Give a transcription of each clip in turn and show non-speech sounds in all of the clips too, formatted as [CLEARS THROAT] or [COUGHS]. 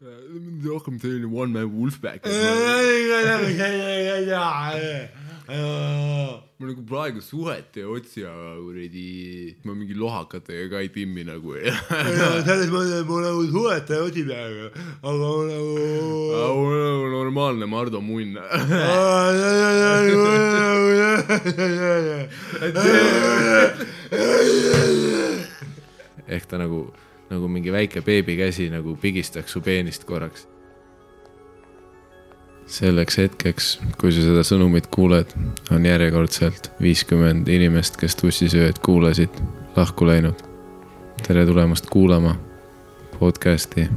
rohkem selline one man wolfpack. ma nagu praegu suhet ei otsi, aga kuradi, ma mingi lohakatega ka ei timmi nagu. selles mõttes ma nagu suhet ei otsi praegu, aga ma nagu. nagu normaalne Mardu munn. ehk ta nagu, nagu mingi väike beebikäsi nagu pigistaks su peenist korraks. selleks hetkeks, kui sa seda sõnumit kuuled, on järjekordselt viiskümmend inimest, kes tussisööjad kuulasid, lahku läinud. tere tulemast kuulama podcasti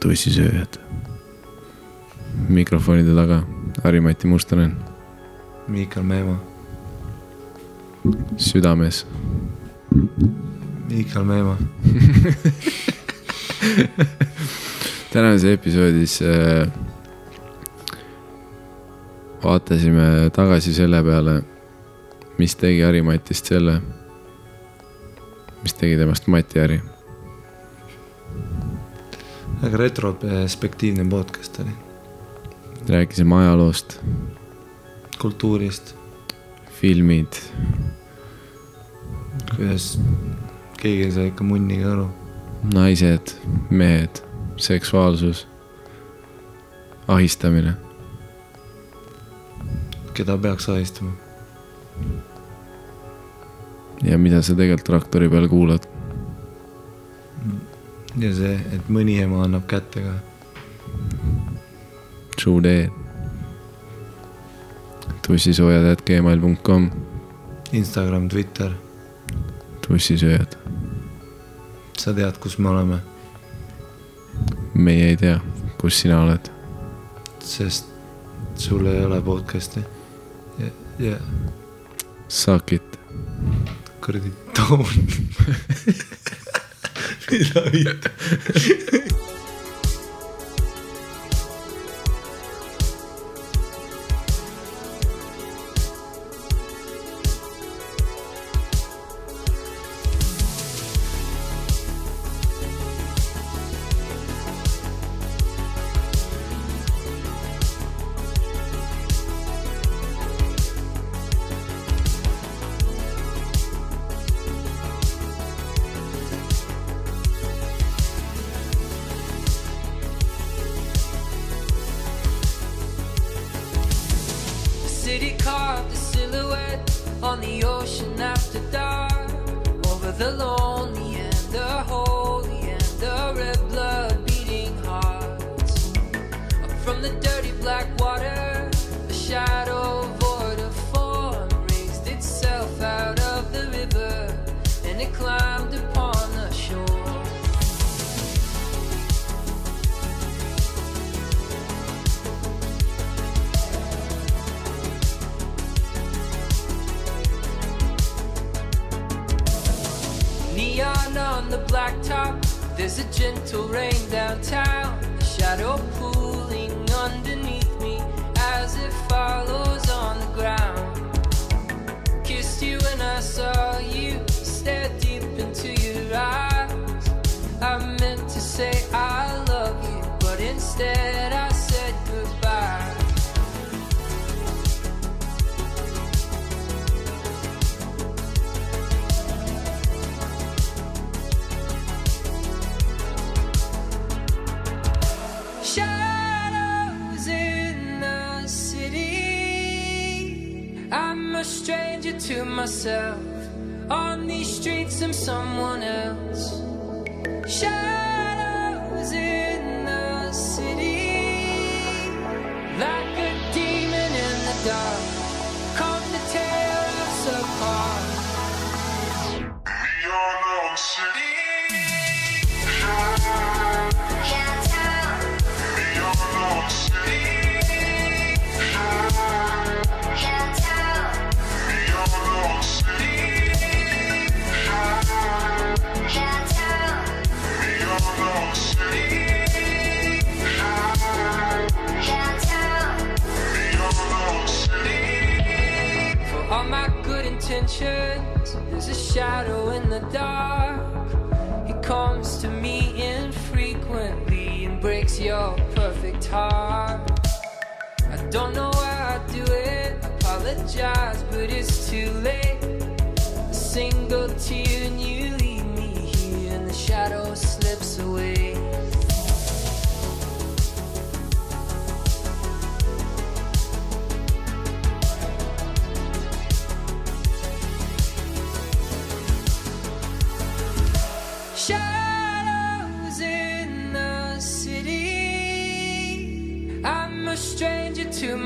Tussisööjad. mikrofonide taga Harri-Mati Mustonen, Miikal Meemaa, südames Miikal Meemaa. [LAUGHS] tänases episoodis äh, vaatasime tagasi selle peale, mis tegi Harimatist selle, mis tegi temast Mati Hari. väga retrospektiivne podcast oli, rääkisime ajaloost, kultuurist, filmid, kuidas keegi ei saa ikka munnigi aru. naised, mehed, seksuaalsus, ahistamine, keda peaks ahistama, ja mida sa tegelikult traktori peal kuulad. ja see, et mõni ema annab kätte ka. True tee. tussisoojad.gmail.com, Instagram, Twitter, tussisööjad, sa tead, kus me oleme, meie ei tea, kus sina oled. sest sul ei ole podcast'i. ja, ja Suck it. kuradi toon. [LAUGHS] mida vitt. [LAUGHS]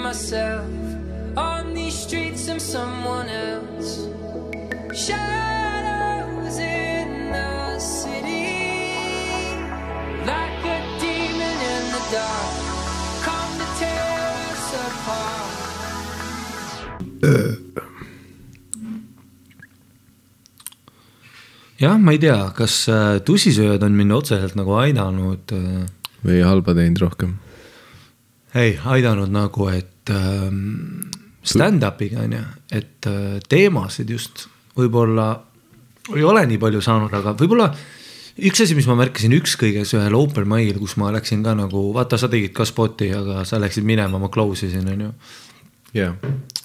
myself. On these streets, I'm someone else. Shadows in the city. Like a demon in the dark. Come to tear us apart. jah, ma ei tea, kas äh, tussisööjad on mind otseselt nagu aidanud äh, või halba teinud rohkem. ei, aidanud nagu, et ähm, stand-up'iga on ju, et äh, teemasid just võib-olla ei ole nii palju saanud, aga võib-olla üks asi, mis ma märkasin ükskõiges ühel open mic'il, kus ma läksin ka nagu, vaata, sa tegid ka spot'i, aga sa läksid minema, ma close isin, on ju. Jah,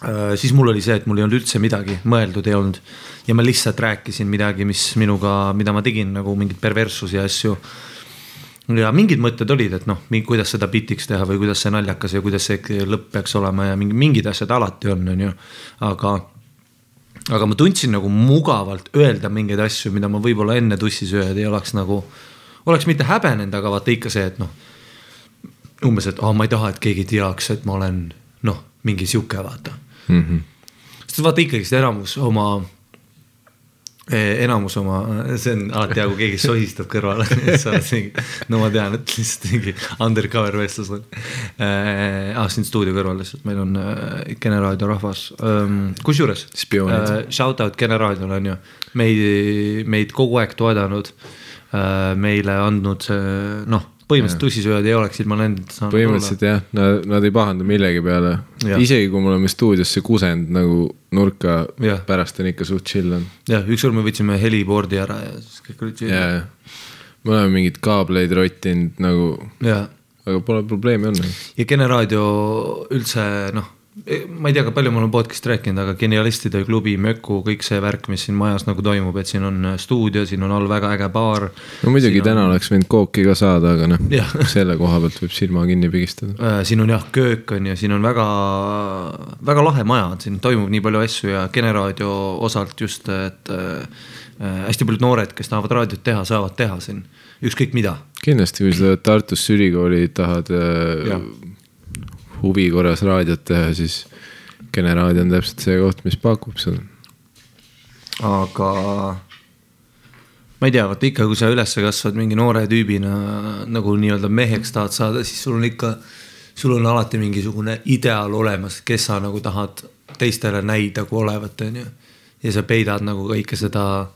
Äh, siis mul oli see, et mul ei olnud üldse midagi mõeldud ei olnud. Ja ma lihtsalt rääkisin midagi, mis minuga, mida ma tegin nagu mingeid perverssusi ja asju. Ja mingid mõtted olid, et noh, kuidas seda bitiks teha või kuidas see naljakas ja kuidas see lõpp peaks olema ja mingi mingid asjad alati on, on ju, aga aga ma tundsin nagu mugavalt öelda mingeid asju, mida ma võib-olla enne tussisööjad ei oleks nagu, oleks mitte häbenenud, aga vaata ikka see, et noh, umbes, et aa, ma ei taha, et keegi teaks, et ma olen noh, mingi sihuke vaata mm. -hmm. sest vaata ikkagist enamus oma, enamus oma, see on alati hea, kui keegi sohistab kõrvale, [LAUGHS] sa oled mingi, no ma tean, et lihtsalt mingi undercover vestlus on äh,. ah, siin stuudio kõrval lihtsalt, meil on äh, Kene raadio rahvas ähm,, kusjuures. Spioonid. Shout out Kene raadiole on ju, meid, meid kogu aeg toetanud äh,, meile andnud see noh, põhimõtteliselt tussisööjad ei oleks ilma nendeta saanud põhimõtteliselt jah, nad, nad ei pahanda millegi peale. Isegi kui me oleme stuudiosse kusend nagu nurka pärast on ikka suht chill on. jah, ükskord me võtsime heliboard'i ära ja siis kõik olid ja me oleme mingeid kaableid rottinud nagu, aga pole probleemi olnud. ja Kene raadio üldse noh, ma ei tea, kui palju ma olen podcast'i rääkinud, aga Genialistide klubi, Möku, kõik see värk, mis siin majas nagu toimub, et siin on stuudio, siin on all väga äge baar. no muidugi täna oleks võinud kooki ka saada, aga noh [LAUGHS] selle koha pealt võib silma kinni pigistada. Äh, siin on jah köök on ju, siin on väga, väga lahe maja, siin toimub nii palju asju ja Kene raadio osalt just, et äh, hästi paljud noored, kes tahavad raadiot teha, saavad teha siin ükskõik mida. kindlasti, kui sa Tartusse ülikooli tahad äh, huvi korras raadiot teha, siis Kene raadio on täpselt see koht, mis pakub seda. aga ma ei tea, vaata ikka, kui sa üles kasvad mingi noore tüübina nagu nii-öelda meheks tahad saada, siis sul on ikka, sul on alati mingisugune ideaal olemas, kes sa nagu tahad teistele näidata olevat, onju. ja sa peidad nagu kõike seda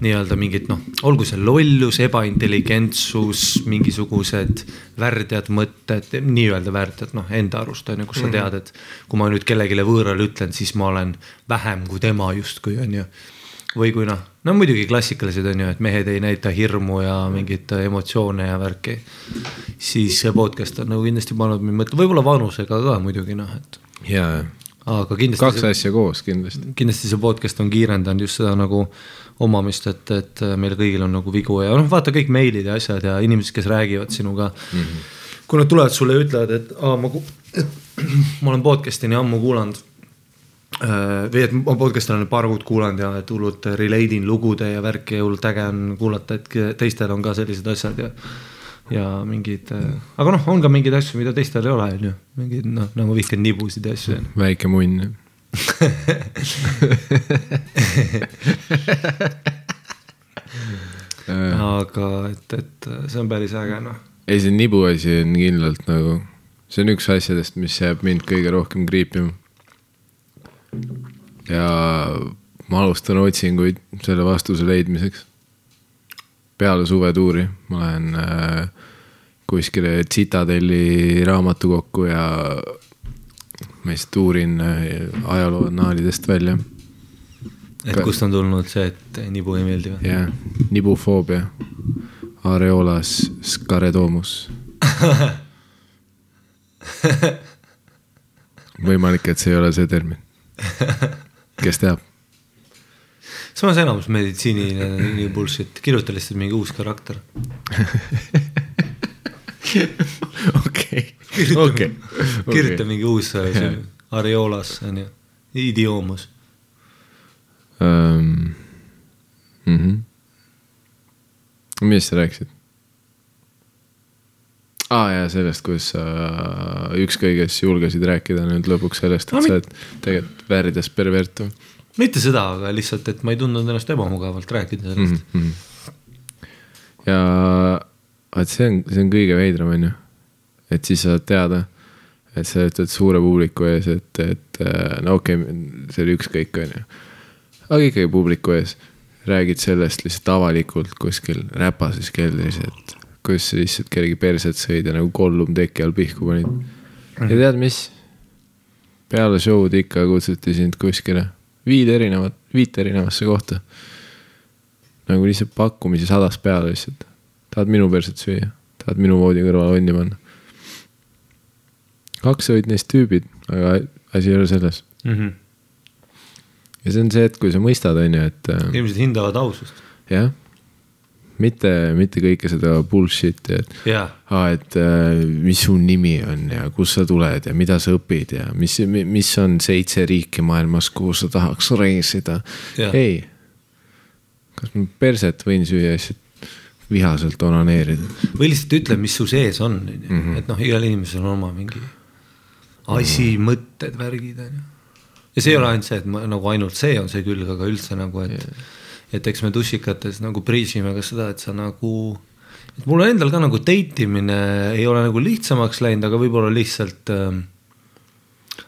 nii-öelda mingit noh, olgu see lollus, ebaintelligentsus, mingisugused värdjad mõtted, nii-öelda värdjad noh, enda arust on ju, kus sa tead, et kui ma nüüd kellelegi võõrale ütlen, siis ma olen vähem kui tema justkui on ju või kui noh, no muidugi klassikalised on ju, et mehed ei näita hirmu ja mingeid emotsioone ja värki. siis see podcast on nagu kindlasti pannud mind mõtlema, võib-olla vanusega ka muidugi noh, et ja, aga kindlasti kaks asja koos kindlasti. kindlasti see podcast on kiirendanud just seda nagu omamist, et, et meil kõigil on nagu vigu ja noh, vaata kõik meilid ja asjad ja inimesed, kes räägivad sinuga mm. -hmm. kui nad tulevad sulle ja ütlevad, et aa, ma, [CLEARS THROAT] ma olen podcast'i nii ammu kuulanud. või et ma podcast'i olen paar kuud kuulanud ja et hullult relate in lugude ja värki ja hullult äge on kuulata, et teistel on ka sellised asjad ja ja mingid, aga noh, on ka mingeid asju, mida teistel ei ole, on ju, mingid noh, nagu vihkad nibusid ja asju. väike munn. [LAUGHS] aga et, et see on päris äge noh. ei, see nibu asi on kindlalt nagu, see on üks asjadest, mis jääb mind kõige rohkem kriipima. ja ma alustan otsinguid selle vastuse leidmiseks. Peale suvetuuri ma lähen äh, kuskile Citadelli raamatukokku ja ma lihtsalt uurin äh, ajaloo annaalidest välja. et kust on tulnud see, et nibu ei meeldi või? jah, nibufoobia, areolas sclerodomus, [LAUGHS] võimalik, et see ei ole see termin. kes teab? Samas enamus meditsiiniline nii bullshit, kirjuta lihtsalt mingi uus karakter. [LAUGHS] okei, okei, kirjuta mingi uus äh, see Ariolas on ju, idioomus. um,. Mm -hmm. millest sa rääkisid? aa ah, jaa, sellest, kuidas sa ükskõiges julgesid rääkida nüüd lõpuks sellest, et sa oled tegelikult väärides pervert või mitte seda, aga lihtsalt, et ma ei tundnud ennast ebamugavalt rääkida sellest mm. -hmm. ja vaat see on, see on kõige veidram, on ju. et siis sa saad teada, et sa ütled suure publiku ees, et, et äh, no okei okay,, see oli ükskõik, on ju. aga ikkagi publiku ees räägid sellest lihtsalt avalikult kuskil räpases keldris, et sa lihtsalt kellegi perset sõid ja nagu kollum teki all pihku panid. ja tead mis? peale show'd ikka kutsuti sind kuskile viide erinevat, viite erinevasse kohta nagu lihtsalt pakkumisi sadas peale lihtsalt. tahad minu perset süüa, tahad minu voodi kõrvale onni panna. kaks olid neist tüübid, aga asi ei ole selles. mm. -hmm. ja see on see, et kui sa mõistad, on ju, et äh, inimesed hindavad ausust. jah, mitte, mitte kõike seda bullshit'i, et aa, et äh, mis su nimi on ja kust sa tuled ja mida sa õpid ja mis, mis on seitse riiki maailmas, kuhu sa tahaks reisida. Jah. ei, kas ma perset võin süüa lihtsalt vihaselt onaneerida? või lihtsalt ütle, mis su sees on, on Mhm. ju, et noh, igal inimesel on oma mingi asi, mõtted, värgid on ju. ja see ei ole ainult see, et ma nagu ainult see on see külg, aga üldse nagu, et et eks me tussikates nagu priisime ka seda, et sa nagu, et mul endal ka nagu date imine ei ole nagu lihtsamaks läinud, aga võib-olla lihtsalt ähm,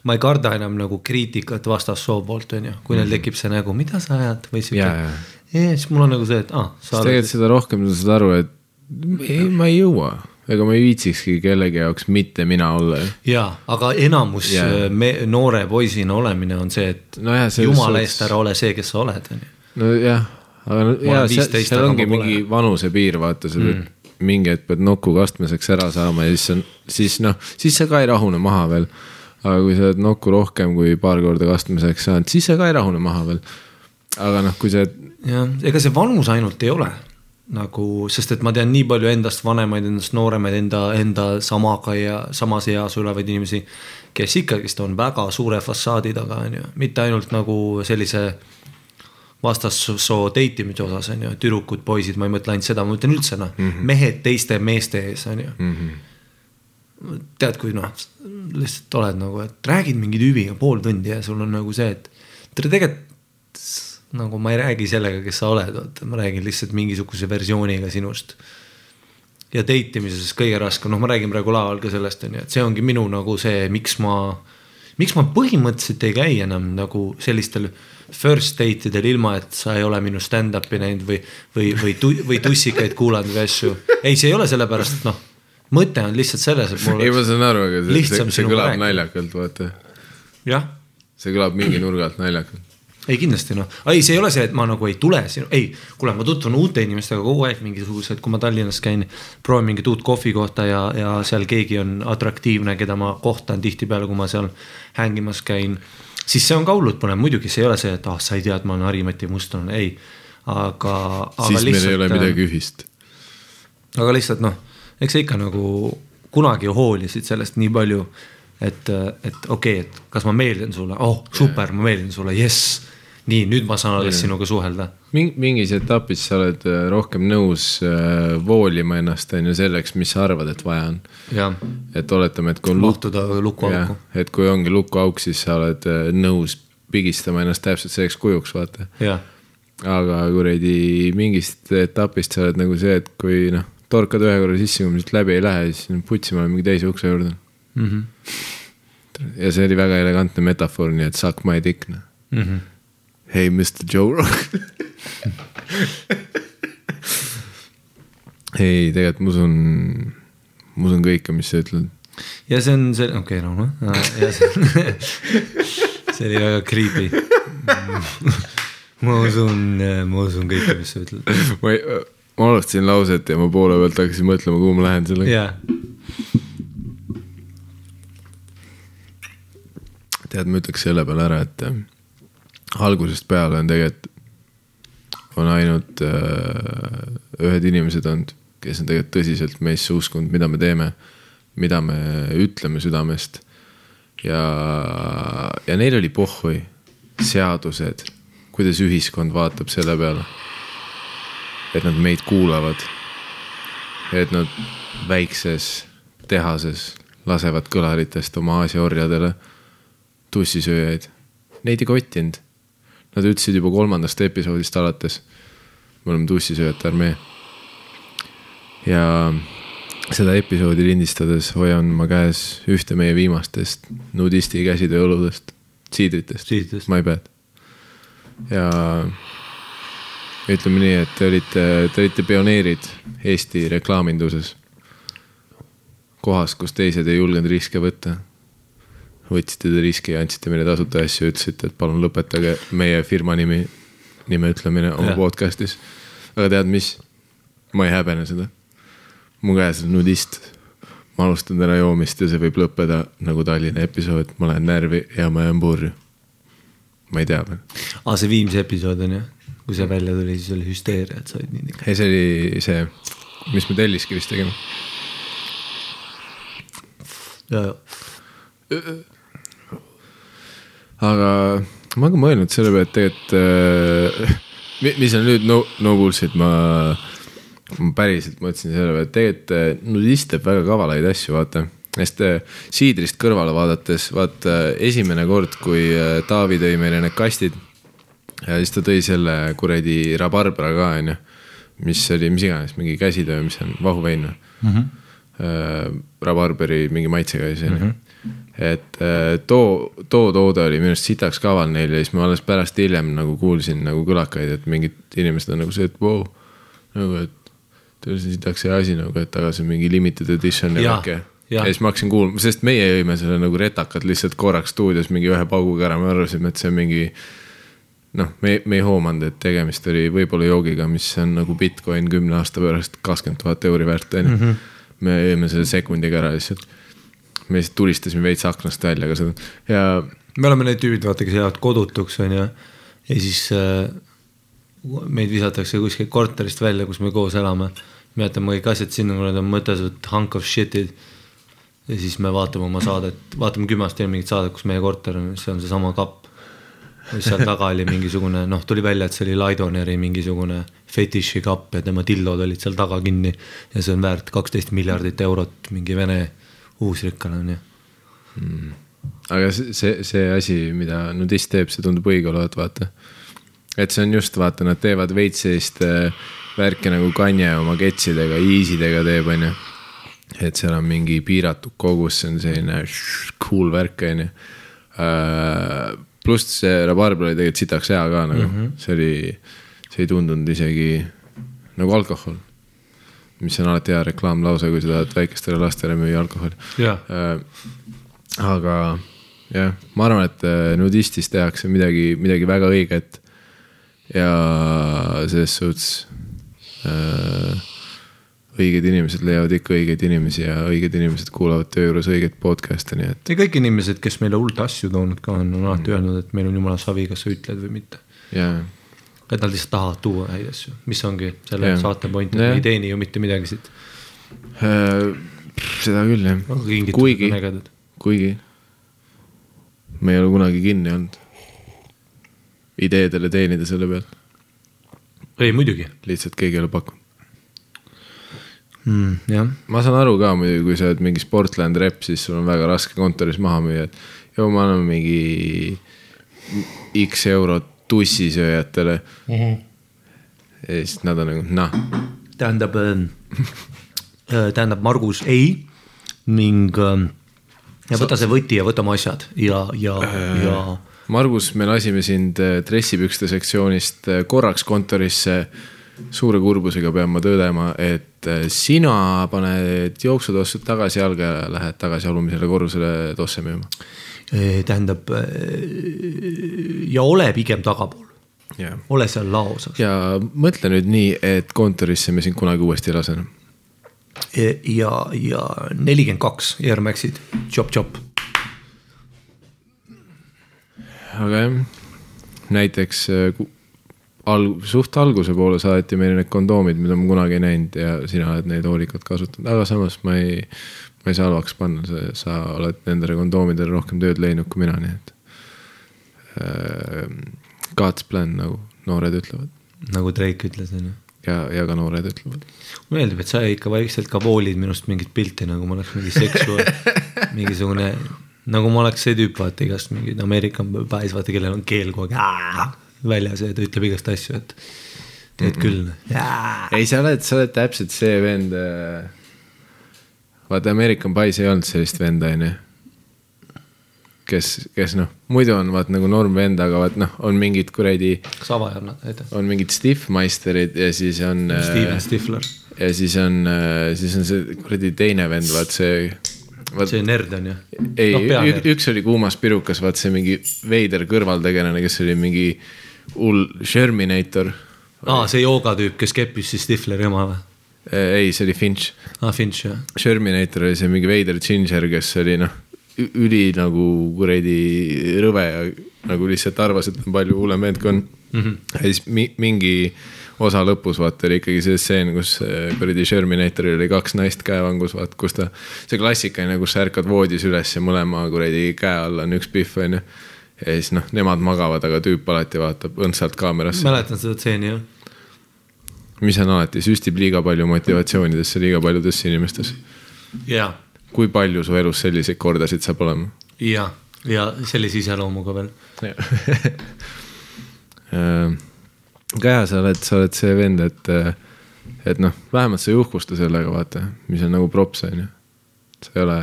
ma ei karda enam nagu kriitikat vastassoo poolt, on ju, kui neil tekib see nagu, mida sa ajad või Jaa, jaa.. ja siis mul on nagu see, et ah, sa siis tegelikult seda rohkem sa saad aru, et ei, ma ei jõua, ega ma ei viitsikski kellegi jaoks mitte mina olla jaa, aga enamus Jaa. yeah. me noore poisina olemine on see, et Nojah, selles jumala eest ära ole see, kes sa oled, on ju. nojah, aga olen seal, 15, seal ongi mingi vanusepiir, vaata, sa pead mm. mingi hetk pead noku kastmiseks ära saama ja siis on, siis noh, siis sa ka ei rahune maha veel. aga kui sa oled nokku rohkem kui paar korda kastmiseks saanud, siis sa ka ei rahune maha veel. aga noh, kui sa, jah, ega see vanus ainult ei ole nagu, sest et ma tean nii palju endast vanemaid, endast nooremaid, enda, enda samaga ja samas eas olevaid inimesi, kes ikkagist on väga suure fassaadi taga, on ju, mitte ainult nagu sellise vastassoo date imise osas on ju, tüdrukud, poisid, ma ei mõtle ainult seda, ma mõtlen üldse noh mm -hmm., mehed teiste meeste ees on ju mm. -hmm. tead, kui noh, lihtsalt oled nagu, et räägid mingi tüübiga pool tundi ja sul on nagu see, et tere, tegelikult nagu ma ei räägi sellega, kes sa oled, vaata, ma räägin lihtsalt mingisuguse versiooniga sinust. ja date imises kõige raskem, noh, ma räägin praegu laval ka sellest, on ju, et see ongi minu nagu see, miks ma, miks ma põhimõtteliselt ei käi enam nagu sellistel first date idel, ilma et sa ei ole minu stand-up'i näinud või, või, või, või tussikaid kuulanud või asju. ei, see ei ole sellepärast, et noh, mõte on lihtsalt selles, et mul ei ma saan aru, aga see, see, see kõlab rääkida. naljakalt, vaata. see kõlab mingi nurga alt naljakalt. ei kindlasti noh, ei, see ei ole see, et ma nagu ei tule sinu, ei, kuule, ma tutvun uute inimestega kogu aeg mingisugused, kui ma Tallinnas käin, proovin mingit uut kohvikohta ja, ja seal keegi on atraktiivne, keda ma kohtan tihtipeale, kui ma seal hängimas käin. Siis see on ka hullult põnev, muidugi see ei ole see, et ah, sa ei tea, et ma olen Harimati mustlane, ei. aga, aga siis meil ei ole äh, midagi ühist. aga lihtsalt noh, eks sa ikka nagu kunagi hoolisid sellest nii palju, et, et okei okay,, et kas ma meeldin sulle, oh super, ma meeldin sulle, jess. nii, nüüd ma saan alles sinuga suhelda. mingi, mingis etapis sa oled äh, rohkem nõus äh, voolima ennast, on ju, selleks, mis sa arvad, et vaja on. et oletame, et kui on mahtuda lukuauku. et kui ongi lukuauk, siis sa oled äh, nõus pigistama ennast täpselt selleks kujuks, vaata. aga kuradi mingist etapist sa oled nagu see, et kui noh, torkad ühe korra sisse, kui siit läbi ei lähe, siis putsi, ma lähen mingi teise ukse juurde. Mhm. ja see oli väga elegantne metafoor, nii et suck my dick, noh. Mhm. Hey Mr. Joe Rogan ei, tegelikult ma usun, ma usun kõike, mis sa ütled. ja see on see, okei okay,, no noh, ja see on [LAUGHS] see oli väga creepy ma usun, ma usun kõike, mis sa ütled. ma ei, ma alustasin lauset ja ma poole pealt hakkasin mõtlema, kuhu ma lähen sellega yeah.. tead, ma ütleks selle peale ära, et algusest peale on tegelikult, on ainult äh, ühed inimesed olnud, kes on tegelikult tõsiselt meisse uskunud, mida me teeme, mida me ütleme südamest. ja, ja neil oli pohhui, seadused, kuidas ühiskond vaatab selle peale. et nad meid kuulavad. et nad väikses tehases lasevad kõlaritest oma Aasia orjadele tussisööjaid. Neid ei kottinud. Nad ütlesid juba kolmandast episoodist alates. me oleme tussisööjate armee. ja seda episoodi lindistades hoian ma käes ühte meie viimastest nudisti käsitööõludest, siidritest, Siidritest. my bad. ja ütleme nii, et te olite, te olite pioneerid Eesti reklaaminduses. kohas, kus teised ei julgenud riske võtta. Võtsite te riski ja andsite meile tasuta asju, ütlesite, et palun lõpetage meie firma nimi, nime ütlemine oma Jah. podcast'is. aga tead mis? ma ei häbene seda. mu käes on nudist. ma alustan täna joomist ja see võib lõppeda nagu Tallinna episood, ma lähen närvi ja ma jään purju. ma ei tea veel. aa, see Viimsi episood on jah, kui see välja tuli, siis oli hüsteeria, et sa olid nii ikka. ei, see oli see, mis me Telliskivis tegime. ja, ja, aga ma olen ka mõelnud selle peale, et tegelikult äh,, mis on nüüd no, no bullshit, ma, ma päriselt mõtlesin selle peale, et tegelikult äh, nudist teeb väga kavalaid asju, vaata. sest äh, siidrist kõrvale vaadates, vaata esimene kord, kui Taavi tõi meile need kastid ja siis ta tõi selle kuradi rabarbra ka, onju, mis oli mis iganes, mingi käsitöö, mis on vahuvein või mm -hmm.? rabarberi mingi maitsega siis onju. Et äh, too, too toode oli minu arust sitaks kaval neil ja siis ma alles pärast hiljem nagu kuulsin nagu kõlakaid, et mingid inimesed on nagu see, et vau wow,, nagu et teil on sitaks hea asi nagu, et aga see on mingi limited edition ja Jaa, värke. jah. ja siis ma hakkasin kuulma, sest meie jõime selle nagu retakalt lihtsalt korraks stuudios mingi ühe pauguga ära, me arvasime, et see on mingi noh, me, me ei hoomanud, et tegemist oli võib-olla joogiga, mis on nagu Bitcoin kümne aasta pärast kakskümmend tuhat euri väärt on ju. me jõime selle sekundiga ära lihtsalt. Me lihtsalt tulistasime veits aknast välja ka seda ja me oleme need tüübid, vaata, kes jäävad kodutuks, on ju. ja siis äh, meid visatakse kuskilt korterist välja, kus me koos elame. me jätame kõik asjad sinna, kuna need on mõttetud hunk of shit'id. ja siis me vaatame oma saadet, vaatame aastat hiljem mingit saadet, kus meie korter on, see on seesama kapp. siis seal taga oli mingisugune, noh, tuli välja, et see oli Laidoneri mingisugune fetiši kapp ja tema tillod olid seal taga kinni. ja see on väärt kaksteist miljardit eurot mingi vene uusrikkale on ju aga see, see, asi, mida nudist teeb, see tundub õige olevat, vaata. et see on just, vaata, nad teevad veits sellist äh, värki nagu Kanye oma ketsidega, easy'dega teeb, onju. et seal on mingi piiratud kogus, see on selline cool värk, onju. pluss see rabarber oli tegelikult sitaks hea ka nagu mm, -hmm. see oli, see ei tundunud isegi nagu alkohol. Mis on alati hea reklaamlause, kui sa tahad väikestele lastele müüa alkoholi jah, Äh, aga jah, ma arvan, et äh, nudistis tehakse midagi, midagi väga õiget. ja selles suhtes äh, õiged inimesed leiavad ikka õigeid inimesi ja õiged inimesed kuulavad töö juures õigeid podcast'e, nii et ja kõik inimesed, kes meile hullult asju toonud ka on, on alati öelnud, et meil on jumala savi, kas sa ütled või mitte. ja, et nad lihtsalt tahavad tuua häid asju, mis ongi selle Jah. saate point, et me ei teeni ju mitte midagi siit. äh, seda küll jah, kuigi kuigi me ei ole kunagi kinni olnud ideedele teenida selle pealt, ei muidugi lihtsalt keegi ei ole pakkunud. mm,. jah, ma saan aru ka muidugi, kui sa oled mingi Sportland rep, siis sul on väga raske kontoris maha müüa, et joo, ma annan mingi X eurot tussisööjatele mm. -hmm. ja siis nad on nagu noh, tähendab [LAUGHS] äh,, tähendab Margus ei ning äh, ja võta see võti ja võta oma asjad ja, ja, ja Margus, me lasime sind äh, dressipükste sektsioonist äh, korraks kontorisse. suure kurbusega pean ma tõdema, et äh, sina paned jooksutossud tagasi jalga ja lähed tagasi alumisele korrusele tosse müüma. Äh, tähendab äh, ja ole pigem tagapool, jah, ole seal laosas ja mõtle nüüd nii, et kontorisse me sind kunagi uuesti ei lase enam. ja, ja nelikümmend kaks Air Maxid, chop-chop. aga jah, näiteks äh, ku- al-, suht alguse poole saadeti meile need kondoomid, mida ma kunagi ei näinud ja sina oled neid hoolikalt kasutanud, aga samas ma ei, ma ei saa halvaks panna, sa, sa oled nendele kondoomidele rohkem tööd leidnud kui mina, nii et äh,. God's plan nagu noored ütlevad nagu Drake ütles, onju. ja, ja ka noored ütlevad. mulle meeldib, et sa ikka vaikselt ka voolid minust mingit pilti, nagu ma oleks mingi seksuaal, [LAUGHS] mingisugune, nagu ma oleks see tüüp, vaata igast mingid Ameerika Pies, vaata, kellel on keel kogu aeg väljas ja ta ütleb igast asju, et teed küll. ei, sa oled, sa oled täpselt see vend. Vaata American Pies ei olnud sellist venda, onju. kes, kes noh, muidu on vaat nagu norm vend, aga vaat noh, on mingid kuradi, kas ava ei anna, aitäh. on mingid stiffmeisterid ja siis on. Steven Stifler, ja siis on, siis on see kuradi teine vend, vaat see. see nerd on ju. ei no,, üks oli kuumas pirukas, vaat see mingi veider kõrvaltegelane, kes oli mingi hull Sherminator. aa, see joogatüüp, kes keppis siis Stifleri ema või? ei, see oli Finch aa, Finch jah. Sherminator oli see mingi veider ginger, kes oli noh, üli nagu kuradi rõve ja nagu lihtsalt arvas, et on palju hullem vend kui on mm. -hmm. ja siis mi mingi osa lõpus vaata oli ikkagi see stseen, kus äh, kuradi Sherminatoril oli kaks naist käevangus, vaata kus ta. see klassikaline, kus sa ärkad voodis üles ja mõlema kuradi käe all on üks pihv onju. ja siis noh, nemad magavad, aga tüüp alati vaatab õndsalt kaamerasse, mäletan seda stseeni jah. Mis on alati, süstib liiga palju motivatsioonidesse liiga paljudes inimestes. ja, kui palju su elus selliseid kordasid saab olema? ja, ja sellise iseloomuga veel. aga jaa, sa oled, sa oled see vend, et, et noh, vähemalt sa ei uhkusta sellega, vaata, mis on nagu props, on ju. sa ei ole,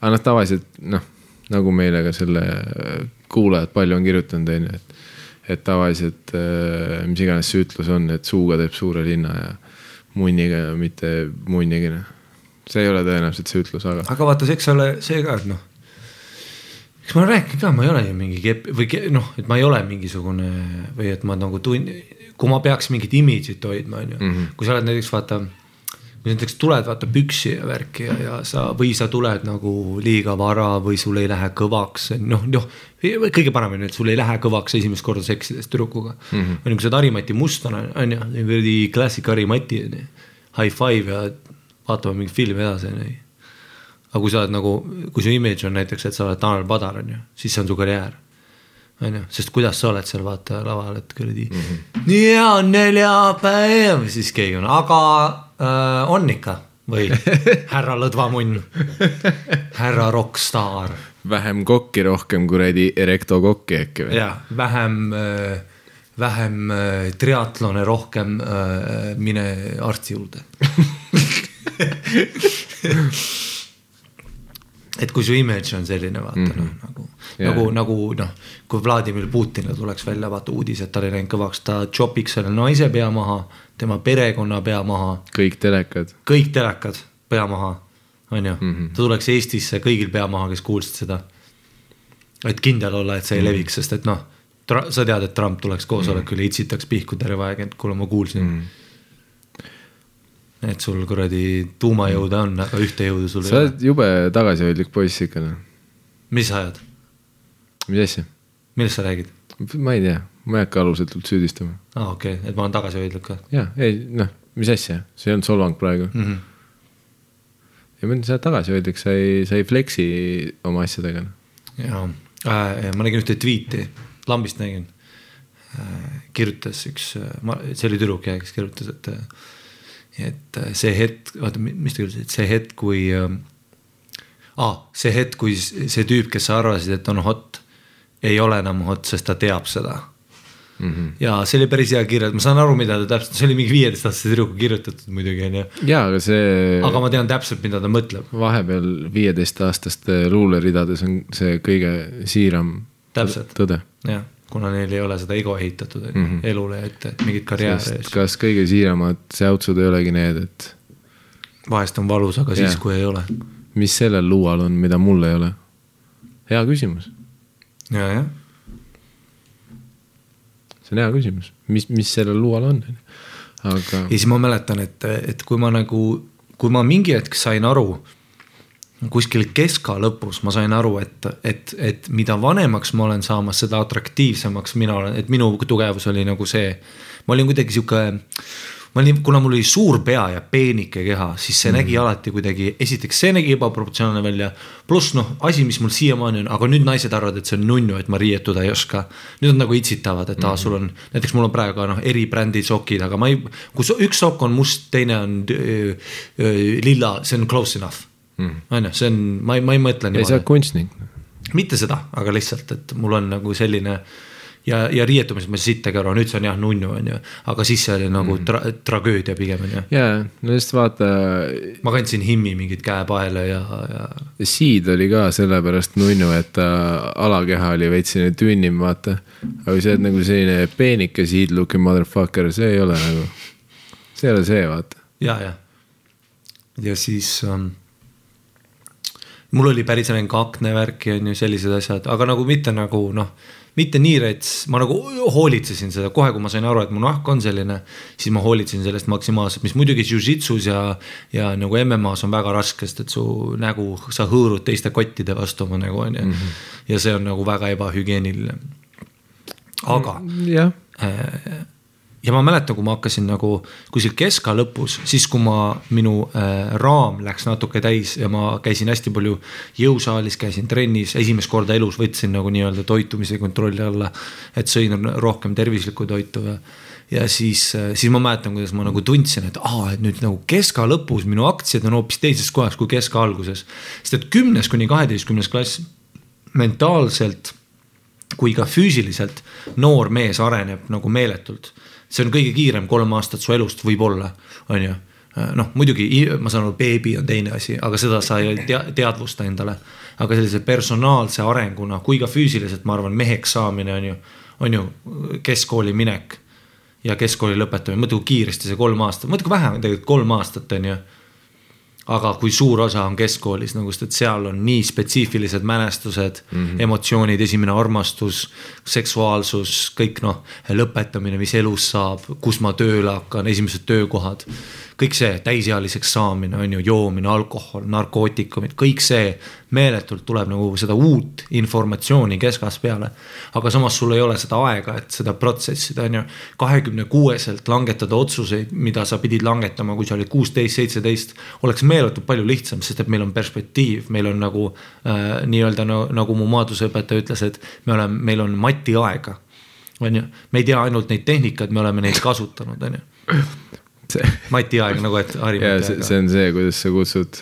aga noh, tavaliselt noh, nagu meile ka selle kuulajad palju on kirjutanud, on ju, et et tavaliselt äh, mis iganes see ütlus on, et suuga teeb suure linna ja munniga mitte munnigi, noh. see ei ole tõenäoliselt see ütlus, aga aga vaata, eks ole see ka, et noh. eks ma olen rääkinud ka, ma ei ole ju mingi kepp või ke, noh, et ma ei ole mingisugune või et ma nagu tun-, kui ma peaks mingit imidžit hoidma, on ju, kui sa oled näiteks vaata. Kui näiteks tuled vaata püksi ja värki ja, ja sa või sa tuled nagu liiga vara või sul ei lähe kõvaks, noh, noh. kõige parem on ju, et sul ei lähe kõvaks esimest korda seksides tüdrukuga mm. -hmm. on ju, kui sa oled Harimati mustlane on ju, kuradi klassik Harimati on ju. High five ja vaatame mingit filmi edasi on ju aga kui sa oled nagu, kui su image on näiteks, et sa oled Tanel Padar on ju, siis see on su karjäär. on ju, sest kuidas sa oled seal vaata laval, et kuradi mm -hmm. hea on neljapäev, siis keegi on, aga äh, on ikka või [LAUGHS] härra lõdvamunn, härra rokkstaar vähem kokki, rohkem kuradi erektokokki äkki või? ja vähem äh,, vähem äh, triatlone, rohkem äh, mine arsti juurde [LAUGHS] et kui su image on selline, vaata mm -hmm. noh, nagu yeah., nagu, nagu noh, kui Vladimir Putinil tuleks välja vaata uudis, et tal ei läinud kõvaks, ta chopiks selle naise pea maha, tema perekonna pea maha, kõik telekad. kõik telekad pea maha, on ju mm. -hmm. ta tuleks Eestisse kõigil pea maha, kes kuulsid seda. et kindel olla, et see ei leviks, sest et noh, sa tead, et Trump tuleks koosolekule, itsitaks pihku terve aeg, et kuule, ma kuulsin mm. -hmm. et sul kuradi tuumajõude on, aga ühte jõudu sul sa ei ole. oled jube tagasihoidlik poiss ikka noh, mis ajad, mis asja? millest sa räägid? Ma ei tea, ma ei hakka alusetult süüdistama. aa ah,, okei okay., et ma olen tagasihoidlik ka ja ei noh, mis asja, see ei olnud solvang praegu mm. -hmm. ja ma ütlen, sa oled tagasihoidlik, sa ei, sa ei flex'i oma asjadega. ja äh, ma nägin ühte tweet'i, lambist nägin äh,. kirjutas üks, see oli tüdruk jah, kes kirjutas, et, et äh, see hetk, oota, mis ta kirjutas, et see hetk, kui äh,. Ah, see hetk, kui see tüüp, kes sa arvasid, et on hot, ei ole enam hot, sest ta teab seda mm. -hmm. ja see oli päris hea kirjeldus, ma saan aru, mida ta täpselt, see oli mingi viieteistaastase tüdruku kirjutatud muidugi onju. ja, aga see aga ma tean täpselt, mida ta mõtleb. vahepeal viieteistaastaste luuleridades on see kõige siiram Täpselt. tõde. jah, kuna neil ei ole seda ego ehitatud mm -hmm. elule ette, et mingit karjääri kas kõige siiramad säutsud ei olegi need, et vahest on valus, aga siis Jah. kui ei ole. mis sellel luual on, mida mul ei ole? hea küsimus, ja, see on hea küsimus, mis, mis sellel luual on, aga ja siis ma mäletan, et, et kui ma nagu, kui ma mingi hetk sain aru, kuskil keska lõpus ma sain aru, et, et, et mida vanemaks ma olen saamas, seda atraktiivsemaks mina olen, et minu tugevus oli nagu see. ma olin kuidagi sihuke, ma olin, kuna mul oli suur pea ja peenike keha, siis see mm. nägi alati kuidagi, esiteks see nägi ebaproportsionaalne välja. pluss noh, asi, mis mul siiamaani on, aga nüüd naised arvavad, et see on nunnu, et ma riietuda ei oska. nüüd nad nagu itsitavad, et aa mm., sul on, näiteks mul on praegu noh, eri brändi sokid, aga ma ei, kui üks sokk on must, teine on öö, öö, lilla, see on close enough on ju, see on, ma ei, ma ei mõtle ei, sa oled kunstnik. mitte seda, aga lihtsalt, et mul on nagu selline ja, ja riietumises ma siit ei käru, nüüd see on jah nunnu on ju, aga siis see oli nagu tra tragöödia pigem on ju. jaa, no just vaata, ma kandsin himmi mingit käepaela ja, ja Seed oli ka sellepärast nunnu, et ta alakeha oli veits selline tünnim, vaata. aga kui sa oled nagu selline peenike seed looking motherfucker, see ei ole nagu, see ei ole see, vaata. ja, ja. ja siis ähm, mul oli päris selline aknevärki on ju sellised asjad, aga nagu mitte nagu noh, mitte nii rets, ma nagu hoolitsesin seda kohe, kui ma sain aru, et mu nahk on selline, siis ma hoolitsesin sellest maksimaalselt, mis muidugi jujitsus ja, ja nagu MM-as on väga raske, sest et su nägu, sa hõõrud teiste kottide vastu oma nägu on ju mm. -hmm. ja see on nagu väga ebahügieeniline. aga jah, ja ma mäletan, kui ma hakkasin nagu kuskil keska lõpus, siis kui ma, minu äh, raam läks natuke täis ja ma käisin hästi palju jõusaalis, käisin trennis, esimest korda elus võtsin nagu nii-öelda toitumise kontrolli alla. et sõin rohkem tervislikku toitu ja, ja siis, siis ma mäletan, kuidas ma nagu tundsin, et aa, et nüüd nagu keska lõpus minu aktsiad on hoopis teises kohas kui keska alguses. sest et kümnes kuni kaheteistkümnes klass mentaalselt kui ka füüsiliselt noor mees areneb nagu meeletult see on kõige kiirem kolm aastat su elust võib-olla, on ju. noh, muidugi ma saan aru, beebi on teine asi, aga seda sa ei tea, teadvusta endale. aga sellise personaalse arenguna kui ka füüsiliselt, ma arvan, meheks saamine on ju, on ju keskkooli minek ja keskkooli lõpetamine, mõtle kui kiiresti see kolm aastat, mõtle kui vähe on tegelikult kolm aastat on ju aga kui suur osa on keskkoolis nagu, sest et seal on nii spetsiifilised mälestused mm, -hmm. emotsioonid, esimene armastus, seksuaalsus, kõik noh, lõpetamine, mis elus saab, kus ma tööle hakkan, esimesed töökohad. Kõik see täisealiseks saamine on ju, joomine, alkohol, narkootikumid, kõik see meeletult tuleb nagu seda uut informatsiooni keskast peale. aga samas sul ei ole seda aega, et seda protsessida on ju, kahekümne kuueselt langetada otsuseid, mida sa pidid langetama, kui sa olid kuusteist, seitseteist, oleks meeletult palju lihtsam, sest et meil on perspektiiv, meil on nagu äh, nii-öelda no, nagu mu maadluseõpetaja ütles, et me oleme, meil on matiaega. on ju, me ei tea ainult neid tehnikaid, me oleme neid kasutanud, on ju. see, matiaeg nagu, et hari ja see, see on see, kuidas sa kutsud,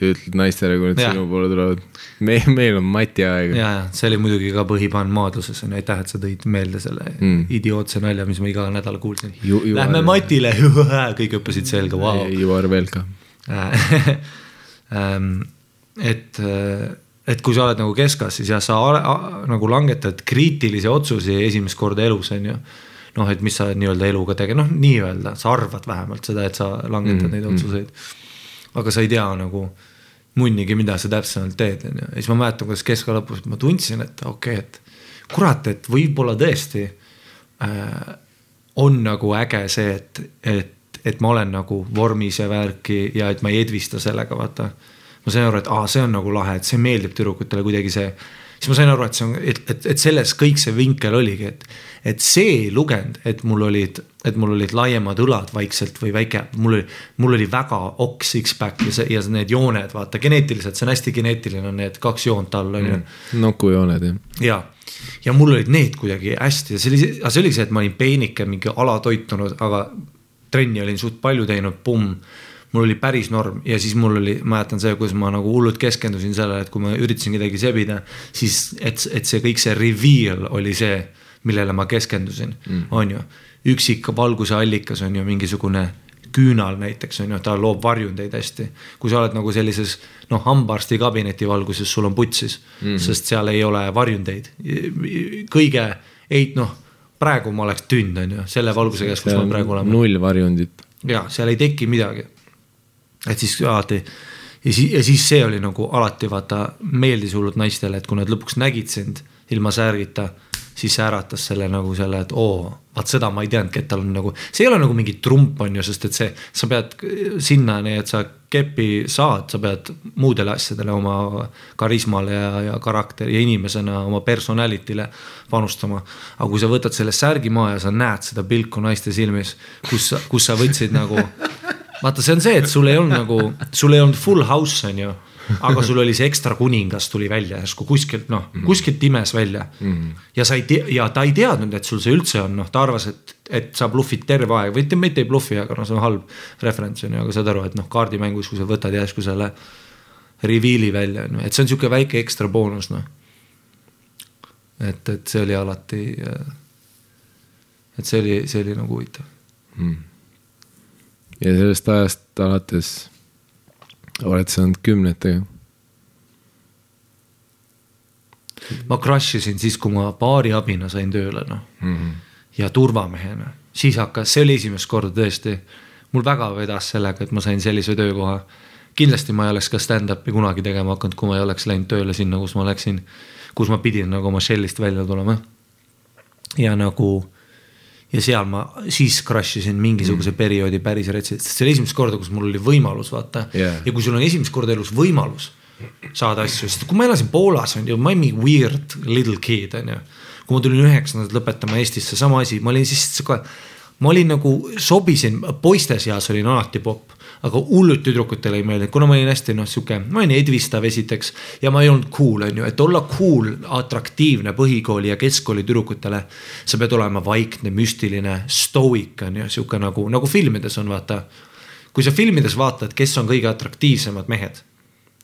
ütled naistele, kui nad sinu poole tulevad. me, meil on mati aeg. ja, ja see oli muidugi ka põhipann maadluses on ju, aitäh, et sa tõid meelde selle mm. Idiootse nalja, mis ma iga nädal kuulsin Lähme Matile, [LAUGHS] kõik õppisid selga, vau. You are welcome. Et, et kui sa oled nagu keskas, siis jah, sa a- nagu langetad kriitilisi otsusi esimest korda elus, on ju. noh, et mis sa nii-öelda eluga teged, noh, nii-öelda sa arvad vähemalt seda, et sa langetad mm, Mm, neid mm. otsuseid. aga sa ei tea nagu munnigi, mida sa täpsemalt teed, on ju, ja siis ma mäletan, kuidas keska lõpus ma tundsin, et okei okay,, et kurat, et võib-olla tõesti äh, on nagu äge see, et, et, et ma olen nagu vormis ja värki ja et ma ei edvista sellega, vaata. ma sain aru, et aa, see on nagu lahe, et see meeldib tüdrukutele kuidagi see. Siis ma sain aru, et see on, et, et, et selles kõik see vinkel oligi, et, et see ei lugenud, et mul olid, et mul olid laiemad õlad vaikselt või väike, mul oli, mul oli väga okk six-pack ja see ja need jooned, vaata geneetiliselt, see on hästi geneetiline, need kaks joont all on ju mm. nokujooned jah. ja, ja mul olid need kuidagi hästi ja see oli, aga see oli see, et ma olin peenike, mingi alatoitunud, aga trenni olin suht palju teinud, pumm. Mul oli päris norm ja siis mul oli, mäletan see, kuidas ma nagu hullult keskendusin sellele, et kui ma üritasin kedagi sebida, siis et, et see kõik see reveal oli see, millele ma keskendusin mm., on ju. üksik valguse allikas on ju mingisugune küünal näiteks on ju, ta loob varjundeid hästi. kui sa oled nagu sellises noh, hambaarsti kabineti valguses, sul on putsis mm, -hmm. sest seal ei ole varjundeid. kõige, ei noh, praegu ma oleks tünn, on ju, selle valguse käes, kus ma praegu olen. null varjundit. ja seal ei teki midagi. Et siis alati ja siis, ja siis see oli nagu alati vaata meeldis hullult naistele, et kui nad lõpuks nägid sind ilma särgita, siis see äratas selle nagu selle, et oo, vaat seda ma ei teadnudki, et tal on nagu, see ei ole nagu mingi trump on ju, sest et see, sa pead sinnani, et sa kepi saad, sa pead muudele asjadele oma karismale ja, ja karakteri ja inimesena oma personality'le panustama. aga kui sa võtad selle särgi maha ja sa näed seda pilku naiste silmis, kus, kus sa võtsid nagu vaata, see on see, et sul ei olnud nagu, sul ei olnud full house on ju aga sul oli see ekstra kuningas tuli välja järsku kuskilt noh, kuskilt imes välja. Mm. -hmm. ja sa ei tea ja ta ei teadnud, et sul see üldse on, noh, ta arvas, et, et sa bluffid terve aeg. Või mitte ei bluffi, aga noh, see on halb referents on ju, aga saad aru, et noh, kaardimängus, kui sa võtad järsku selle reveal'i välja, on ju, et see on sihuke väike ekstra boonus, noh. et, et see oli alati, et see oli, see oli nagu huvitav. Mm.. Ja sellest ajast alates oled saanud kümnetega? ma crush isin siis, kui ma baariabina sain tööle, noh mm -hmm. ja turvamehena, siis hakkas, see oli esimest korda tõesti. mul väga vedas sellega, et ma sain sellise töökoha. kindlasti ma ei oleks ka stand-up'i kunagi tegema hakanud, kui ma ei oleks läinud tööle sinna, kus ma läksin, kus ma pidin nagu oma shell'ist välja tulema. ja nagu ja seal ma siis crush isin mingisuguse mm. perioodi päris retsilt, sest see oli esimest korda, kus mul oli võimalus vaata. Yeah.. ja kui sul on esimest korda elus võimalus saada asju, sest kui ma elasin Poolas on ju, ma olin mingi weird little kid on ju. kui ma tulin üheksandat lõpetama Eestisse, sama asi, ma olin siis ma olin nagu, sobisin, poiste seas olin alati popp aga hullult tüdrukutele ei meeldinud, kuna ma olin hästi noh, sihuke, ma olin edvistav esiteks ja ma ei olnud cool, on ju, et olla cool, atraktiivne põhikooli ja keskkooli tüdrukutele. sa pead olema vaikne, müstiline, stoic on ju, sihuke nagu, nagu filmides on, vaata. kui sa filmides vaatad, kes on kõige atraktiivsemad mehed,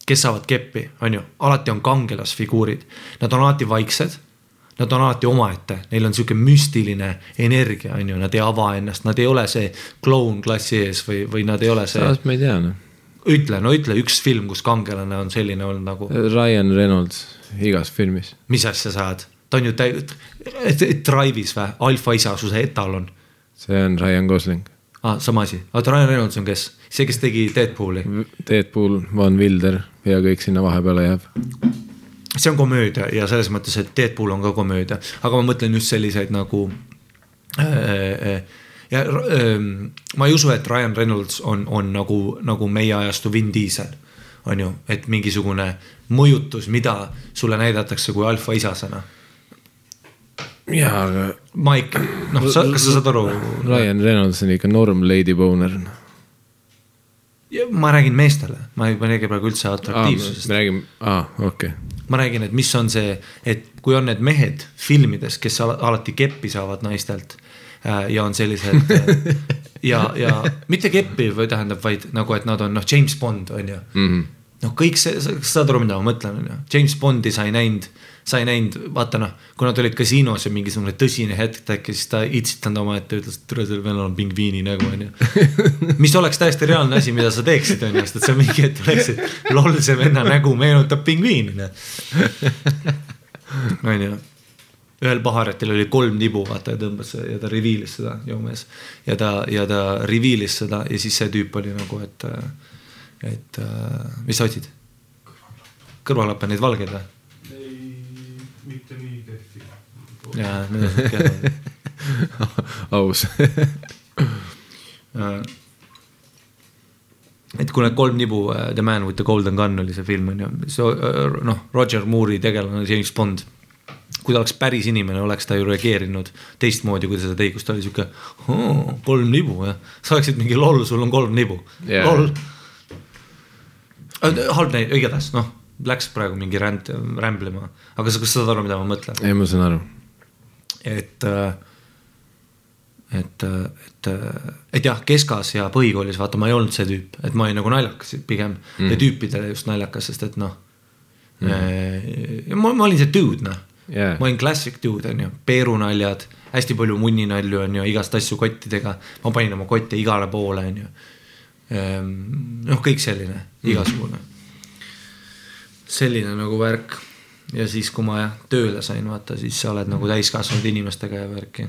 kes saavad keppi, on ju, alati on kangelasfiguurid, nad on alati vaiksed nad on alati omaette, neil on sihuke müstiline energia, on ju, nad ei ava ennast, nad ei ole see kloun klassi ees või, või nad ei ole see. samas ma ei tea noh. ütle, no ütle üks film, kus kangelane on selline olnud nagu. Ryan Reynolds igas filmis. mis asja sa ajad, ta on ju täi-, Drive'is või, alfaisa, su see etalon. see on Ryan Gosling. aa ah,, sama asi, oota Ryan Reynolds on kes, see, kes tegi Deadpooli. Deadpool, Van Wilder ja kõik sinna vahepeale jääb see on komöödia ja selles mõttes, et Deadpool on ka komöödia, aga ma mõtlen just selliseid nagu äh, äh ja äh, ma ei usu, et Ryan Reynolds on, on nagu, nagu meie ajastu Vin Diesel. on ju, et mingisugune mõjutus, mida sulle näidatakse kui alfaisasena. jaa, aga. ma ikka, noh, sa, kas sa saad aru? Ryan Reynolds on ikka norm lady boner ma räägin meestele, ma ei räägi praegu üldse atraktiivsusest. me räägime, aa, okei okay. Ma räägin, et mis on see, et kui on need mehed filmides, kes alati keppi saavad naistelt äh, ja on sellised äh, [LAUGHS] ja, ja mitte keppi või tähendab, vaid nagu, et nad on noh, James Bond on ju. Mm -hmm.. Noh, kõik see, sa saad aru, mida ma mõtlen, on ju, James Bondi sa ei näinud sa ei näinud, vaata noh, kui nad olid kasiinos ja mingisugune tõsine hetk tekkis, siis ta itsitanud omaette, ütles, et tere, sellel venelal on pingviini nägu onju. [LAUGHS] mis oleks täiesti reaalne asi, mida sa teeksid onju, sest et sa mingi hetk oleksid, loll see venna nägu meenutab pingviini noh. [LAUGHS] onju ühel paharetil oli kolm tibu, vaata ja tõmbas ja ta reveal'is seda, jõumees. ja ta, ja ta reveal'is seda ja siis see tüüp oli nagu, et, et mis sa otsid? kõrvalappe neid valgeid või? mitte nii kehvi. jaa, need on kehvad [LAUGHS] aus et kui need kolm nibu, äh, The Man with the Golden Gun oli see film on ju, see äh, noh, Roger Moore'i tegelane James Bond. kui ta oleks päris inimene, oleks ta ju reageerinud teistmoodi, kui ta seda tegi, kus ta oli sihuke oh, kolm nibu jah, sa oleksid mingi loll, sul on kolm nibu yeah., loll. Äh, halb näide, igatahes noh läks praegu mingi ränd, rämblema, aga sa, kas sa saad aru, mida ma mõtlen? ei, ma saan aru. et, et, et, et jah, keskas ja põhikoolis vaata, ma ei olnud see tüüp, et ma olin nagu naljakas pigem mm. ja tüüpidele just naljakas, sest et noh mm.. ma, ma olin see dude noh yeah., ma olin classic dude on ju, peerunaljad, hästi palju munninalju on ju, igast asju kottidega, ma panin oma kotte igale poole on ju. Ehm, noh, kõik selline, igasugune selline nagu värk. ja siis, kui ma tööle sain, vaata, siis sa oled nagu täiskasvanud inimestega ja värki.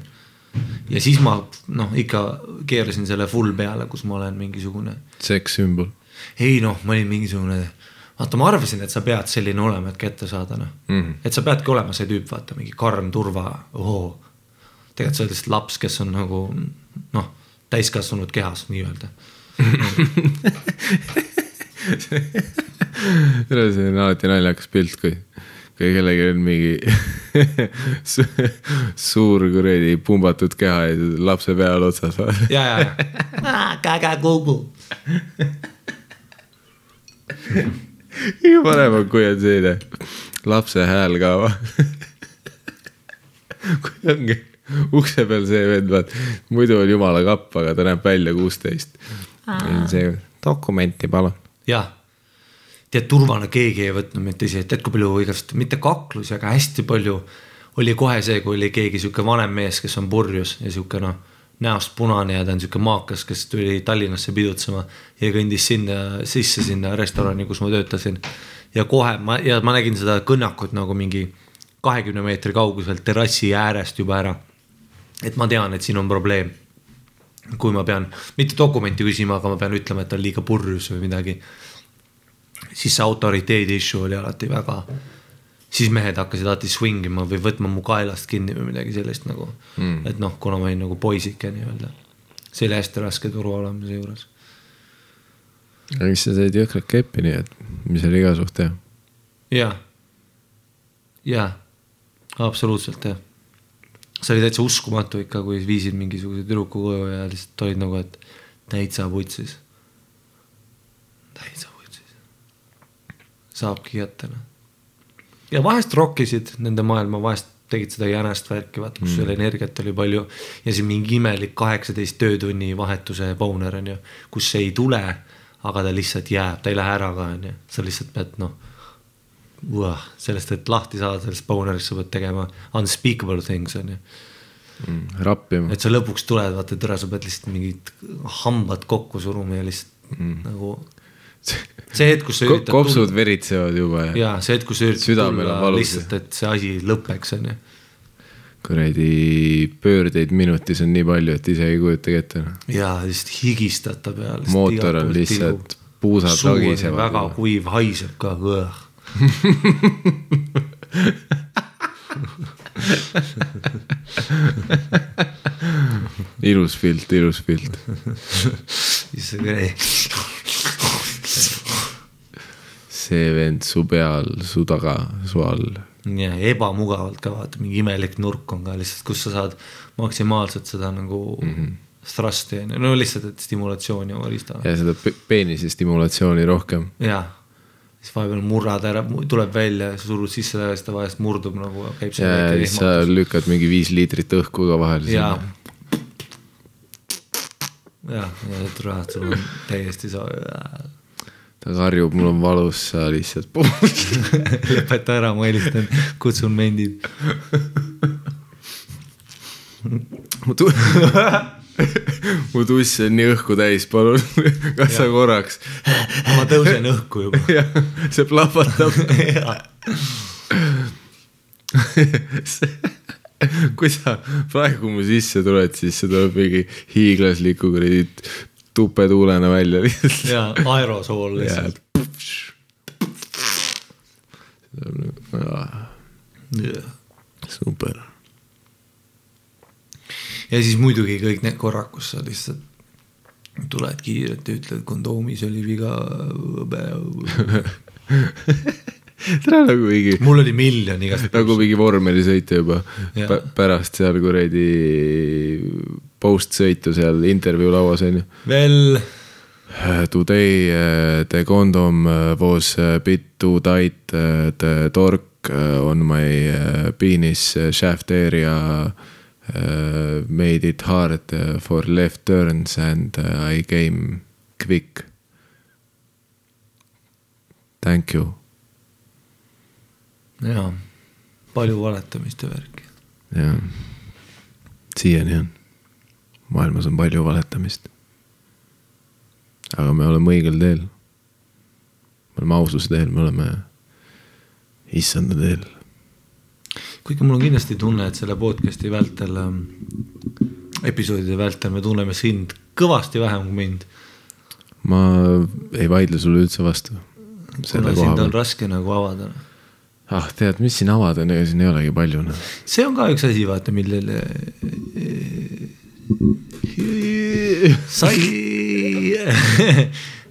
ja siis ma noh, ikka keerasin selle full peale, kus ma olen mingisugune. sekssümbol. ei noh, ma olin mingisugune vaata, ma arvasin, et sa pead selline olema, et kätte saada noh mm. -hmm. et sa peadki olema see tüüp, vaata mingi karm turva, ohoo. tegelikult sa oled lihtsalt laps, kes on nagu noh, täiskasvanud kehas nii-öelda. [LAUGHS] see on alati naljakas pilt, kui, kui kellelgi on mingi [LAUGHS] su suur kuradi pumbatud keha ja lapse peal otsas. ja, ja, ja. käge-kugu. kõige parem on, kui on selline lapse hääl ka. [LAUGHS] kui ongi ukse peal see vend, vaat muidu on jumala kapp, aga ta näeb välja kuusteist. See dokumenti palun. jah, tead turvana keegi ei võtnud mind tõsiselt, tead kui palju igast, mitte kaklusi, aga hästi palju oli kohe see, kui oli keegi sihuke vanem mees, kes on purjus ja sihuke noh, näost punane ja ta on sihuke maakas, kes tuli Tallinnasse pidutsema ja kõndis sinna sisse sinna restorani, kus ma töötasin. ja kohe ma ja ma nägin seda kõnnakut nagu mingi kahekümne meetri kauguselt terrassi äärest juba ära. et ma tean, et siin on probleem kui ma pean mitte dokumenti küsima, aga ma pean ütlema, et on liiga purjus või midagi. siis see autoriteedi issue oli alati väga, siis mehed hakkasid alati swing ima või võtma mu kaelast kinni või midagi sellist nagu mm.. et noh, kuna ma olin nagu poisike nii-öelda, see oli hästi raske turu olemise juures. aga mis sa said jõhkralt keppi, nii et mis oli iga suht hea. ja, ja absoluutselt jah. See oli täitsa uskumatu ikka, kui viisid mingisuguse tüdruku koju ja lihtsalt olid nagu, et täitsa putsis. täitsa putsis. saabki kätte noh. ja vahest rokkisid nende maailma, vahest tegid seda jänest värki, vaata kus mm. seal energiat oli palju ja siis mingi imelik kaheksateist töötunni vahetuse boner on ju, kus ei tule, aga ta lihtsalt jääb, ta ei lähe ära ka on ju, sa lihtsalt pead noh Uah, sellest, et lahti saada sellest boner'ist, sa pead tegema unspeakable things on ju. rappima. et sa lõpuks tuled, vaata tere, sa pead lihtsalt mingid hambad kokku suruma ja lihtsalt mm. nagu. see hetk, kus sa üritad kopsud veritsevad juba ja, ja see hetk, kus sa üritad Südamel tulla lihtsalt, et see asi lõpeks on ju. kuradi pöördeid minutis on nii palju, et ise ei kujutagi ette. ja lihtsalt higistad ta peal. mootor on lihtsalt, puusad lagisevad. väga kuiv, haiseb ka, ilus pilt, ilus pilt. see vend su peal, su taga, su all. ja ebamugavalt ka vaata, mingi imelik nurk on ka lihtsalt, kus sa saad maksimaalselt seda nagu mm -hmm. thrust'i on ju, no lihtsalt, et stimulatsiooni oma riista. ja seda pe- peenise stimulatsiooni rohkem. ja, siis vahepeal murrad ära, tuleb välja, surud sisse tagasi, ta vahest murdub nagu, see ja siis sa lükkad mingi viis liitrit õhku ka vahele. ja, ja, ja tule, sul on täiesti sa-, ta karjub, mul on valus, sa lihtsalt. [LAUGHS] lõpeta ära, ma helistan, kutsun mendid. mu tu-, [LAUGHS] [LAUGHS] mu tuss on nii õhku täis, palun, kas sa korraks. ma tõusen õhku juba. [LAUGHS] jah, see plahvatab. [LAUGHS] kui sa praegu mu sisse tuled, siis see tuleb mingi hiiglasliku kuradi tupetuulena välja lihtsalt. ja aerosool lihtsalt. super. Ja siis muidugi kõik need korrad, kus sa lihtsalt tuled kiirelt ja ütled, kondoomis oli viga. [LAUGHS] tere nagu mingi, mul oli miljon igast. nagu mingi vormelisõita juba. Pä- pärast seal kuradi post-sõitu seal intervjuu lauas on ju. veel, Today uh, the condom uh, was a bit too tight the torque on my penis shaft area uh, made it hard uh, for left turns and uh, I came quick. Thank you. jaa, palju valetamist ja värki. jah, siiani on, maailmas on palju valetamist. aga me oleme õigel teel. me oleme aususe teel, me oleme issanda teel. Kuigi mul on kindlasti tunne, et selle podcast'i vältel, episoodide vältel me tunneme sind kõvasti vähem kui mind. ma ei vaidle sulle üldse vastu. kuna sind on raske nagu avada. ah, tead, mis siin avada ega siin ei olegi palju noh. see on ka üks asi, vaata, millele sai.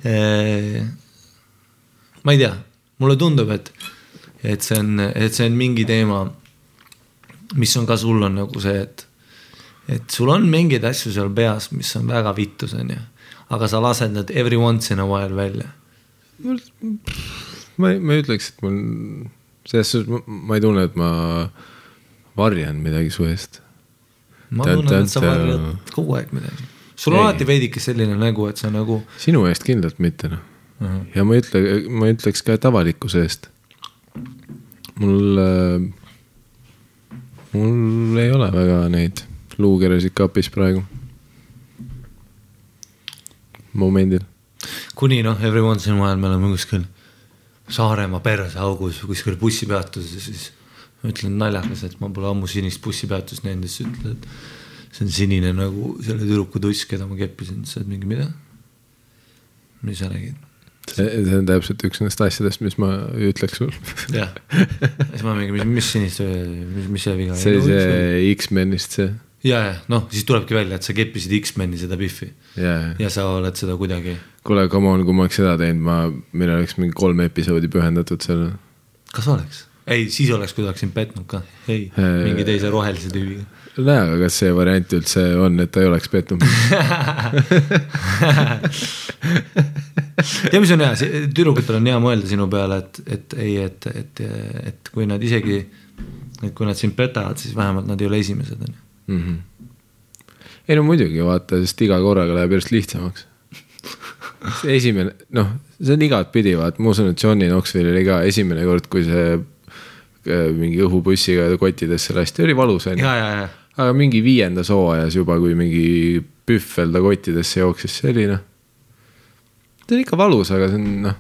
[LAUGHS] ma ei tea, mulle tundub, et, et see on, et see on mingi teema, mis on ka sul on nagu see, et, et sul on mingeid asju seal peas, mis on väga vittus, onju. aga sa lased need every once in a while välja. ma ei, ma ei ütleks, et mul, selles suhtes ma, ei tunne, et ma varjan midagi su eest. ma tunnen, et sa varjad kogu aeg midagi. sul on Ei. alati veidike selline nägu, et sa nagu sinu eest kindlalt mitte noh. ja ma ei ütle, ma ütleks ka, et avalikkuse eest. mul äh,, mul ei ole väga neid luukeresid kapis praegu. momendil. kuni noh, every once in a while me oleme kuskil Saaremaa perseaugus kuskil bussipeatuses siis ütlen naljakas, et ma pole ammu sinist bussipeatust näinud siis ütled, see on sinine nagu selle tüdruku tuss, keda ma keppisin, sa oled mingi mida? mis sa räägid? see, see on täpselt üks nendest asjadest, mis ma ütleks sul. jah, siis ma mingi, mis, mis sinist, mis, mis see viga see see X-menist see. ja, ja noh, siis tulebki välja, et sa keppisid X-meni seda Biffi ja, ja sa oled seda kuidagi, kuule, come on, kui ma oleks seda teinud, ma, meil oleks mingi kolm episoodi pühendatud sellele. kas oleks? ei, siis oleks, kui ta oleks sind petnud ka, ei, Äh, mingi teise rohelise tüübiga näe, aga kas see variant üldse on, et ta ei oleks pettunud? [LAUGHS] tead, mis on hea, tüdrukutel on hea mõelda sinu peale, et, et ei, et, et, et kui nad isegi, et kui nad sind petavad, siis vähemalt nad ei ole esimesed, on ju. -hmm. ei no muidugi vaata, sest iga korraga läheb järjest lihtsamaks. see esimene, noh, see on igatpidi, vaata, ma usun, et Johnny Knoxville oli ka esimene kord, kui see äh, mingi õhubussiga kottidesse lasti, oli valus ja, ja aga mingi viiendas hooajas juba, kui mingi pühvel ta kottidesse jooksis, see oli noh. see on ikka valus, aga see on noh,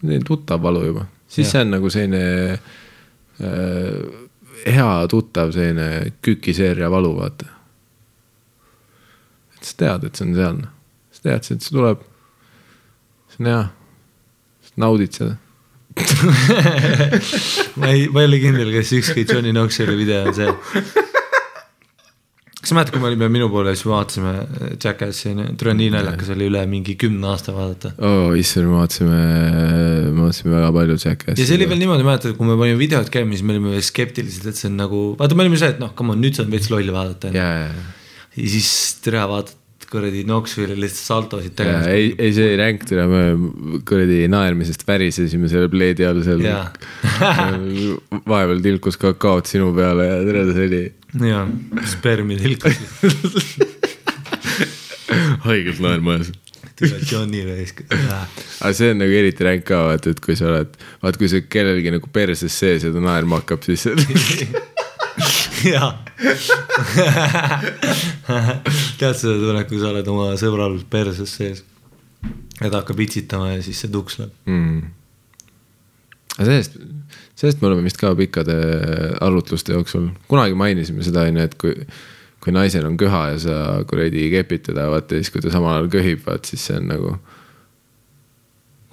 selline tuttav valu juba, siis Jah. see on nagu selline äh, hea tuttav selline kükiseeria valu, vaata. et sa tead, et see on seal, noh, sa tead, et see tuleb. see on hea, naudid seda. [LAUGHS] ma ei, ma ei ole kindel, kas ükski Johnny Knoxville'i video on see. Kas sa mäletad, kui me olime minu poole, siis vaatasime Jackassi onju, tule nii naljakas oli üle mingi kümne aasta vaadata. oh,, issand, me vaatasime, me vaatasime väga palju Jackassi. ja see oli veel niimoodi, mäletad, kui me panime videot käima, siis me olime veel skeptilised, et see on nagu, vaata, me olime see, et noh, come on, nüüd see on veits loll vaadata ja siis tere vaatad kuradi Knoxville'i lihtsalt saltosid ja tegemas. ei, ei see ei ränk tule, me kuradi naermisest värisesime selle pleedi all seal. [LAUGHS] Vahepeal tilkus kakaot sinu peale ja tere, see oli jaa, spermi tilkus. [LAUGHS] haigelt naermas. tule Johnny raisk. aga see on nagu eriti ränk ka vaata, et kui sa oled, vaat kui sa kellelgi nagu perses sees ja ta naerma hakkab, siis [LAUGHS] jaa. tead seda tunnet, kui sa oled oma sõbral perses sees ja ta hakkab itsitama ja siis see tuks läheb. mm.. aga sellest, sellest me oleme vist ka pikkade arutluste jooksul, kunagi mainisime seda onju, et kui, kui naisel on köha ja sa kuradi kepid teda, vaata siis, kui ta samal ajal köhib, vaat siis see on nagu,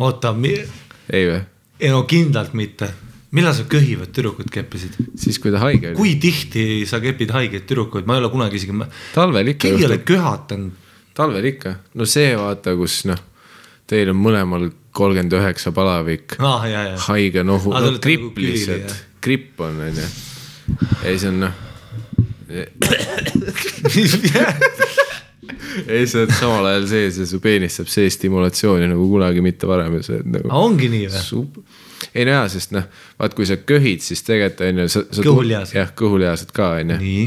oota, ei või? ei no kindlalt mitte. Millal sa köhivad tüdrukut keppisid? siis, kui ta haige oli. kui tihti sa kepid haigeid tüdrukuid, ma ei ole kunagi isegi, talvel ikka keegi ei ole köhatanud. talvel ikka, no see vaata, kus noh, teil on mõlemal kolmkümmend üheksa palavik, ja, ja. haige nohu, te no gripp nagu külili, lihtsalt gripp on onju. ei, see on noh, [COUGHS] ei sa oled samal ajal sees ja su peenis saab see stimulatsiooni nagu kunagi mitte varem ja sa oled nagu ongi nii või? Ei no jaa, sest noh, vaat kui sa köhid, siis tegelikult on ju. Kõhulihased. jah, kõhulihased ka on ju.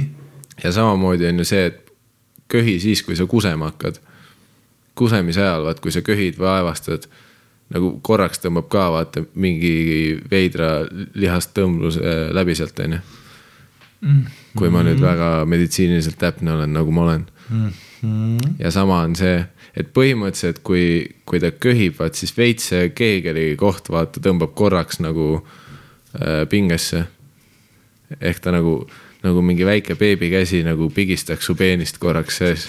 ja samamoodi on ju see, et köhi siis, kui sa kusema hakkad. kusemise ajal, vaat kui sa köhid või aevastad, nagu korraks tõmbab ka vaata mingi veidra lihastõmblus äh, läbi sealt on ju. kui ma nüüd väga meditsiiniliselt täpne olen, nagu ma olen. ja sama on see, et põhimõtteliselt, kui, kui ta köhib, vaat siis veits see keegeli koht vaata tõmbab korraks nagu äh, pingesse. ehk ta nagu, nagu mingi väike beebikäsi nagu pigistaks su peenist korraks sees.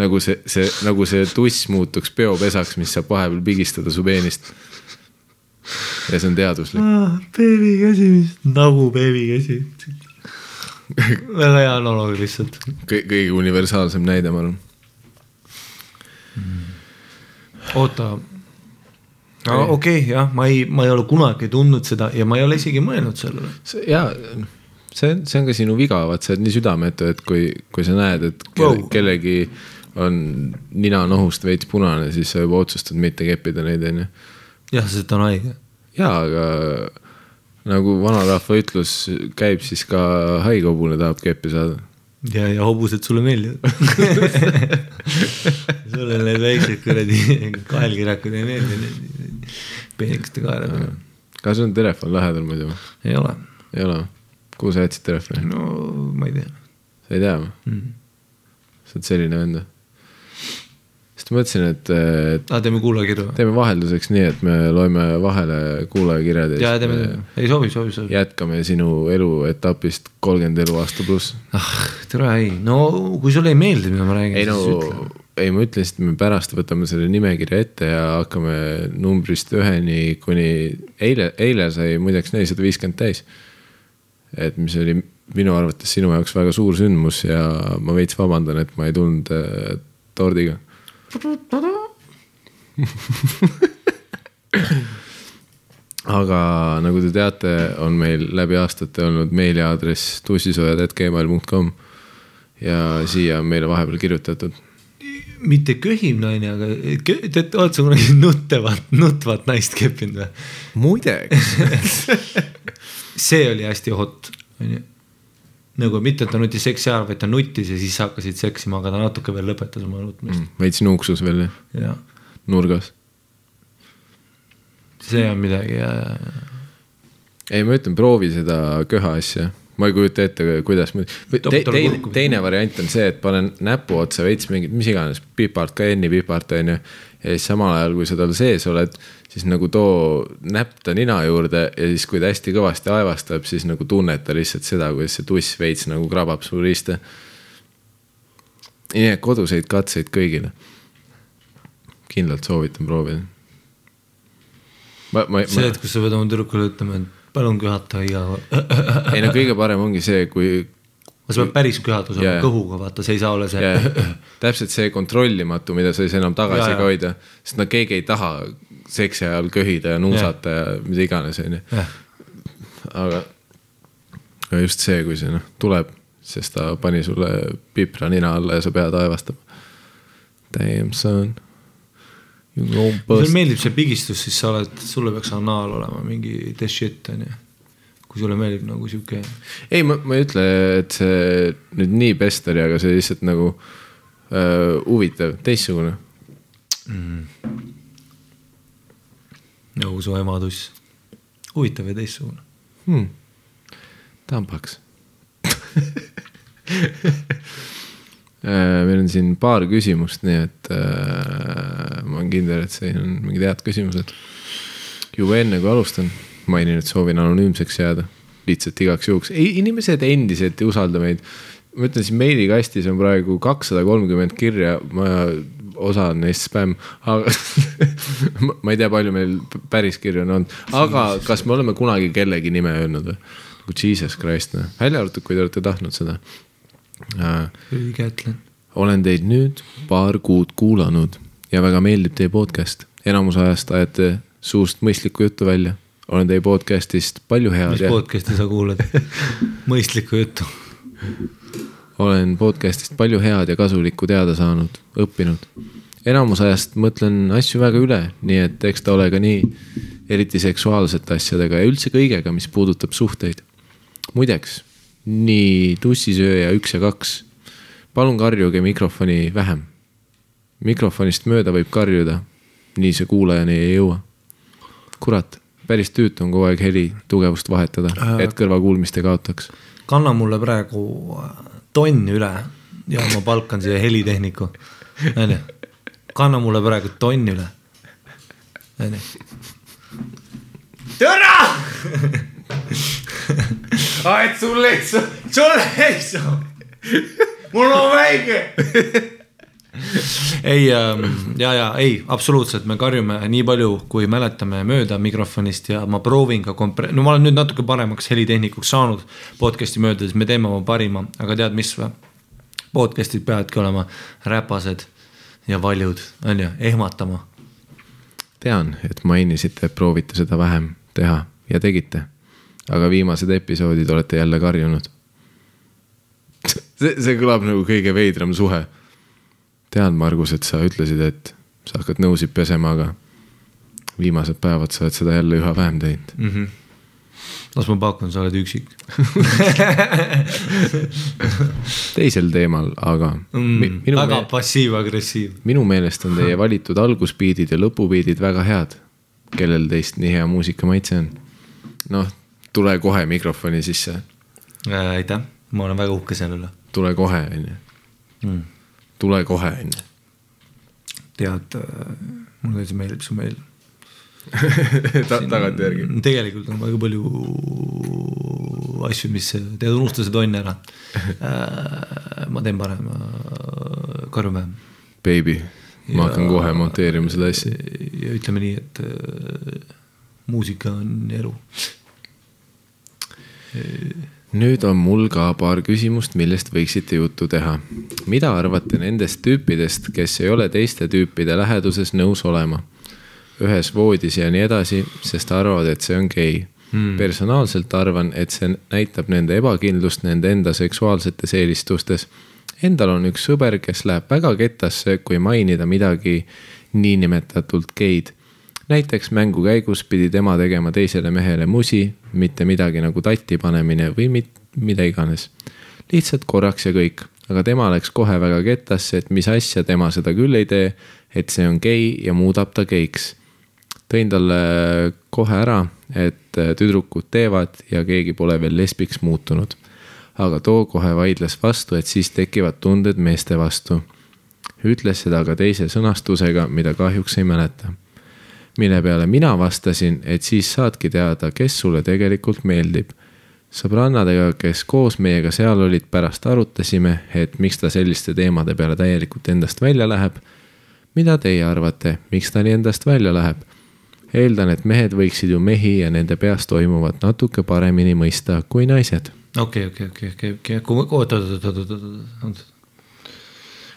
nagu see, see, nagu see tuss muutuks peopesaks, mis saab vahepeal pigistada su peenist. ja see on teaduslik. beebikäsi, mis nagu beebikäsi. [LAUGHS] väga hea analoog lihtsalt. kõige universaalsem näide, ma arvan. oota. okei okay,, jah, ma ei, ma ei ole kunagi tundnud seda ja ma ei ole isegi mõelnud sellele. ja see, see on ka sinu viga, vaat sa oled nii südametu, et kui, kui sa näed, et kelle, Wow. kellegi on nina nohust veits punane, siis sa juba otsustad mitte keppida neid, onju. jah, sest on haige. ja, aga nagu vanarahva ütlus käib, siis ka haige hobune tahab keppi saada. ja, ja hobused sulle meeldivad. [LAUGHS] sulle need väiksed kuradi kaelkirakud ei meeldi, peenikeste kaeladega. kas sul on telefon lähedal muidu ei ole, ei ole kuhu sa jätsid telefoni? no ma ei tea sa ei tea või? mm.. sa oled selline vend või? Sest ma mõtlesin, et, et Ah, teeme kuulajakirju teeme vahelduseks nii, et me loeme vahele kuulajakirjad ja ja teeme siis, me ei sobi, sobi, sobi. jätkame sinu eluetapist kolmkümmend eluaasta pluss. ah, tere, ei, no kui sulle ei meeldi, mida ma räägin, ei no siis ütle. ei, ma ütlen, et me pärast võtame selle nimekirja ette ja hakkame numbrist üheni kuni eile, eile sai muideks nelisada viiskümmend täis. et mis oli minu arvates sinu jaoks väga suur sündmus ja ma veits vabandan, et ma ei tulnud äh, tordiga. [LAUGHS] aga nagu te teate, on meil läbi aastate olnud meiliaadress tussisoojad.gmail.com ja siia on meile vahepeal kirjutatud mitte köhim naine, aga kö- tead, oled sa kunagi nuttevat, nutvat naist keppinud või? muideks, [LAUGHS] see oli hästi hot, onju. Nagu mitte, et ta nutis seksi ajal, vaid ta nutis ja siis hakkasid seksima, aga ta natuke veel lõpetas oma nutmist veits nuuksus veel jah, mm. ja nurgas. see on midagi ja, ja, ei, ma ütlen, proovi seda köha asja, ma ei kujuta ette, kuidas ma te,, teine, teine variant on see, et panen näpu otsa veits mingit, mis iganes, pipart, kaiennipipart on ju. Ja siis samal ajal, kui sa tal sees oled, siis nagu too näpp ta nina juurde ja siis, kui ta hästi kõvasti aevastab, siis nagu tunneta lihtsalt seda, kuidas see tuss veits nagu krabab su riiste. nii et koduseid katseid kõigile. kindlalt soovitan proovida. ma, ma, see, ma et, kus sa pead oma tüdrukule ütlema, et palun köhata kord. ei no kõige parem ongi see, kui sa pead päris köhadus olema Jaa. kõhuga, vaata, see ei saa olla see ja täpselt see kontrollimatu, mida sa ei saa enam tagasi Jaa, ka hoida, sest no keegi ei taha seksi ajal köhida ja nuusata ja mida iganes, onju. Aga, aga just see, kui see noh tuleb, sest ta pani sulle pipra nina alla ja sa pead aevastama. Damn son. Bust. meeldib see pigistus, siis sa oled, sulle peaks anaal olema mingi the shit onju. Kui sulle meeldib nagu sihuke, ei, ma, ma ei ütle, et see nüüd nii oli, aga see lihtsalt nagu äh, huvitav, teistsugune. nagu su ematuss. huvitav ja teistsugune. hmm.. tambaks [LAUGHS] Äh, meil on siin paar küsimust, nii et äh, ma olen kindel, et siin on mingid head küsimused. juba enne kui alustan, mainin, et soovin anonüümseks jääda, lihtsalt igaks juhuks, inimesed endiselt ei usalda meid. ma ütlen siin meilikastis on praegu kakssada kolmkümmend kirja, ma, osa on neist spämm, aga [LAUGHS] ma- ei tea, palju meil päris kirju on olnud, aga kas me oleme kunagi kellegi nime öelnud või? nagu Jesus Christ, noh, välja arvatud, kui te olete tahtnud seda äh, õige ütlen. olen teid nüüd paar kuud kuulanud ja väga meeldib teie podcast. enamus ajast ajate suust mõistlikku juttu välja. Olen teie podcast'ist palju head mis ja podcast'i sa kuulad? [LAUGHS] mõistlikku juttu. olen podcast'ist palju head ja kasulikku teada saanud, õppinud. enamus ajast mõtlen asju väga üle, nii et eks ta ole ka nii, eriti seksuaalsete asjadega ja üldse kõigega, mis puudutab suhteid. muideks, nii tussisööja üks ja kaks, palun karjuge mikrofoni vähem. mikrofonist mööda võib karjuda, nii see kuulajani ei jõua. kurat, päris tüütu on kogu aeg heli tugevust vahetada, et kõrvakuulmist ei kaotaks kanna mulle praegu tonn üle ja ma palkan siia helitehniku, onju. kanna mulle praegu tonn üle, onju. türa et sul ei saa. sulle ei saa, mul on väike. [LAUGHS] ei ähm, ja, ja ei, absoluutselt, me karjume nii palju, kui mäletame mööda mikrofonist ja ma proovin ka kompre-, no ma olen nüüd natuke paremaks helitehnikuks saanud podcast'i mööda, siis me teeme oma parima, aga tead, mis või? podcast'id peavadki olema räpased ja valjud, on ju, ehmatama. tean, et mainisite, et proovite seda vähem teha ja tegite. aga viimased episoodid olete jälle karjunud. [LAUGHS] see, see kõlab nagu kõige veidram suhe. tean, Margus, et sa ütlesid, et sa hakkad nõusid pesema, aga viimased päevad sa oled seda jälle üha vähem teinud. mm. -hmm. las ma pakun, sa oled üksik [LAUGHS] teisel teemal, aga mm,. väga passiiv-agressiiv. minu meelest on teie valitud alguspiidid ja lõpupiidid väga head. kellel teist nii hea muusikamaitse on? noh, tule kohe mikrofoni sisse, Äh, aitäh, ma olen väga uhke selle üle tule kohe, onju. mm.. Tule kohe, onju. tead, mulle täitsa meeldib su meel. tagantjärgi. tegelikult on väga palju asju, mis tead unustasid onni ära. ma teen parem, karju vähem. Baby, ma hakkan kohe monteerima seda asja. ja ütleme nii, et äh, muusika on elu. Nüüd on mul ka paar küsimust, millest võiksite juttu teha. mida arvate nendest tüüpidest, kes ei ole teiste tüüpide läheduses nõus olema? ühes voodis ja nii edasi, sest arvavad, et see on gei hmm.. personaalselt arvan, et see näitab nende ebakindlust nende enda seksuaalsetes eelistustes. Endal on üks sõber, kes läheb väga kettasse, kui mainida midagi niinimetatult geid näiteks mängu käigus pidi tema tegema teisele mehele musi, mitte midagi nagu tatti panemine või mit-, mida iganes. lihtsalt korraks ja kõik, aga tema läks kohe väga kettasse, et mis asja, tema seda küll ei tee, et see on gei ja muudab ta geiks. tõin talle kohe ära, et tüdrukud teevad ja keegi pole veel lesbiks muutunud. aga too kohe vaidles vastu, et siis tekivad tunded meeste vastu. ütles seda ka teise sõnastusega, mida kahjuks ei mäleta mille peale mina vastasin, et siis saadki teada, kes sulle tegelikult meeldib. sõbrannadega, kes koos meiega seal olid, pärast arutasime, et miks ta selliste teemade peale täielikult endast välja läheb. mida teie arvate, miks ta nii endast välja läheb? eeldan, et mehed võiksid ju mehi ja nende peas toimuvat natuke paremini mõista kui naised. okei, okei, okei, okei, okei, oot, oot, oot, oot, oot, oot,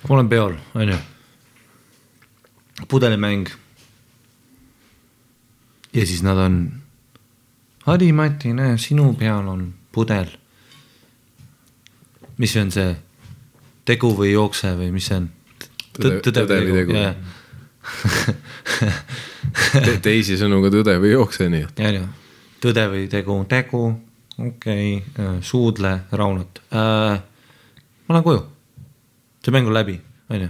ma olen peol, on ju. pudelimäng. Ja siis nad on. Hadi-Mati, näe, sinu peal on pudel. mis see on see tegu või jookse või mis see on? Tõde- või tegu. Te teisi sõnu ka tõde või jookse, nii et. ja, ja tõde või tegu, tegu, okei okay., suudle, Raunot äh,. ma lähen koju, see mäng on läbi, onju.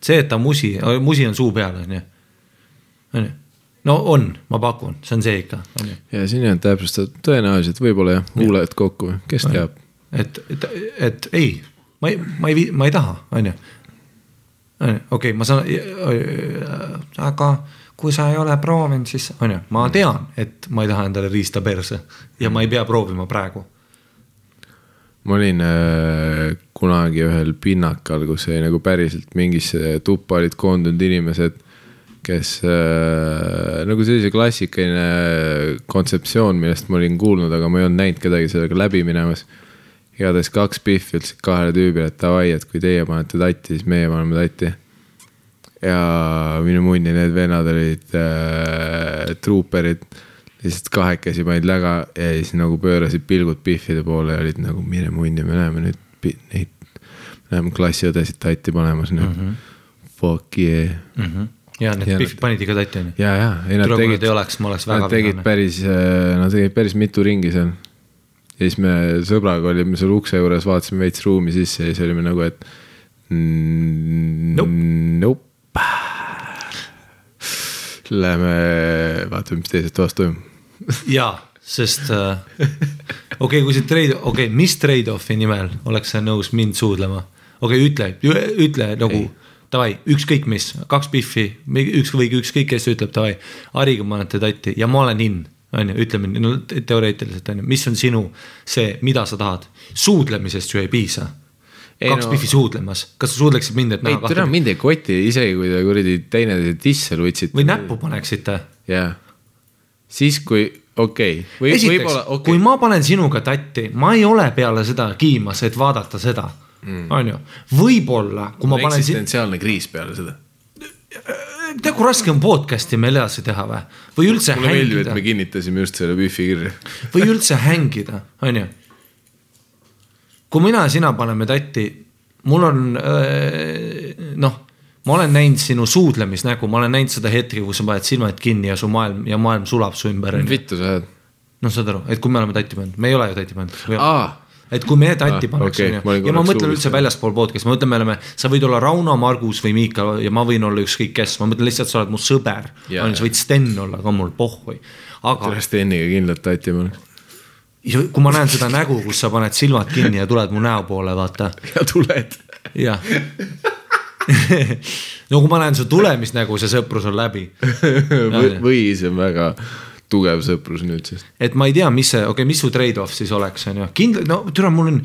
see, et ta musi, musi on suu peal, onju, onju. No on, ma pakun, see on see ikka, ja siin ei olnud täpsustatud, tõenäoliselt võib-olla jah, huuled kokku, kes teab. et, et, et ei, ma ei, ma ei, ma ei taha, onju. onju, okei, ma saan, aga kui sa ei ole proovinud, siis onju, ma tean, et ma ei taha endale riista perse ja ma ei pea proovima praegu. ma olin äh, kunagi ühel pinnakal, kus oli nagu päriselt mingisse tuppa olid koondunud inimesed, kes äh, nagu sellise klassikaline kontseptsioon, millest ma olin kuulnud, aga ma ei olnud näinud kedagi sellega läbi minemas. igatahes kaks Biffi ütlesid kahele tüübile, et davai, et kui teie panete tatti, siis meie paneme tatti. ja minu munni need vennad olid äh, truuperid, lihtsalt kahekesi panid läga ja siis nagu pöörasid pilgud Biffide poole ja olid nagu mine munni, me näeme nüüd neid, me näeme klassiõdesid tatti panemas nüüd mm. -hmm. Fuck yeah. Ja need Ja Biffid panid ikka tatti onju. ja, ja, ei nad tegid nad ei oleks, ma oleks väga Nad tegid vihane. päris, nad tegid päris mitu ringi seal. ja siis me sõbraga olime seal ukse juures, vaatasime veits ruumi sisse ja siis olime nagu, et Nope. nope. Läheme vaatame, mis teises toas toimub. jaa, sest äh, okei okay,, kui see trade, okei okay,, mis trade-off'i nimel oleks sa nõus mind suudlema? okei okay,, ütle, ütle nagu davai, ükskõik mis, kaks Biffi, üks või ükskõik kes ütleb davai, Hariga panete tatti ja ma olen in, on ju, ütleme no, teoreetiliselt on ju, mis on sinu see, mida sa tahad, suudlemisest ju ei piisa. Ei kaks no-. Biffi suudlemas, kas sa suudleksid mind, et ei näha, kahte mind ei koti, isegi kui te kuradi teineteise disse lutsite. või näppu paneksite? jaa, siis kui, okei okay., esiteks okay., kui ma panen sinuga tatti, ma ei ole peale seda kiimas, et vaadata seda, on ju, võib-olla kui ma okay., panen eksistentsiaalne kriis peale seda. tead kui raske on podcast'i meil edasi teha või, või üldse mulle meeldib, et me kinnitasime just selle Biffi kirja. või üldse hängida, on ju. kui mina ja sina paneme tatti, mul on äh, noh, ma olen näinud sinu suudlemisnägu, ma olen näinud seda hetke, kus sa paned silmad kinni ja su maailm ja maailm sulab su ümber, vittu sa oled? noh, saad aru, et kui me oleme tatti pannud, me ei ole ju tatti pannud. aa, et kui me tatti Ah, pannakse okei, onju ma olin ja ma mõtlen üldse väljaspool podcast'i, ma mõtlen, me oleme, sa võid olla Rauno, Margus või Miikal ja ma võin olla ükskõik kes, ma mõtlen lihtsalt, sa oled mu sõber. Jaa, on ju, sa võid Sten olla ka mul pohhui. aga sellest Steniga kindlalt ma olen. ja kui ma näen seda nägu, kus sa paned silmad kinni ja tuled mu näo poole, vaata, ja tuled. jah. [LAUGHS] no kui ma näen su tulemisnägu, see sõprus on läbi. [LAUGHS] või see on väga tugev sõprus nüüd siis. et ma ei tea, mis see, okei okay,, mis su trade-off siis oleks, on ju, kindlalt, no türa, mul on.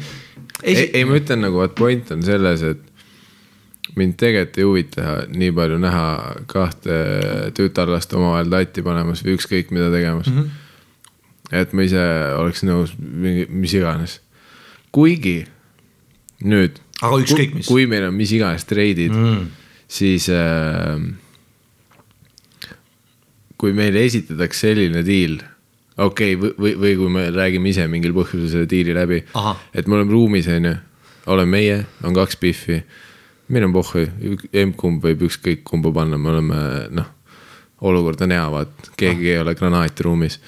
ei, ei ma ütlen nagu, et point on selles, et mind tegelikult ei huvita nii palju näha kahte tütarlast omavahel tatti panemas või ükskõik mida tegemas mm. -hmm. et ma ise oleks nõus mingi, mis iganes. kuigi nüüd. Aga ükskõik mis. kui meil on mis iganes treidid mm., siis äh, kui meile esitatakse selline diil, okei okay,, või, või, kui me räägime ise mingil põhjusel selle diili läbi et me oleme ruumis, onju, oleme meie, on kaks Biffi, meil on pohhu, emb-kumb võib ükskõik kumba panna, me oleme noh, olukord on hea, vaat keegi ei ole granaati ruumis.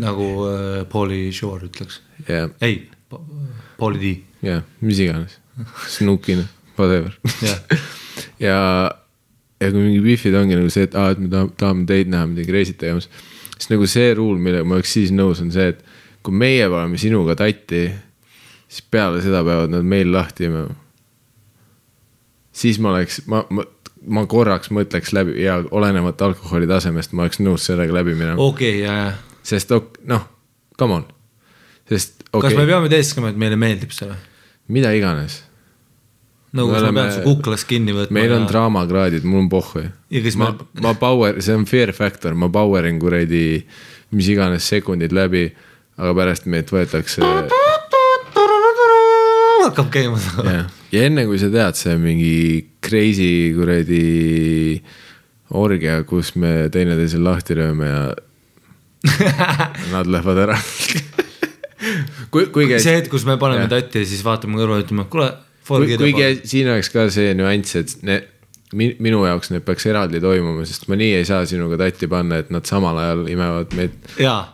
Nagu äh, Pauli Shore ütleks, ja, ei, Pauli D, ja mis iganes, Snukina, whatever. Jah. [LAUGHS] ja, ja kui mingi Biffid ongi nagu see, et aa, et me tahame, tahame teid näha midagi reisit tegemas, siis nagu see rule, millega ma oleks siis nõus, on see, et kui meie paneme sinuga tatti, siis peale seda peavad nad meil lahti imema. siis ma oleks, ma, ma, ma korraks mõtleks läbi ja olenemata alkoholi tasemest, ma oleks nõus sellega läbi minema okei, ja, ja sest ok, noh, come on, sest okay. kas me okay,, peame teeskama, et meile meeldib see või? mida iganes, kas ma pean su kuklast kinni võtma meil on ja- draamakraadid, mul on pohhu Ja ma me-, ma power, see on fear factor, ma power in kuradi mis iganes sekundid läbi, aga pärast meid võetakse hakkab käima ja, ja enne kui sa tead, see on mingi crazy kuradi orgia, kus me teineteisel lahti lööme ja [LAUGHS] nad lähevad ära. Kui, kuigi, see hetk, kus me paneme Jah. tatti ja siis vaatame kõrvale, ütleme, kuule, kuigi siin oleks ka see nüanss, et ne, mi- minu jaoks need peaks eraldi toimuma, sest ma nii ei saa sinuga tatti panna, et nad samal ajal imevad meid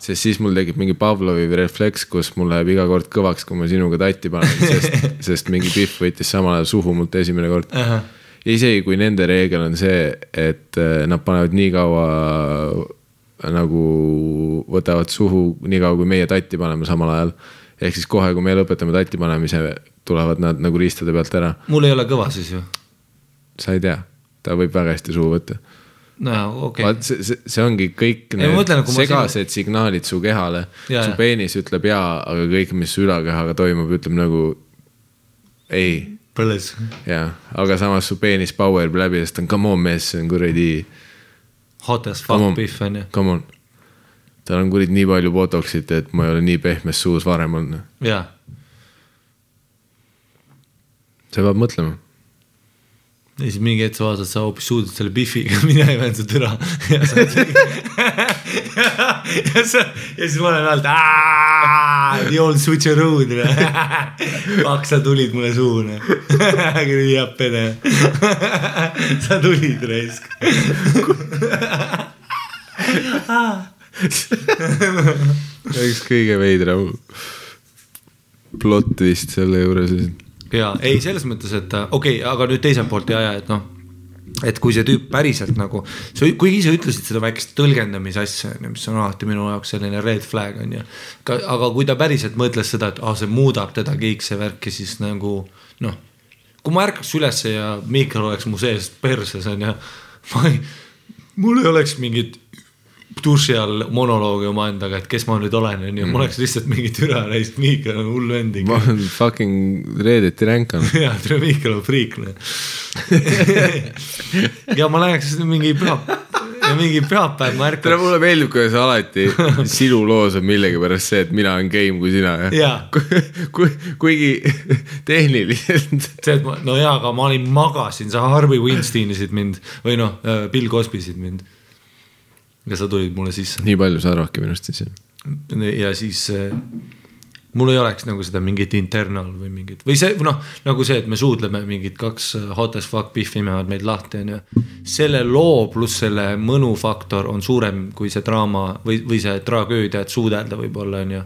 sest siis mul tekib mingi Pavlovi refleks, kus mul läheb iga kord kõvaks, kui ma sinuga tatti panen, [LAUGHS] sest, sest mingi Pihv võttis samal ajal suhu mult esimene kord. ja isegi kui nende reegel on see, et eh, nad panevad nii kaua nagu võtavad suhu nii kaua, kui meie tatti paneme samal ajal. ehk siis kohe, kui me lõpetame tatti panemise, tulevad nad nagu riistade pealt ära, mul ei ole kõva siis ju. sa ei tea, ta võib väga hästi suhu võtta no okei vaat see, see, see ongi kõik Ei, need mõtlen, kui ma segased sinu... signaalid su kehale. Su peenis ütleb jaa, aga kõik, mis ülakehaga toimub, ütleb nagu ei. põles. jaa, aga samas su peenis power ib läbi, sest ta on come on mees, see on kuradi, Hot as fuck beef on ju, come on. tal on kuradi nii palju botox'it, et ma ei ole nii pehmes suus varem olnud. jaa. Sa pead mõtlema. ja siis mingi hetk sa vaatad, sa hoopis suudled selle Biffiga, ei öelnud su türa. ja sa, [LAUGHS] ja sa, siis ma olen alt, the old switcheroo'd. [LAUGHS] kaks, sa tulid mulle suhu, noh. kuradi hea pene. [LAUGHS] sa tulid raisk. üks kõige veidram plott vist selle juures. Ja ei, selles mõttes, et äh, okei okay,, aga nüüd teiselt poolt ja, ja et noh, et kui see tüüp päriselt nagu, sa, kuigi sa ütlesid seda väikest tõlgendamise asja, on ju, mis on alati minu jaoks selline red flag on ju. aga kui ta päriselt mõtles seda, et ah, see muudab teda kõik see värk ja siis nagu noh, kui ma ärkaks ülesse ja Miikal oleks mu sees perses on ju, ma ei, mul ei oleks mingit duši all monoloogi omaendaga, et kes ma nüüd olen, onju, Mm. ma oleks lihtsalt mingi türa reis, Miikel on hull vend ma ikka. olen fucking reedeti ränk on. [LAUGHS] jaa, tere, Miikel on friik, noh. [LAUGHS] ja ma läheks mingi püha, mingi pühapäev, ma tere, ärkaks. mulle meeldib, kuidas alati sinu loos on millegipärast see, et mina olen game kui sina jah Jaa. Ku, kuigi tehniliselt [LAUGHS] see, et ma, no jaa, aga ma olin, magasin, sa Harvey Weinsteinisid mind või noh, Bill Cosbysid mind. Ja sa tulid mulle sisse nii palju sa arvadki minust siis jah? ja siis äh, mul ei oleks nagu seda mingit internal või mingit või see noh, nagu see, et me suudleme mingid kaks äh, hot as fuck pihvimevad meid lahti onju. selle loo pluss selle mõnufaktor on suurem kui see draama või, või see tragöödia, et suudelda võib-olla onju.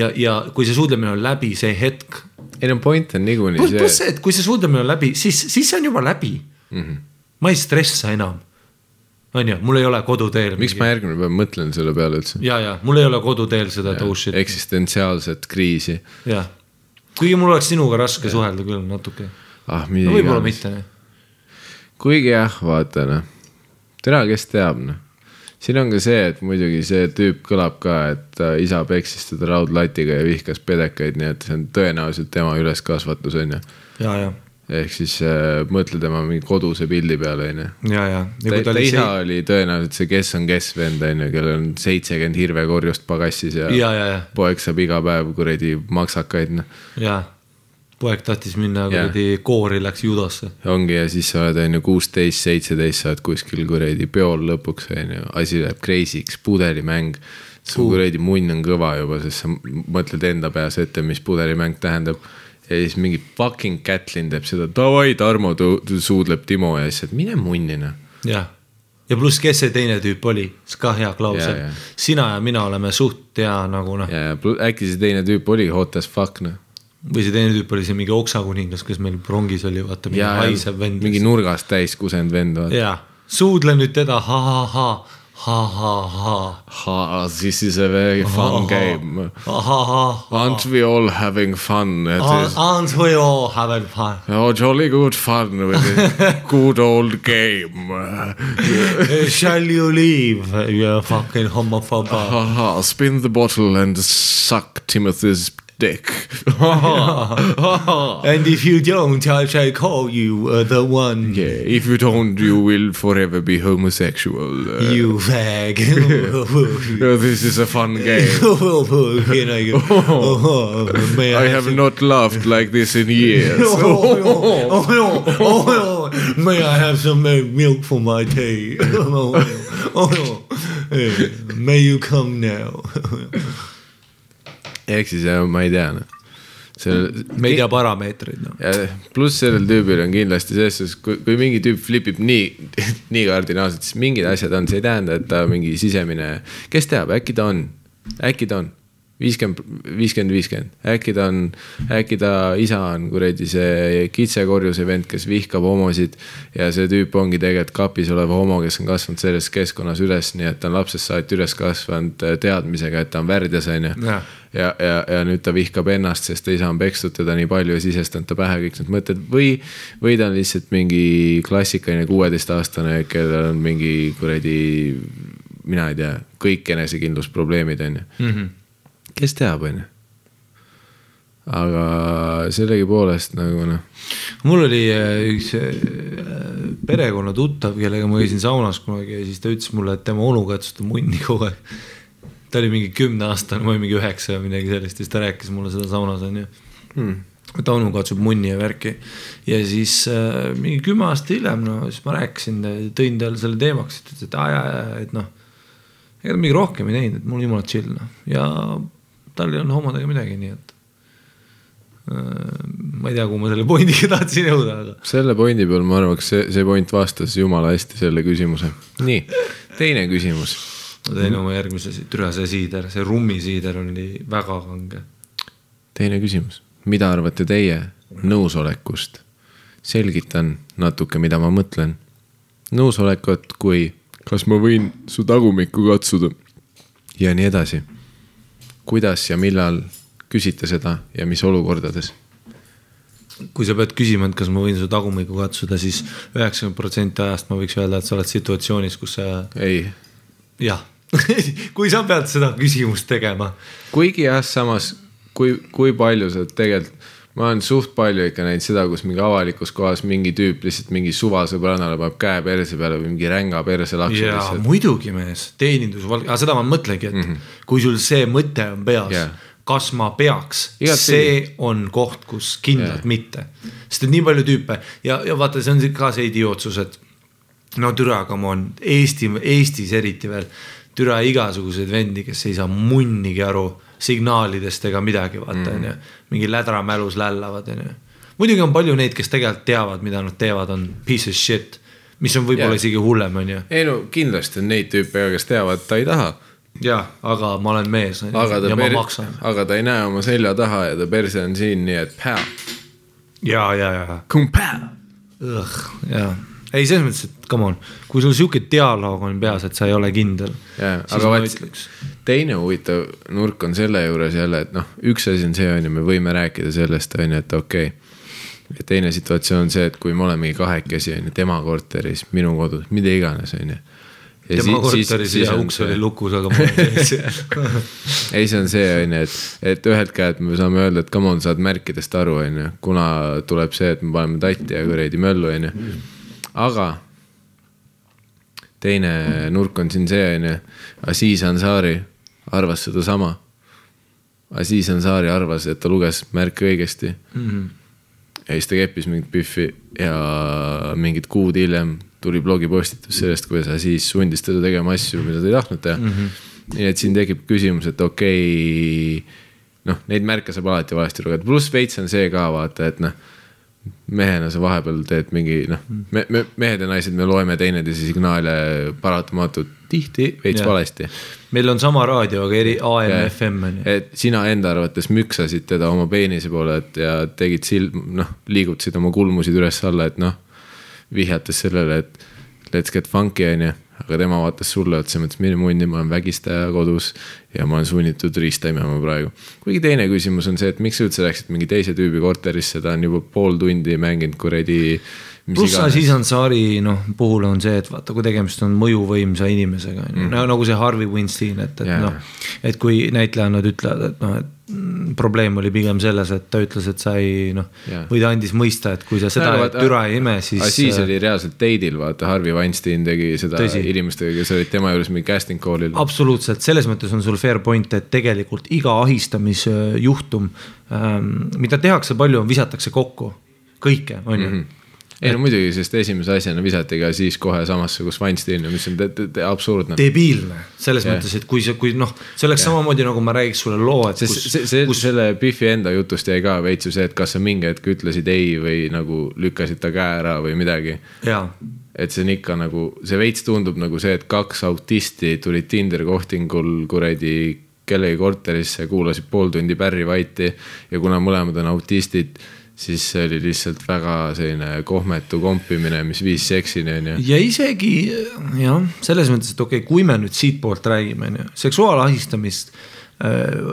ja, ja kui see suudlemine on läbi, see hetk. ei no point on niikuinii pluss, pluss see, see, et kui see suudlemine on läbi, siis, siis see on juba läbi mm. -hmm. ma ei stressa enam. onju, mul ei ole koduteel. miks ma järgmine päev mõtlen selle peale üldse? ja, ja mul ei ole koduteel seda shit. eksistentsiaalset kriisi. jah, kuigi mul oleks sinuga raske suhelda küll natuke. ah, no võib-olla mitte, kuigi jah, vaata noh, tere, kes teab noh. siin on ka see, et muidugi see tüüp kõlab ka, et isa peksis teda raudlatiga ja vihkas pedekaid, nii et see on tõenäoliselt tema üleskasvatus on ju. ja, ja, ehk siis äh, mõtle tema mingi koduse pildi peale on ju. ja, ja. ta, ta isa oli tõenäoliselt see kes on kes vend on ju, kellel on seitsekümmend hirvekorjust pagassis ja, ja, ja, ja, poeg saab iga päev kuradi maksakaid noh. ja poeg tahtis minna Jaa. kuradi koori, läks judosse. ongi ja siis sa oled on ju kuusteist, seitseteist, sa oled kuskil kuradi peol lõpuks on ju, asi läheb crazy'ks, pudelimäng. su kuradi munn on kõva juba, sest sa mõtled enda peas ette, mis pudelimäng tähendab. Ja siis mingi fucking Kätlin teeb seda, davai, Tarmo tu- tu- suudleb Timo ja siis, et mine munni noh. jah, ja pluss, kes see teine tüüp oli, see ka hea Jaa, klausel sina ja mina oleme suht hea nagu noh, ja, ja äkki see teine tüüp oli hot as fuck noh. või see teine tüüp oli see mingi oksakuningas, kes meil rongis oli, vaata mingi haisev vend. mingi nurgast täis kusenud vend vaata. jaa, suudle nüüd teda ha, ha, ha, ha, ha, this is a very fun game. ha, ha, ha. Aren't we all having fun? Is Aren't we all having fun? [LAUGHS] oh, jolly good fun with this [LAUGHS] good old game. Uh, shall you leave, you fucking homophobe? Ha ha, spin the bottle and suck Timothy's dick. [LAUGHS] And if you don't, I shall call you uh, the one Yeah, if you don't, you will forever be homosexual. Uh, [LAUGHS] you fag. [LAUGHS] oh, this is a fun game. May I have not laughed like this in years. Oh, no. oh, no. oh. May I have some uh, milk for my tea? oh, no. oh. Eh, May you come now? Ehk siis jah, ma ei tea noh. selle. me ei tea parameetreid noh. pluss sellel tüübil on kindlasti selles suhtes, kui, kui mingi tüüp flipib nii, nii kardinaalselt, siis mingid asjad on, see ei tähenda, et ta mingi sisemine, kes teab, äkki ta on, äkki ta on viiskümmend, viiskümmend, viiskümmend, äkki ta on, äkki ta isa on kuradi see kitsekorjuse vend, kes vihkab homosid ja see tüüp ongi tegelikult kapis olev homo, kes on kasvanud selles keskkonnas üles, nii et ta on lapsest saati üles kasvanud äh, teadmisega, et ta on värdjas, onju Jah. ja, ja, ja nüüd ta vihkab ennast, sest ta isa on pekstud teda nii palju ja sisestanud ta pähe kõik need mõtted või, või ta on lihtsalt mingi klassikaline kuueteistaastane, kellel on mingi kuradi, mina ei tea, kõik enesekindlusprobleemid on ju. Kes teab, on ju. aga sellegipoolest nagu noh, mul oli äh, üks äh, perekonna tuttav, kellega ma käisin saunas kunagi ja siis ta ütles mulle, et tema onu katsutab munni kogu aeg. ta oli mingi kümneaastane, ma olin mingi üheksa või midagi sellist ja siis ta rääkis mulle seda saunas onju hmm.. et onu katsub munni ja värki ja siis äh, mingi kümme aastat hiljem, no siis ma rääkisin, tõin talle selle teemaks, et ütles, et aa jaa, jaa, et noh. ega ta mingi rohkem ei teinud, et mul jumala chill noh ja tal ei olnud homodega midagi, nii et äh, ma ei tea, kuhu ma selle pointiga [LAUGHS] tahtsin jõuda, aga selle pointi peal ma arvaks, see, see point vastas jumala hästi selle küsimuse. nii, teine küsimus. ma tõin oma järgmise, türa see siider, see rummisiider oli väga kange. teine küsimus, mida arvate teie nõusolekust? selgitan natuke, mida ma mõtlen. nõusolekut kui, kas ma võin su tagumikku katsuda ja nii edasi. Kuidas ja millal küsite seda ja mis olukordades? kui sa pead küsima, et kas ma võin su tagumikku katsuda, siis üheksakümmend protsenti ajast ma võiks öelda, et sa oled situatsioonis, kus sa ei, jah, [LAUGHS] kui sa pead seda küsimust tegema. Kuigi jah, samas kui, kui palju sa tegelikult, ma olen suht palju ikka näinud seda, kus mingi avalikus kohas mingi tüüp lihtsalt mingi suvasõbrannale paneb käe perse peale või mingi ränga perse laksu lihtsalt. muidugi mees, teenindusvalg, aga seda ma mõtlengi, et mm -hmm. kui sul see mõte on peas yeah., kas ma peaks, see on koht, kus kindlalt yeah. mitte. sest et nii palju tüüpe ja, ja vaata, see on ka see idiootsus, et no türa, come on, Eesti, Eestis eriti veel, türa igasuguseid vendi, kes ei saa munnigi aru signaalidest ega midagi, vaata onju, mingi lädramälus lällavad onju. muidugi on palju neid, kes tegelikult teavad, mida nad teevad, on piece of shit, mis on võib-olla Jaa. yeah. isegi hullem onju ei no kindlasti on neid tüüpe, kes teavad, et ta ei taha. jah, aga ma olen mees on ju, aga ta ja ma maksan. aga ta ei näe oma selja taha ja ta perse on siin, nii et pää, ja, ja, ja, kumpää. ja, ei selles mõttes, et come on, kui sul sihuke dialoog on peas, et sa ei ole kindel. Siis aga vaat teine huvitav nurk on selle juures jälle, et noh, üks asi on see, on ju, me võime rääkida sellest, on ju, et okei okay.. ja teine situatsioon on see, et kui me olemegi kahekesi, on ju, tema korteris, minu kodus, mida iganes, on ju. tema korteris ja uks oli lukus, aga ma olin sees. ei, see on see, on ju, et, et ühelt käelt me saame öelda, et come on, saad märkidest aru, on ju, kuna tuleb see, et me paneme tatti ja kuradi möllu, on ju. Aga teine nurk on siin see, on ju, Aziz Ansari arvas sedasama. Aziz Ansari arvas, et ta luges märke õigesti mm. -hmm. ja siis ta keppis mingit Biffi ja mingid kuud hiljem tuli blogipostitus sellest, kuidas Aziz sundis teda tegema asju, mida ta ei tahtnud teha mm. -hmm. nii et siin tekib küsimus, et okei okay,, noh, neid märke saab alati valesti lugeda, pluss veits on see ka vaata, et noh mehena sa vahepeal teed mingi noh, me, me mehed ja naised, me loeme teineteise signaale paratamatult tihti veits Jah. valesti. meil on sama raadio, aga eri AM FM on ju. et sina enda arvates müksasid teda oma peenise poole, et ja tegid silm, noh, liigutasid oma kulmusid üles-alla, et noh, vihjates sellele, et let's get funky on ju, aga tema vaatas sulle otsa, mõtles mine mundi, ma olen vägistaja kodus ja ma olen sunnitud riista imema praegu. kuigi teine küsimus on see, et miks sa üldse läksid mingi teise tüübi korterisse, ta on juba pool tundi mänginud kuradi. Pluss Aziz Ansari noh, puhul on see, et vaata, kui tegemist on mõjuvõimsa inimesega on ju, no nagu see Harvey Weinstein, et, et Jaa. noh. et kui näitlejad ütlevad, et noh, et mm, probleem oli pigem selles, et ta ütles, et sa ei noh Jaa., või ta andis mõista, et kui sa seda türa ei ime, siis. äh, Aziz oli reaalselt date'il, vaata, Harvey Weinstein tegi seda Tõsi. inimestega, kes olid tema juures mingi casting call'il. absoluutselt, selles mõttes on sul fair point, et tegelikult iga ahistamisjuhtum ähm,, mida tehakse palju, visatakse kokku, kõike, on ju. Ei no muidugi, sest esimese asjana visati ka siis kohe samasse, kus Weinstein, mis on absurdne. debiilne, selles yeah. mõttes, et kui see, kui noh, see oleks yeah. samamoodi nagu ma räägiks sulle loo, et kus see, see, kus... selle Biffi enda jutust jäi ka veits ju see, et kas sa mingi hetk ütlesid ei või nagu lükkasid ta käe ära või midagi. jaa, et see on ikka nagu, see veits tundub nagu see, et kaks autisti tulid Tinder kohtingul kuradi kellegi korterisse, kuulasid pool tundi Barry White'i ja kuna mõlemad on autistid, siis see oli lihtsalt väga selline kohmetu kompimine, mis viis seksini, on ju. ja isegi jah, selles mõttes, et okei okay,, kui me nüüd siitpoolt räägime, on ju, seksuaalahistamist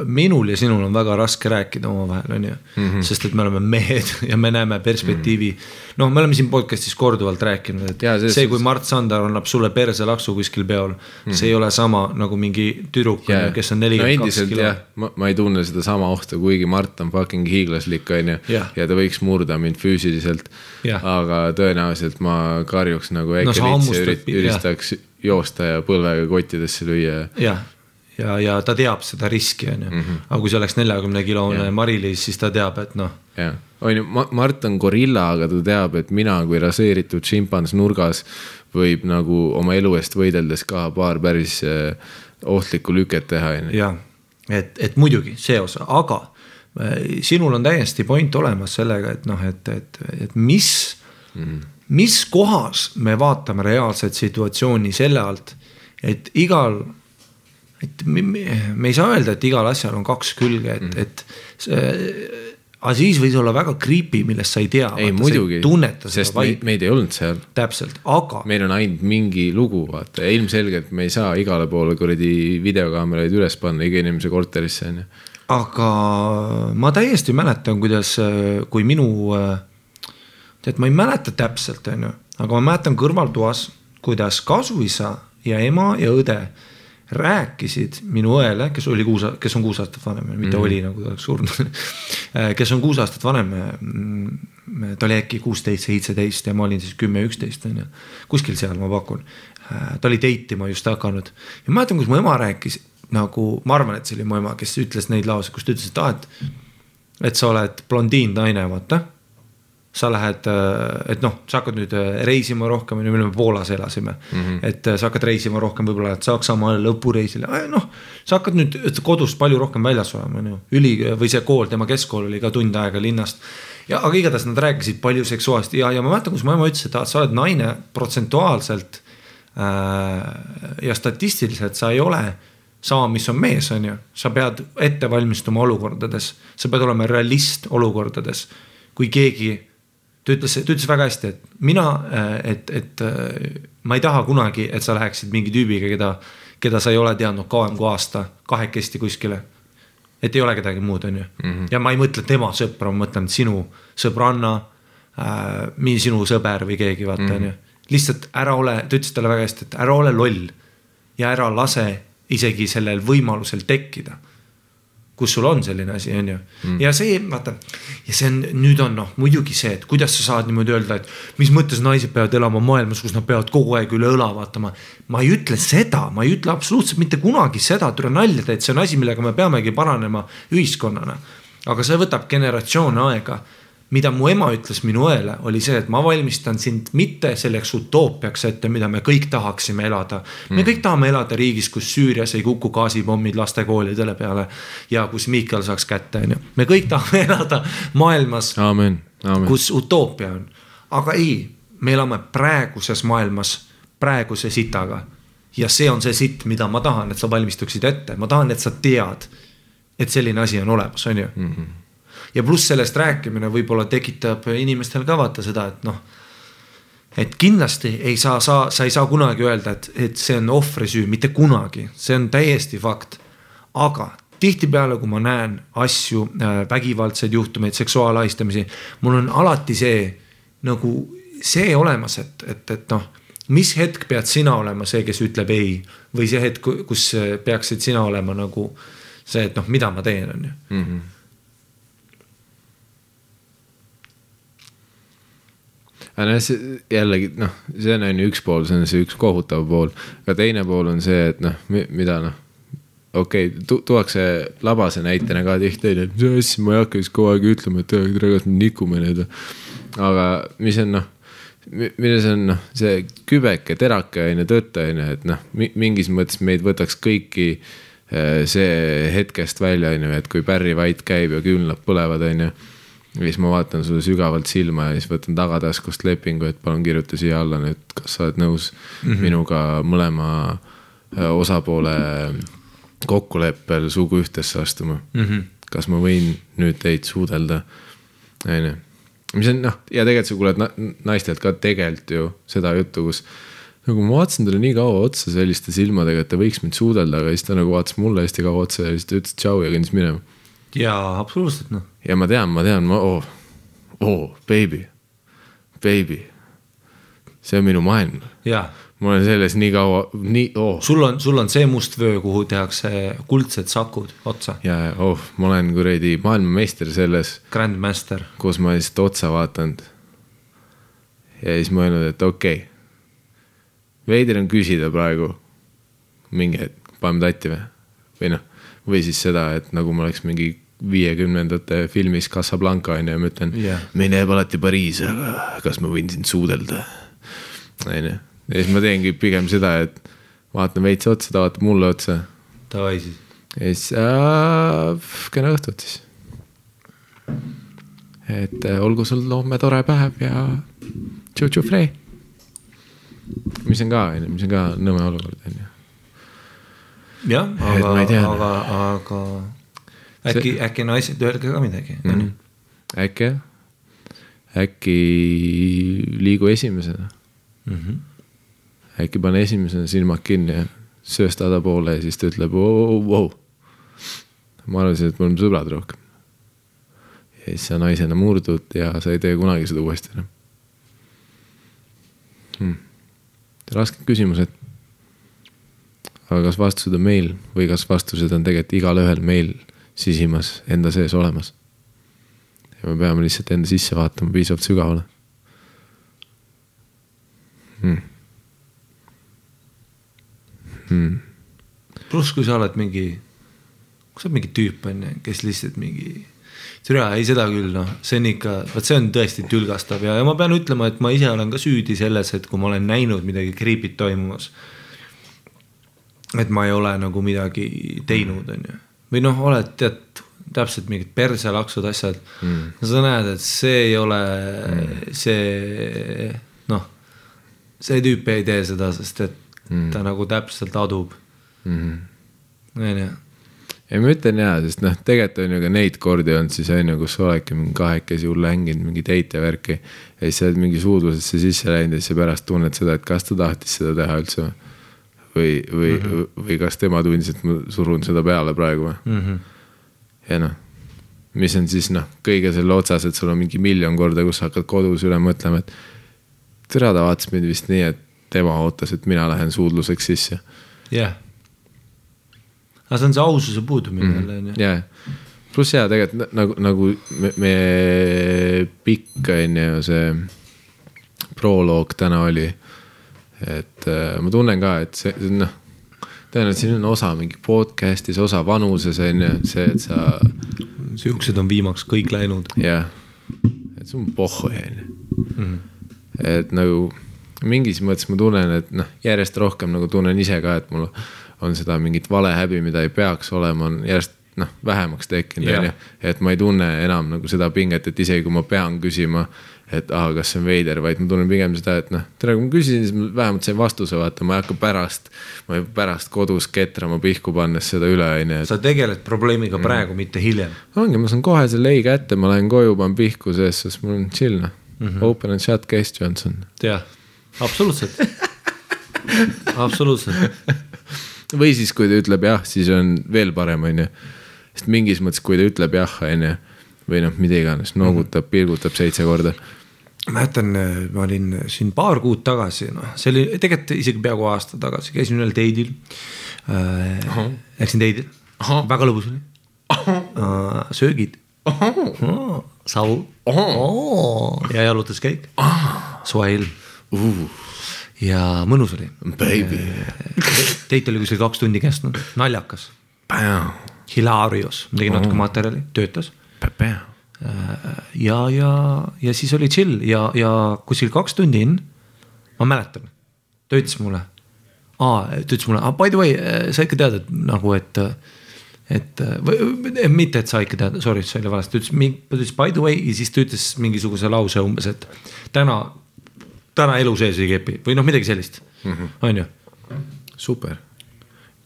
minul ja sinul on väga raske rääkida omavahel, on ju mm, -hmm. sest et me oleme mehed [LAUGHS] ja me näeme perspektiivi mm. -hmm. noh, me oleme siin podcast'is korduvalt rääkinud, et ja, selles see, kui Mart Sander annab sulle perselaksu kuskil peol mm, -hmm. see ei ole sama nagu mingi tüdruk ju, kes on no nelikümmend kaks endiselt kilo ma, ma ei tunne sedasama ohtu, kuigi Mart on fucking hiiglaslik, on ju ja ta võiks murda mind füüsiliselt. Jah. aga tõenäoliselt ma karjuks nagu No äkki no, ürit, üristaks joosta ja põlvega kottidesse lüüa. jah, ja, ja ta teab seda riski, on ju, Mhm. aga kui see oleks neljakümne kilone Mari-Liis, siis ta teab, et noh jah, on ju, Mart on gorilla, aga ta teab, et mina kui raseeritud šimpans nurgas võib nagu oma elu eest võideldes ka paar päris eh, ohtlikku lüket teha, on ju. jah, et, et muidugi see osa, aga äh, sinul on täiesti point olemas sellega, et noh, et, et, et mis mm, -hmm. mis kohas me vaatame reaalset situatsiooni selle alt, et igal, et me, me, ei saa öelda, et igal asjal on kaks külge, et mm, -hmm. et see Aziz võis olla väga creepy, millest sa ei tea. ei muidugi, sest meid, meid ei olnud seal täpselt, aga meil on ainult mingi lugu, vaata, ilmselgelt me ei saa igale poole kuradi videokaameraid üles panna iga inimese korterisse, on ju. aga ma täiesti mäletan, kuidas, kui minu, tead, ma ei mäleta täpselt, on ju, aga ma mäletan kõrvaltoas, kuidas kasuisa ja ema ja õde rääkisid minu õele, kes oli kuus, kes on kuus aastat vanem, mitte mm oli nagu ta oleks surnud. [LAUGHS] kes on kuus aastat vanem. ta oli äkki kuusteist, seitseteist ja ma olin siis kümme, üksteist on ju, kuskil seal ma pakun. ta oli date ima just hakanud ja mäletan, kus mu ema rääkis nagu, ma arvan, et see oli mu ema, kes ütles neid lauseid, kus ta ütles, et aa, et et sa oled blondiin naine, vaata. Sa lähed, et noh, sa hakkad nüüd äh, reisima rohkem, me olime Poolas elasime mm. -hmm. et äh, sa hakkad reisima rohkem, võib-olla lähed Saksamaale lõpureisile, noh. sa hakkad nüüd kodust palju rohkem väljas olema, on ju. üli või see kool, tema keskkool oli ka tund aega linnast. ja aga igatahes nad rääkisid palju seksuaalselt ja, ja ma mäletan, kus mu ema ütles, et sa oled naine protsentuaalselt äh, ja statistiliselt sa ei ole sama, mis on mees, on ju, sa pead ette valmistuma olukordades, sa pead olema realist olukordades. kui keegi, ta ütles, ta ütles väga hästi, et mina, et, et äh, ma ei taha kunagi, et sa läheksid mingi tüübiga, keda, keda sa ei ole teadnud kauem kui aasta kahekesti kuskile. et ei ole kedagi muud, on ju mm, -hmm. ja ma ei mõtle tema sõpra, ma mõtlen sinu sõbranna äh,, sinu sõber või keegi, vaata, on ju. lihtsalt ära ole, ta ütles talle väga hästi, et ära ole loll ja ära lase isegi sellel võimalusel tekkida. Kus sul on selline asi, on ju mm.. ja see, vaata ja see on, nüüd on noh, muidugi see, et kuidas sa saad niimoodi öelda, et mis mõttes naised peavad elama maailmas, kus nad peavad kogu aeg üle õla vaatama. ma ei ütle seda, ma ei ütle absoluutselt mitte kunagi seda, tule nalja teed, see on asi, millega me peamegi paranema ühiskonnana. aga see võtab generatsioone aega mida mu ema ütles minu õele, oli see, et ma valmistan sind mitte selleks utoopiaks ette, mida me kõik tahaksime elada. me kõik tahame elada riigis, kus Süürias ei kuku gaasipommid lastekoolidele peale ja kus Miikal saaks kätte, onju. me kõik tahame [LAUGHS] elada maailmas, kus utoopia on. aga ei, me elame praeguses maailmas praeguse sitaga. ja see on see sitt, mida ma tahan, et sa valmistuksid ette, ma tahan, et sa tead, et selline asi on olemas, on ju ja pluss sellest rääkimine võib-olla tekitab inimestel ka vaata seda, et noh. et kindlasti ei saa, sa, sa ei saa kunagi öelda, et, et see on ohvri süü, mitte kunagi, see on täiesti fakt. aga tihtipeale, kui ma näen asju, vägivaldseid juhtumeid, seksuaalahistamisi, mul on alati see nagu see olemas, et, et, et noh, mis hetk pead sina olema see, kes ütleb ei või see hetk, kus peaksid sina olema nagu see, et noh, mida ma teen, on ju aga noh, see jällegi noh, see on on ju üks pool, see on see üks kohutav pool, aga teine pool on see, et noh, mida noh. okei okay, tu,, tuuakse labase näitena ka tihti et mis asja, ma ei hakka siis kogu aeg ütlema, et kas me nikume nüüd. aga mis on noh, milles on noh, see kübeke terake on ju tõtt on ju, et noh, mingis mõttes meid võtaks kõiki eh, see hetkest välja on ju, et kui Barry White käib ja küünlad põlevad on ju ja siis ma vaatan sulle sügavalt silma ja siis võtan tagataskust lepingu, et palun kirjuta siia alla nüüd, kas sa oled nõus mm -hmm. minuga mõlema äh, osapoole kokkuleppel suguühtesse astuma mm. -hmm. kas ma võin nüüd teid suudelda, on ju. mis on noh, ja tegelikult sa kuuled na naistelt ka tegelikult ju seda juttu, kus nagu ma vaatasin talle nii kaua otsa selliste silmadega, et ta võiks mind suudelda, aga siis ta nagu vaatas mulle hästi kaua otsa ja siis ta ütles tšau ja kõndis minema jaa, absoluutselt noh. ja ma tean, ma tean, ma oo, oo, baby, baby. see on minu maailm. ma olen selles nii kaua, nii, oo. sul on, sul on see must vöö, kuhu tehakse kuldsed sakud otsa, ja, oh, ma olen kuradi maailmameister selles, Grandmaster. kus ma lihtsalt otsa vaatanud. ja siis mõelnud, et okei okay.. veider on küsida praegu mingi hetk, paneme tatti või, või noh, või siis seda, et nagu ma oleks mingi viiekümnendate filmis Casablanca on ju ma ütlen yeah., meile jääb alati Pariis, aga kas ma võin sind suudelda. on ju, ja siis ma teengi pigem seda, et vaatan veits otsa, ta vaatab mulle otsa Davai siis. ja siis äh, kena õhtut siis. et äh, olgu sul homme tore päev ja tšu-tšu-free. mis on ka, on ju, mis on ka nõme olukord, on ju. jah, aga aga, aga äkki, äkki naised, öelge ka midagi mm. Mhm. äkki jah, äkki liigu esimesena, -hmm. Mhm. äkki pane esimesena silmad kinni ja söösta ta poole ja siis ta ütleb wow,, wow. ma arvasin, et me oleme sõbrad rohkem. ja siis sa naisena murdud ja sa ei tee kunagi seda uuesti enam hmm.. rasked küsimused. aga kas vastused on meil või kas vastused on tegelikult igalühel meil sisimas enda sees olemas. ja me peame lihtsalt enda sisse vaatama piisavalt sügavale hmm.. Hmm. pluss, kui sa oled mingi, kui sa oled mingi tüüp on ju, kes lihtsalt mingi. türa, ei seda küll noh, see on ikka, vot see on tõesti tülgastav ja, ja ma pean ütlema, et ma ise olen ka süüdi selles, et kui ma olen näinud midagi creepy't toimumas. et ma ei ole nagu midagi teinud, on ju, või noh, oled tead täpselt mingid perselaksud, asjad mm.. sa näed, et see ei ole mm. see noh, see tüüp ei tee seda, sest et mm. ta nagu täpselt adub onju. ei, ma ütlen jaa, sest noh, tegelikult on ju ka neid kordi olnud siis on ju, kus sa oledki mingi kahekesi hull hänginud mingi date ja värki. ja siis sa oled mingi suudlusesse sisse läinud ja siis sa pärast tunned seda, et kas ta tahtis seda teha üldse või. või, või mm, -hmm. või kas tema tundis, et ma surun seda peale praegu või mm. -hmm. ja noh, mis on siis noh, kõige selle otsas, et sul on mingi miljon korda, kus sa hakkad kodus üle mõtlema, et. tere, ta vaatas mind vist nii, et tema ootas, et mina lähen suudluseks sisse jah. aga see on see aususe puudumine jälle onju. ja, pluss ja tegelikult na- nagu, nagu me, me pikk on ju see proloog täna oli. Et äh, ma tunnen ka, et see noh, tõenäoliselt siin on osa mingi podcast'is, osa vanuses on ju see, et sa siuksed on viimaks kõik läinud. jah, et see on pohhu on ju. et nagu mingis mõttes ma tunnen, et noh, järjest rohkem nagu tunnen ise ka, et mul on seda mingit valehäbi, mida ei peaks olema, on järjest noh, vähemaks tekkinud, on ju. et ma ei tunne enam nagu seda pinget, et isegi kui ma pean küsima, et ah, kas see on veider, vaid ma tunnen pigem seda, et noh, tere, kui ma küsisin, siis ma vähemalt sain vastuse, vaata, ma ei hakka pärast, ma ei pärast kodus ketrama pihku pannes seda üle, on ju, sa tegeled probleemiga mm. praegu, mitte hiljem. ongi, ma saan kohe selle ei kätte, ma lähen koju, panen pihku sees, sest mul on chill noh mm -hmm.. Open and shut case Johnson. jah, absoluutselt [LAUGHS] absoluutselt, või siis, kui ta ütleb jah, siis on veel parem, on ju. sest mingis mõttes, kui ta ütleb jah, on ju, või noh, mida iganes, noogutab, pilgutab seitse korda. mäletan, ma olin siin paar kuud tagasi, noh, see oli tegelikult isegi peaaegu aasta tagasi, käisin ühel date'il äh,. Läksin date'il, väga lõbus oli. Uh,, söögid, savu. Ja jalutuskäik, soe ilm. Uh, ja mõnus oli. date oli kuskil kaks tundi kestnud, naljakas, hilarious, tegin natuke materjali, töötas ja, ja, ja siis oli chill ja, ja kuskil kaks tundi inn, ma mäletan, ta ütles mulle, aa, ta ütles mulle, by the way, sa ikka tead, et nagu, et, et või mitte, et sa ikka tead, sorry, see oli valesti, ta ütles, ta ütles by the way ja siis ta ütles mingisuguse lause umbes, et täna, täna elu sees ei kepi või noh, midagi sellist, on ju super.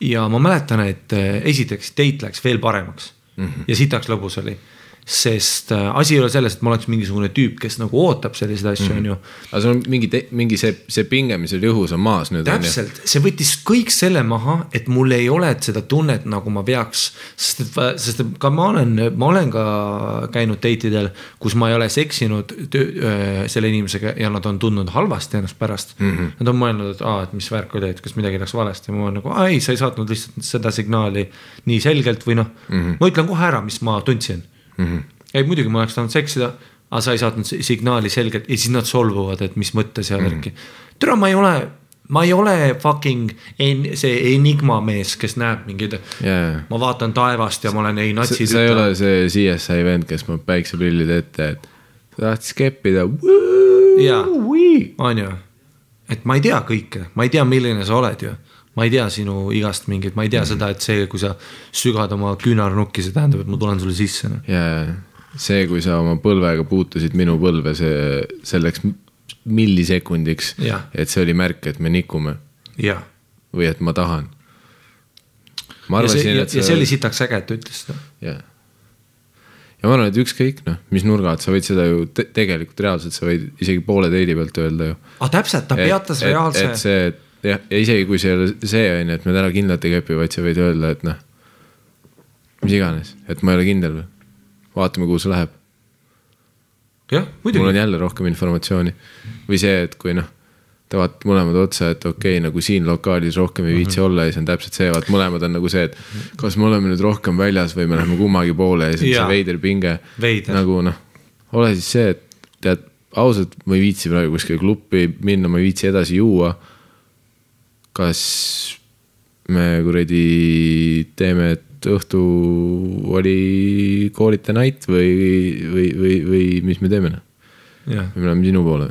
ja ma mäletan, et esiteks date läks veel paremaks mm -hmm. ja sitaks lõbus oli. Sest äh, asi ei ole selles, et ma oleks mingisugune tüüp, kes nagu ootab selliseid asju, on ju. aga sul on mingi, mingi see, see pinge, mis oli õhus, on maas nüüd. täpselt, see võttis kõik selle maha, et mul ei ole seda tunnet, nagu ma peaks. sest et, sest et ka ma olen, ma olen ka käinud date idel, kus ma ei ole seksinud töö, selle inimesega ja nad on tundnud halvasti ennast pärast mm. -hmm. Nad on mõelnud, et aa, et mis värk oli, et kas midagi läks valesti, ma olen nagu, aa ei, sa ei saatnud lihtsalt seda signaali nii selgelt või noh mm -hmm., ma ütlen kohe ära, mis ma tundsin mm. -hmm. ei muidugi ma oleks tahtnud seksida, aga sa ei saatnud si- signaali selgelt ja siis nad solvuvad, et mis mõttes ja värki mm -hmm.. türa, ma ei ole, ma ei ole fucking en, see enigma mees, kes näeb mingeid jaa, ma vaatan taevast ja ma olen ei natsi sa ei ole see CSI vend, kes paneb päikseprillid ette, et ta tahtis keppida. Jaa. on ju, et ma ei tea kõike, ma ei tea, milline sa oled ju. Ma ei tea sinu igast mingit, ma ei tea mm. seda, et see, kui sa sügad oma küünarnukki, see tähendab, et ma tulen sulle sisse noh. ja see, kui sa oma põlvega puutusid minu põlve, see selleks millisekundiks et see oli märk, et me nikume või et ma tahan. ma ja arvasin, ja, et ja see oli sitaks äge, et ta ütles seda. jah. ja ma arvan, et ükskõik noh, mis nurga alt, sa võid seda ju te tegelikult reaalselt, sa võid isegi poole teidi pealt öelda ju. aga täpselt, ta peatas et, reaalse et see, et jah, ja isegi kui see ei ole see on ju, et me täna kindlalt ei kepi, vaid sa võid öelda, et noh. mis iganes, et ma ei ole kindel veel. vaatame, kuhu see läheb. jah, mul on muidugi, jälle rohkem informatsiooni või see, et kui noh, te vaatate mõlemad otsa, et okei okay,, nagu siin lokaalis rohkem ei viitsi olla ja siis on täpselt see, vaat mõlemad on nagu see, et kas me oleme nüüd rohkem väljas või me läheme kummagi poole ja siis on see veider pinge. Nagu noh, ole siis see, et tead, ausalt, ma ei viitsi praegu kuskile klubi minna, ma ei viitsi edasi juua. Kas me kuradi teeme, et õhtu oli koolita night või, või, või, või mis me teeme noh? me läheme sinu poole?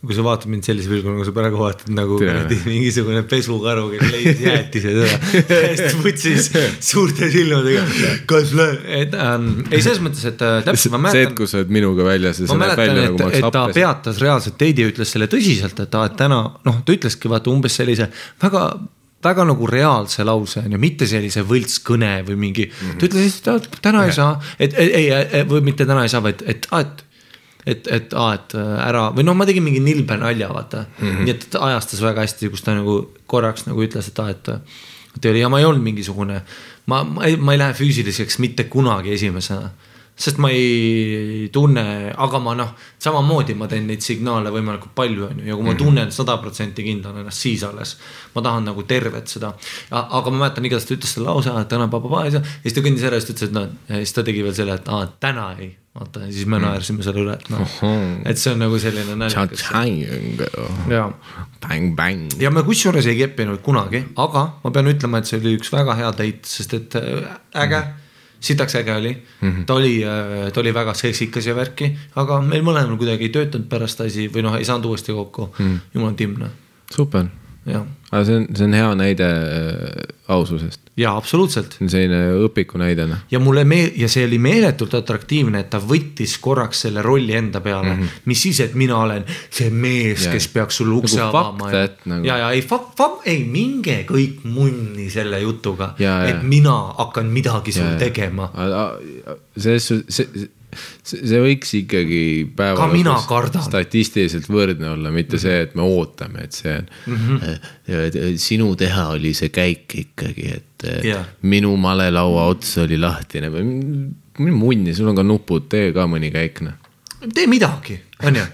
Kui sa vaatad mind sellise pilguga, nagu sa praegu vaatad nagu kuradi mingisugune pesukaru, kes leidis [LAUGHS] jäätise seda täiesti vutsis suurte silmadega. kas lä-, et ähm, ei selles mõttes, et äh, täpselt ma see, et mäletan, kui sa oled minuga väljas ja see näeb mäletan, välja et nagu, ma oleks ta happes. peatas reaalselt teidi ja ütles selle tõsiselt, et aa, et täna noh, ta ütleski vaata umbes sellise väga väga nagu reaalse lause on ju, mitte sellise võltskõne või mingi mm, -hmm. ta ütles et täna ei saa, et ei, ei, või mitte täna ei saa, vaid et, et et, et aa, et äh, ära või noh, ma tegin mingi nilbe nalja, vaata mm. -hmm. nii et ta ajastas väga hästi, kus ta nagu korraks nagu ütles, et aa, et. et oli ja ma ei olnud mingisugune, ma, ma ei, ma ei lähe füüsiliseks mitte kunagi esimesena. sest ma ei tunne, aga ma noh, samamoodi ma teen neid signaale võimalikult palju, on ju, ja kui ma tunnen sada protsenti kindlan ennast, siis alles. ma tahan nagu tervet seda, aga ma mäletan igatahes ta ütles selle lause, et täna papapaa ja siis ta kõndis ära ja siis ta ütles, et noh, ja siis ta tegi veel selle, et aa, täna ei. Vaata ja siis me naersime selle üle, et noh, et see on nagu selline naljakas. jaa Bang, bang. ja me kusjuures ei keppinud kunagi, aga ma pean ütlema, et see oli üks väga hea date, sest et äh, äge mm, -hmm. sitaks äge oli mm. -hmm. ta oli, ta oli väga seksikas ja värki, aga meil mõlemal kuidagi ei töötanud pärast asi või noh, ei saanud uuesti kokku mm. -hmm. jumal timm, noh, super. Aga see on, see on hea näide äh, aususest, jaa, absoluutselt. see on selline õpiku näide noh. ja mulle mee- ja see oli meeletult atraktiivne, et ta võttis korraks selle rolli enda peale mm, -hmm. mis siis, et mina olen see mees kes peaks sulle ukse Nagu avama that, nagu. ja, ja ei ei minge kõik munni selle jutuga, et jaa. mina hakkan midagi sul tegema. selles suhtes, see, see, võiks ikkagi päeva lõpus statistiliselt võrdne olla, mitte see, et me ootame, et see on mm. -hmm. sinu teha oli see käik ikkagi, et yeah. minu malelaua ots oli lahtine või mine munni, sul on ka nupud, tee ka mõni käik noh. tee midagi, onju.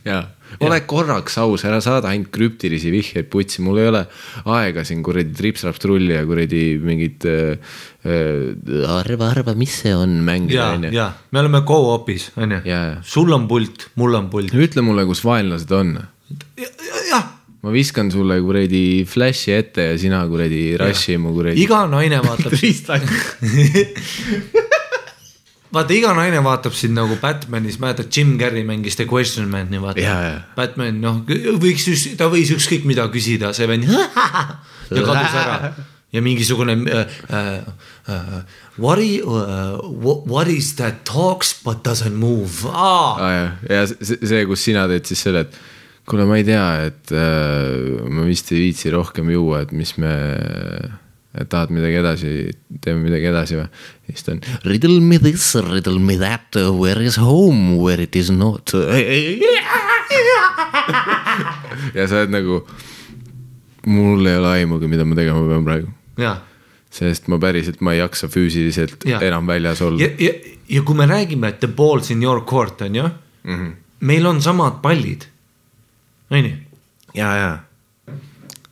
[LAUGHS] ja ole korraks aus, ära saada ainult krüptilisi vihjeid putsi, mul ei ole aega siin kuradi trips-traps-trulli ja kuradi mingit äh, äh, arva, arva, mis see on mängida ja, onju. ja me oleme go-op'is, onju Jaa.. sul on pult, mul on pult. ütle mulle, kus vaenlased on. jah, ma viskan sulle kuradi flash'i ette ja sina kuradi rush'i mu kuradi. iga naine vaatab [LAUGHS] riista. [LAUGHS] vaata, iga naine vaatab sind nagu Batmanis, mäletad, Jim Carrey mängis The Question Man'i, vaata Jaa, jaa.. Batman, noh, võiks, ta võis ükskõik mida küsida, see vend [LAUGHS] ja kadus ära ja mingisugune uh, uh, uh, what, i- uh, what, is that talks but doesn't move ah,. aa jah, ja see, see, kus sina teed siis selle, et kuule, ma ei tea, et äh, ma vist ei viitsi rohkem juua, et mis me, et tahad midagi edasi, teeme midagi edasi või? ja siis ta on riddle me this, riddle me that, where is home, where it is not. [LAUGHS] ja sa oled nagu, mul ei ole aimugi, mida ma tegema pean praegu, ja, sest ma päriselt, ma ei jaksa füüsiliselt Jah. enam väljas olla ja, ja, ja kui me räägime, et the ball's in your court on ju mm, -hmm. meil on samad pallid, on ju ja, ja,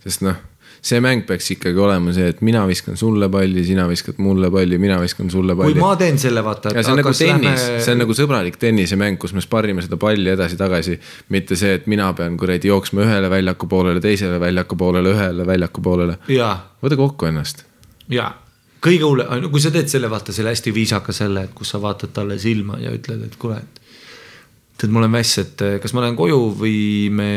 sest noh, see mäng peaks ikkagi olema see, et mina viskan sulle palli, sina viskad mulle palli, mina viskan sulle kui palli. ma teen selle, vaata. ja see on nagu tennis, see on nagu sõbralik tennisemäng, kus me sparrime seda palli edasi-tagasi. mitte see, et mina pean kuradi jooksma ühele väljaku poolele, teisele väljaku poolele, ühele väljaku poolele. võta kokku ennast. ja kõige hullem, kui sa teed selle, vaata selle hästi viisaka selle, et kus sa vaatad talle silma ja ütled, et kuule, et tead, mul on väss, et eh, kas ma lähen koju või me.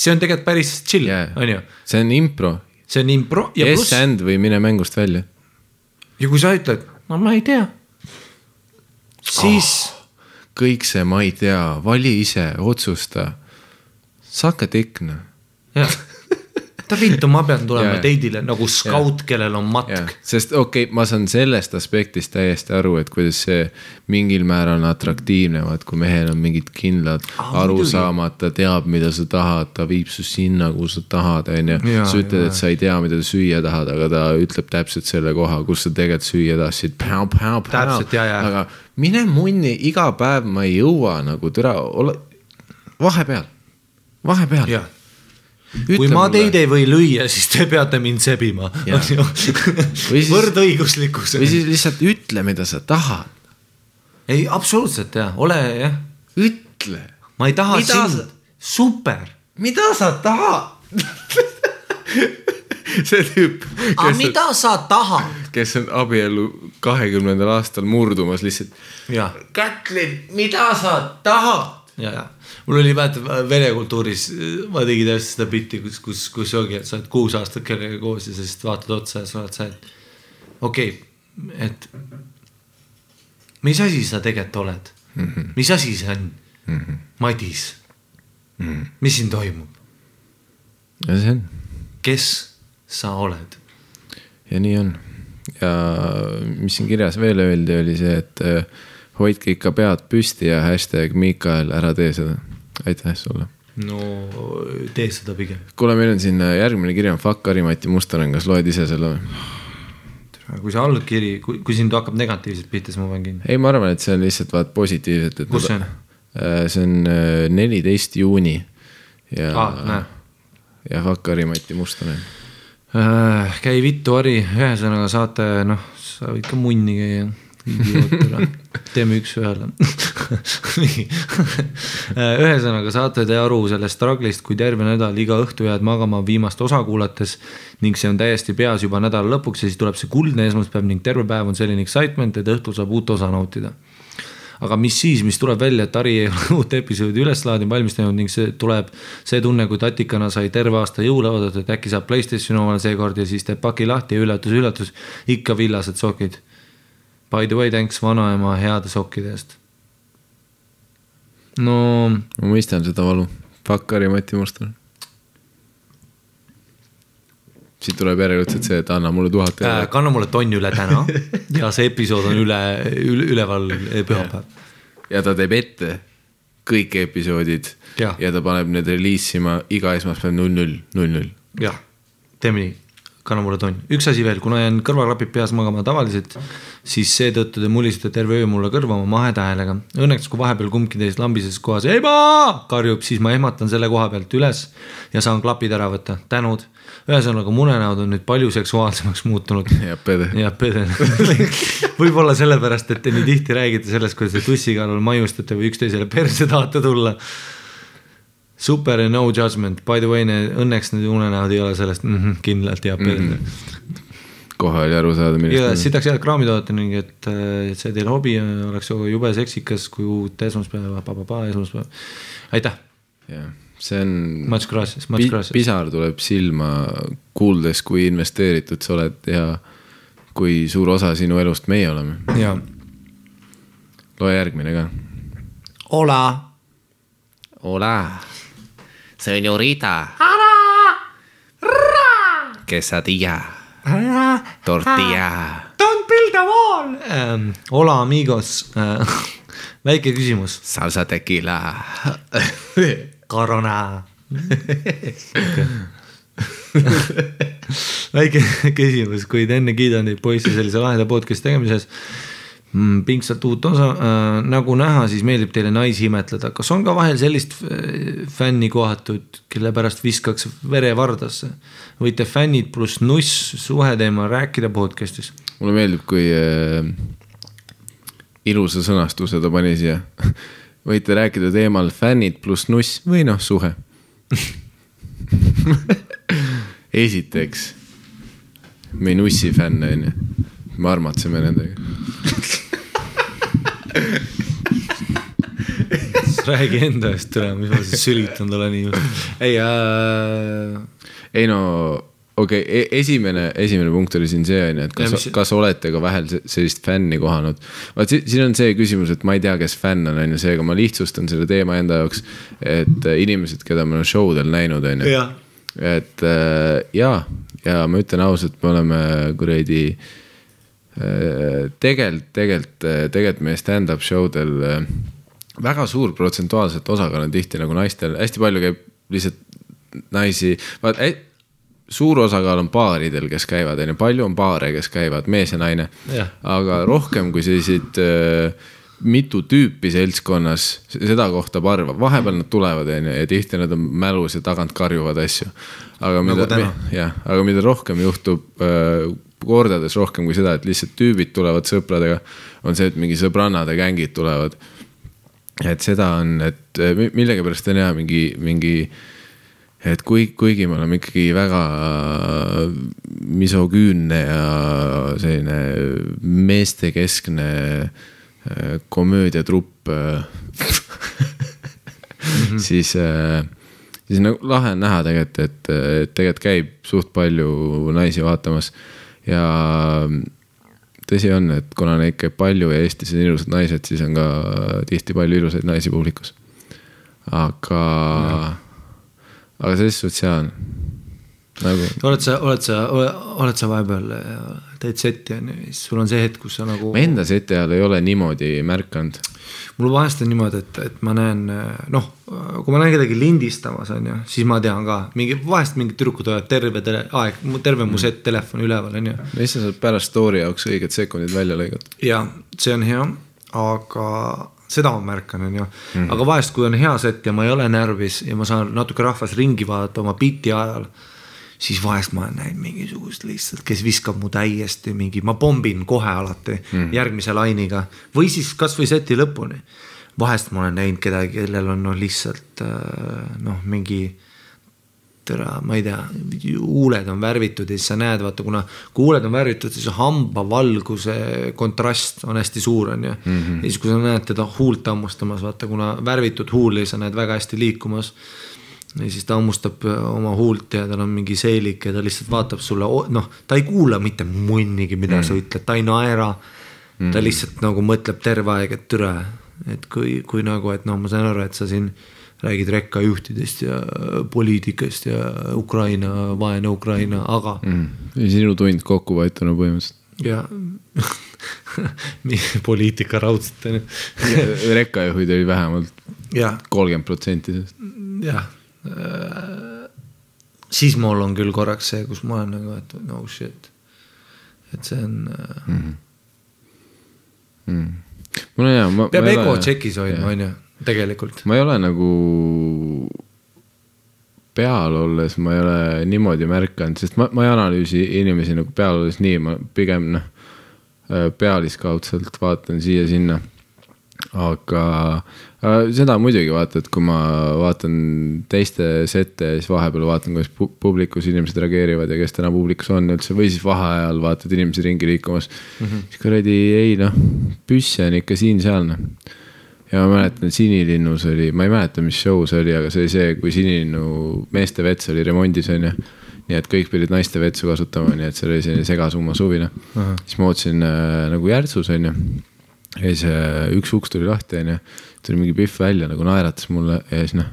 See on tegelikult päris chill Yeah. on ju, see on impro, see on impro ja yes pluss and või mine mängust välja. ja kui sa ütled, no ma ei tea, siis oh. kõik see, ma ei ea, vali ise, otsusta. Suck a dick noh. jah, [LAUGHS] ta vittu, ma pean tulema Jaa. teidile nagu skaut, kellel on matk jah, sest okei okay,, ma saan sellest aspektist täiesti aru, et kuidas see mingil määral on atraktiivne, vaat kui mehel on mingid kindlad Aa, arusaamad, ta teab, mida sa tahad, ta viib su sinna, kuhu sa tahad, on ju. Sa ütled, et sa ei tea, mida sa süüa tahad, aga ta ütleb täpselt selle koha, kus sa tegelikult süüa tahtsid. Täpselt, jaa, jaa. aga mine munni, iga päev ma ei jõua nagu türa, ole vahepeal, vahepeal. Kui ma teid ei või lüüa, siis te peate mind sebima. Võrdõiguslikkus. või siis lihtsalt ütle, mida sa tahad, ei, absoluutselt jah, ole jah, ütle, ma ei taha Mida sind sa-, super. mida sa tahad [LAUGHS] see tüüp, aga kes on, mida sa tahad? kes on abielu kahekümnendal aastal murdumas lihtsalt. Kätlin, mida sa tahad? ja, ja mul oli vaata vene kultuuris, ma tegin täpselt seda bitti, kus, kus, kus ongi, et sa oled kuus aastat kellegagi koos ja siis vaatad otsa ja sa oled see, et okei okay,, et mis asi sa tegelikult oled mm, -hmm. mis asi see on mm, -hmm. Madis mm, -hmm. mis siin toimub, ja see on kes sa oled? ja nii on. ja mis siin kirjas veel öeldi, oli see, et äh, hoidke ikka pead püsti ja hashtag Miikael, ära tee seda. aitäh sulle. no tee seda pigem. kuule, meil on siin äh, järgmine kiri on Fuck Harimati Mustonen, kas loed ise selle või? kui see allkiri, kui, kui sind hakkab negatiivselt pihta, siis ma panen kinni. ei, ma arvan, et see on lihtsalt vaat positiivselt, et. Kus see on?? see on äh, neliteist juuni ja näe. ja Fuck Harimati Mustonen. Äh, käi vittu, Harri, ühesõnaga saate, noh, sa võid ka munni käia. [LAUGHS] teeme üks-ühele. [LAUGHS] nii, ühesõnaga saate te aru sellest strugglist, kui terve nädal iga õhtu jääd magama viimast osa kuulates ning see on täiesti peas juba nädala lõpuks ja siis tuleb see kuldne esmaspäev ning terve päev on selline excitement, et õhtul saab uut osa nautida aga mis siis, mis tuleb välja, et Harri ei ole [LAUGHS] uut episoodi üles laadinud, valmis teinud ning see tuleb see tunne, kui tatikana sai terve aasta jõule oodatud, et äkki saab Playstationi omale seekord ja siis teeb paki lahti ja üllatus, üllatus, ikka villased sokid. By the way, thanks vanaema heade sokkide eest. no ma mõistan seda valu. Fuck Harimati Mustonen. siit tuleb järjekordselt see, et anna mulle tuhat äh, eurot. kanna mulle tonn üle täna ja see episood on üle, üle, üleval pühapäev. ja ta teeb ette kõik episoodid Jah. ja ta paneb need reliisima iga esmaspäev null null, null null. jah, teeme nii, tonn. üks asi veel, kuna jään kõrvaklapid peas magama tavaliselt, siis seetõttu te mulisite terve öö mulle kõrva oma mahedahäälega. Õnneks, kui vahepeal kumbki teist lambises kohas ema karjub, siis ma ehmatan selle koha pealt üles ja saan klapid ära võtta, tänud. ühesõnaga, mu unenäod on nüüd palju seksuaalsemaks muutunud ja pede. jah, pede. [LAUGHS] võib-olla sellepärast, et te nii tihti räägite sellest, kuidas te tussi kallal maiustate või üksteisele perse tahate tulla. Super ja no judgment, by the way, õnneks need unenäod ei ole sellest mm -hmm, kindlalt ja pede mm. -hmm. kohe oli aru saada, ja millest. siit tahaks head kraami toodata ning, et äh, et see teil hobi oleks jube seksikas, kui uut esmaspäeva, pa-pa-pa esmaspäev. aitäh, jah, see on. much gracias, much gracias. pisar tuleb silma, kuuldes, kui investeeritud sa oled ja kui suur osa sinu elust meie oleme. ja, loe järgmine ka. hola. Hola, señorita. Quesadilla, tortilla, Don't build a wall ähm,. Hola amigos äh, [LAUGHS] väike küsimus. salsa tequila. [LAUGHS] Corona. väike [LAUGHS] küsimus, kuid enne kiidan teid poisse sellise laheda podcast'i tegemises. Pingsalt uut osa äh,, nagu näha, siis meeldib teile naisi imetleda, kas on ka vahel sellist äh, fänni kohatut, kelle pärast viskaks vere vardasse? võite fännid pluss nuss suhe teemal rääkida podcast'is. mulle meeldib, kui äh, ilusa sõnastuse ta pani siia. [LAUGHS] võite rääkida teemal fännid pluss nuss või noh, suhe. [LAUGHS] esiteks, me ei nussi fänne, onju. Me armatseme nendega. räägi enda eest üle, mis ma siis sülitanud olen nii. ei äh,, ei no okei okay,, esimene, esimene punkt oli siin see on ju, et Ja kas mis-, kas olete ka vähel se- sellist fänni kohanud. vaat si- siin on see küsimus, et ma ei tea, kes fänn on, on ju, seega ma lihtsustan selle teema enda jaoks. et äh, inimesed, keda ma olen show del näinud, on ju et äh, jaa, ja ma ütlen ausalt, me oleme kuradi äh, tegelikult, tegelikult, tegelikult meie stand-up show del äh, väga suur protsentuaalselt osakaal on tihti nagu naistel, hästi palju käib lihtsalt naisi, vaat suur osakaal on paaridel, kes käivad, on ju, palju on paare, kes käivad, mees ja naine. Aga rohkem kui selliseid äh, mitu tüüpi seltskonnas, seda kohtab harva, vahepeal nad tulevad, on ju, ja tihti nad on mälus ja tagant karjuvad asju. aga Nagu mida jah, aga mida rohkem juhtub äh, kordades rohkem kui seda, et lihtsalt tüübid tulevad sõpradega, on see, et mingi sõbrannad ja gängid tulevad. et seda on, et äh, mi- millegipärast on hea mingi, mingi, et kui, kuigi me oleme ikkagi väga misogüünne ja selline meestekeskne äh, komöödiatrupp äh, [LAUGHS] siis äh, siis nagu lahe on näha tegelikult, et tegelikult käib suht palju naisi vaatamas ja tõsi on, et kuna neid käib palju ja Eestis on ilusad naised, siis on ka tihti palju ilusaid naisi publikus. aga, aga selles suhtes jaa, nagu oled sa, oled sa, oled sa vahepeal äh, teed setti on ju, siis sul on see hetk, kus sa nagu. ma enda seti ajal ei ole niimoodi märganud. mul vahest on niimoodi, et, et ma näen noh, kui ma näen kedagi lindistamas, on ju, siis ma tean ka mingi, vahest mingid tüdrukud hoiavad terve tele, aeg, terve mu set telefoni üleval, on ju. lihtsalt saad pärast story jaoks õiged sekundid välja lõigata. ja see on hea, aga seda ma märkan, on ju, aga vahest, kui on hea set ja ma ei ole närvis ja ma saan natuke rahvas ringi vaadata oma biti ajal siis vahest ma näen mingisugust lihtsalt, kes viskab mu täiesti mingi, ma pombin kohe alati mm. järgmise lainiga või siis kasvõi seti lõpuni. vahest ma olen näinud kedagi, kellel on noh, lihtsalt äh, noh, mingi tere, ma ei tea, huuled on värvitud ja siis sa näed, vaata, kuna kui huuled on värvitud, siis hambavalguse kontrast on hästi suur, on ju mm. -hmm. ja siis, kui sa näed teda huult hammustamas, vaata, kuna värvitud huuli sa näed väga hästi liikumas ja siis ta hammustab oma huult ja tal on mingi seelik ja ta lihtsalt vaatab sulle, noh, ta ei kuula mitte munnigi, mida mm. sa ütled, ta ei naera mm.. ta lihtsalt nagu mõtleb terve aeg, et türa, et kui, kui nagu, et noh, ma saan aru, et sa siin räägid rekkajuhtidest ja poliitikast ja Ukraina, vaene Ukraina, aga mm.. sinu tund kokku võetuna põhimõtteliselt. ja [LAUGHS] poliitika raudselt on ju. rekkajuhid oli vähemalt kolmkümmend protsenti sellest. jah siis mul on küll korraks see, kus ma olen nagu, et no shit. et see on mm. -hmm. Mm. mul on hea. peab ego tšekis hoidma, on ju, tegelikult. ma ei ole nagu peal olles, ma ei ole niimoodi märganud, sest ma, ma ei analüüsi inimesi nagu peal olles nii, ma pigem noh, pealiskaudselt vaatan siia-sinna aga äh, seda muidugi vaata, et kui ma vaatan teiste sette siis vahepeal vaatan, kuidas pu publikus inimesed reageerivad ja kes täna publikus on üldse või siis vaheajal vaatad inimesi ringi liikumas mm. -hmm. siis kuradi ei noh, püsse on ikka siin-seal noh. ja ma mäletan, Sinilinnus oli, ma ei mäleta, mis show see oli, aga see oli see, kui Sinilinnu meeste vets oli remondis on ju nii et kõik pidid naiste vetsu kasutama, nii et see oli selline segasumma suvi noh uh -huh.. siis ma ootasin äh, nagu Järtsus on ju ja siis äh, üks uks tuli lahti, onju. Tuli mingi Pihv välja nagu naeratas mulle ja siis noh.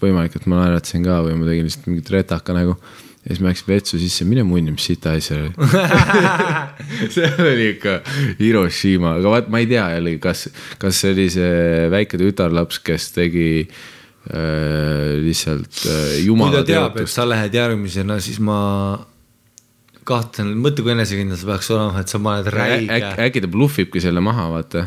võimalik, et ma naeratasin ka või ma tegin lihtsalt mingit retaka nägu. ja siis ma läksin vetsu sisse, mine munni, mis sita asi see oli [LAUGHS] see oli ikka Hiroshima, aga vaat ma ei tea jällegi, kas, kas see oli see väike tütarlaps, kes tegi äh, lihtsalt äh, jumala kui ta teab, et sa lähed järgmisena, siis ma kahtlen, mõtle, kui enesekindel sa peaks olema, et sa paned räige äkki, äkki ta bluffibki selle maha, vaata.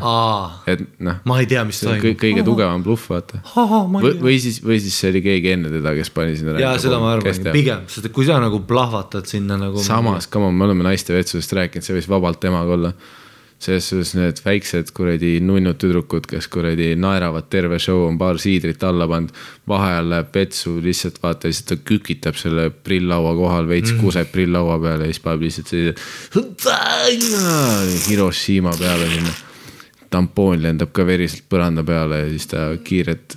et noh. ma ei tea, mis toimub. kõige tugevam bluff, vaata. või, või siis, või siis see oli keegi enne teda, kes pani sinna. ja seda ma arvan, pigem, sest kui sa nagu plahvatad sinna nagu. samas, come on, me oleme naiste vetsusest rääkinud, see võis vabalt temaga olla selles suhtes need väiksed kuradi nunnud tüdrukud, kes kuradi naeravad terve show, on paar siidrit alla pannud. vaheajal läheb vetsu, lihtsalt vaata, lihtsalt ta kükitab selle prilllaua kohal, veits mm. kuseb prilllaua peale ja siis paneb lihtsalt sellise. Hiroshima peale sinna. tampoon lendab ka veriselt põranda peale ja siis ta kiirelt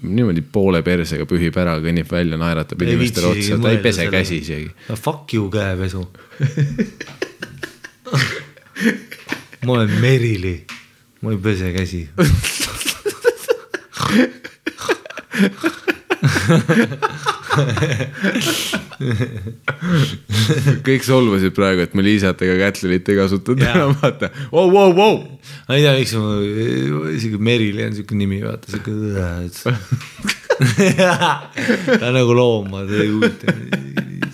niimoodi poole persega pühib ära, kõnnib välja, naeratab inimestele otsa, ta ei pese käsi isegi. Fuck you käepesu [LAUGHS] ma olen Merili, ma ei pese käsi kõik solvusid praegu, et me Liisat ega Kätlelit ei kasutanud enam, vaata. Wow, wow, wow. ma ei tea, miks ma, siuke Merili on siuke nimi, vaata siuke. ta on nagu loom, ta ei huvita,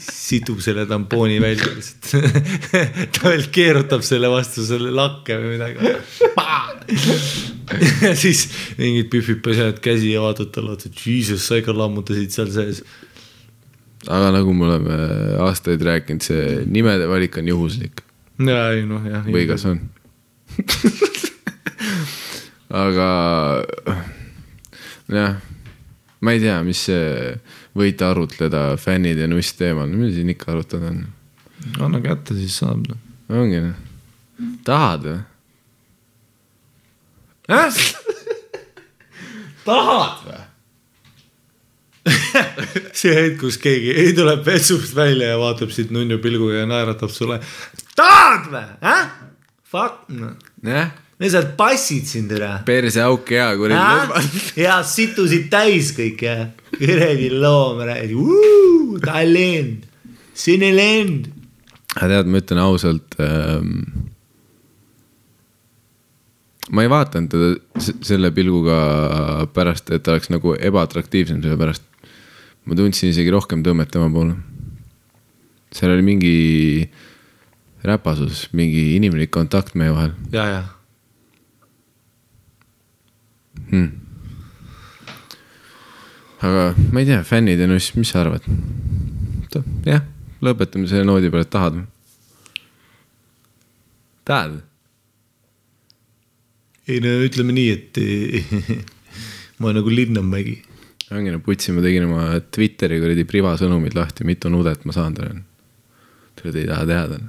situb selle tampooni välja lihtsalt. [LAUGHS] ta veel keerutab selle vastu selle lakke või midagi. [LAUGHS] ja siis mingid pühvid pesevad käsi ja vaatavad talle otsa, jesus, sa ikka lammutasid seal sees. aga nagu me oleme aastaid rääkinud, see nimede valik on juhuslik ja ei noh, jah. või kas on? [LAUGHS] aga jah, ma ei tea, mis see, võite arutleda fännide nuss teemal, mis siin ikka arutada on? anna kätte, siis saab. ongi noh, tahad või? tahad või? [LAUGHS] see hetk, kus keegi ei tuleb vetsust välja ja vaatab siit nunnu pilguga ja naeratab sulle. tahad või, äh? Fuck, jah, sealt passid sind üle. perseauk hea kuradi. [LAUGHS] ja situsid täis kõik ja kuradi loom, Tallinn, Sinelend. aga tead, ma ütlen ausalt ähm,. ma ei vaadanud teda selle pilguga pärast, et ta oleks nagu ebaatraktiivsem, sellepärast ma tundsin isegi rohkem tõmmet tema poole. seal oli mingi räpasus, mingi inimlik kontakt meie vahel ja, ja hmm.. aga ma ei tea, fännid ja nuss, mis sa arvad? jah, lõpetame selle noodi peale, tahad või? tahad? ei no ütleme nii, et [LAUGHS] ma olen nagu Linnanmägi. ongi no putsi, ma tegin oma Twitteri kuradi privasõnumid lahti, mitu nudet ma saanud olen. Tead ei taha teada.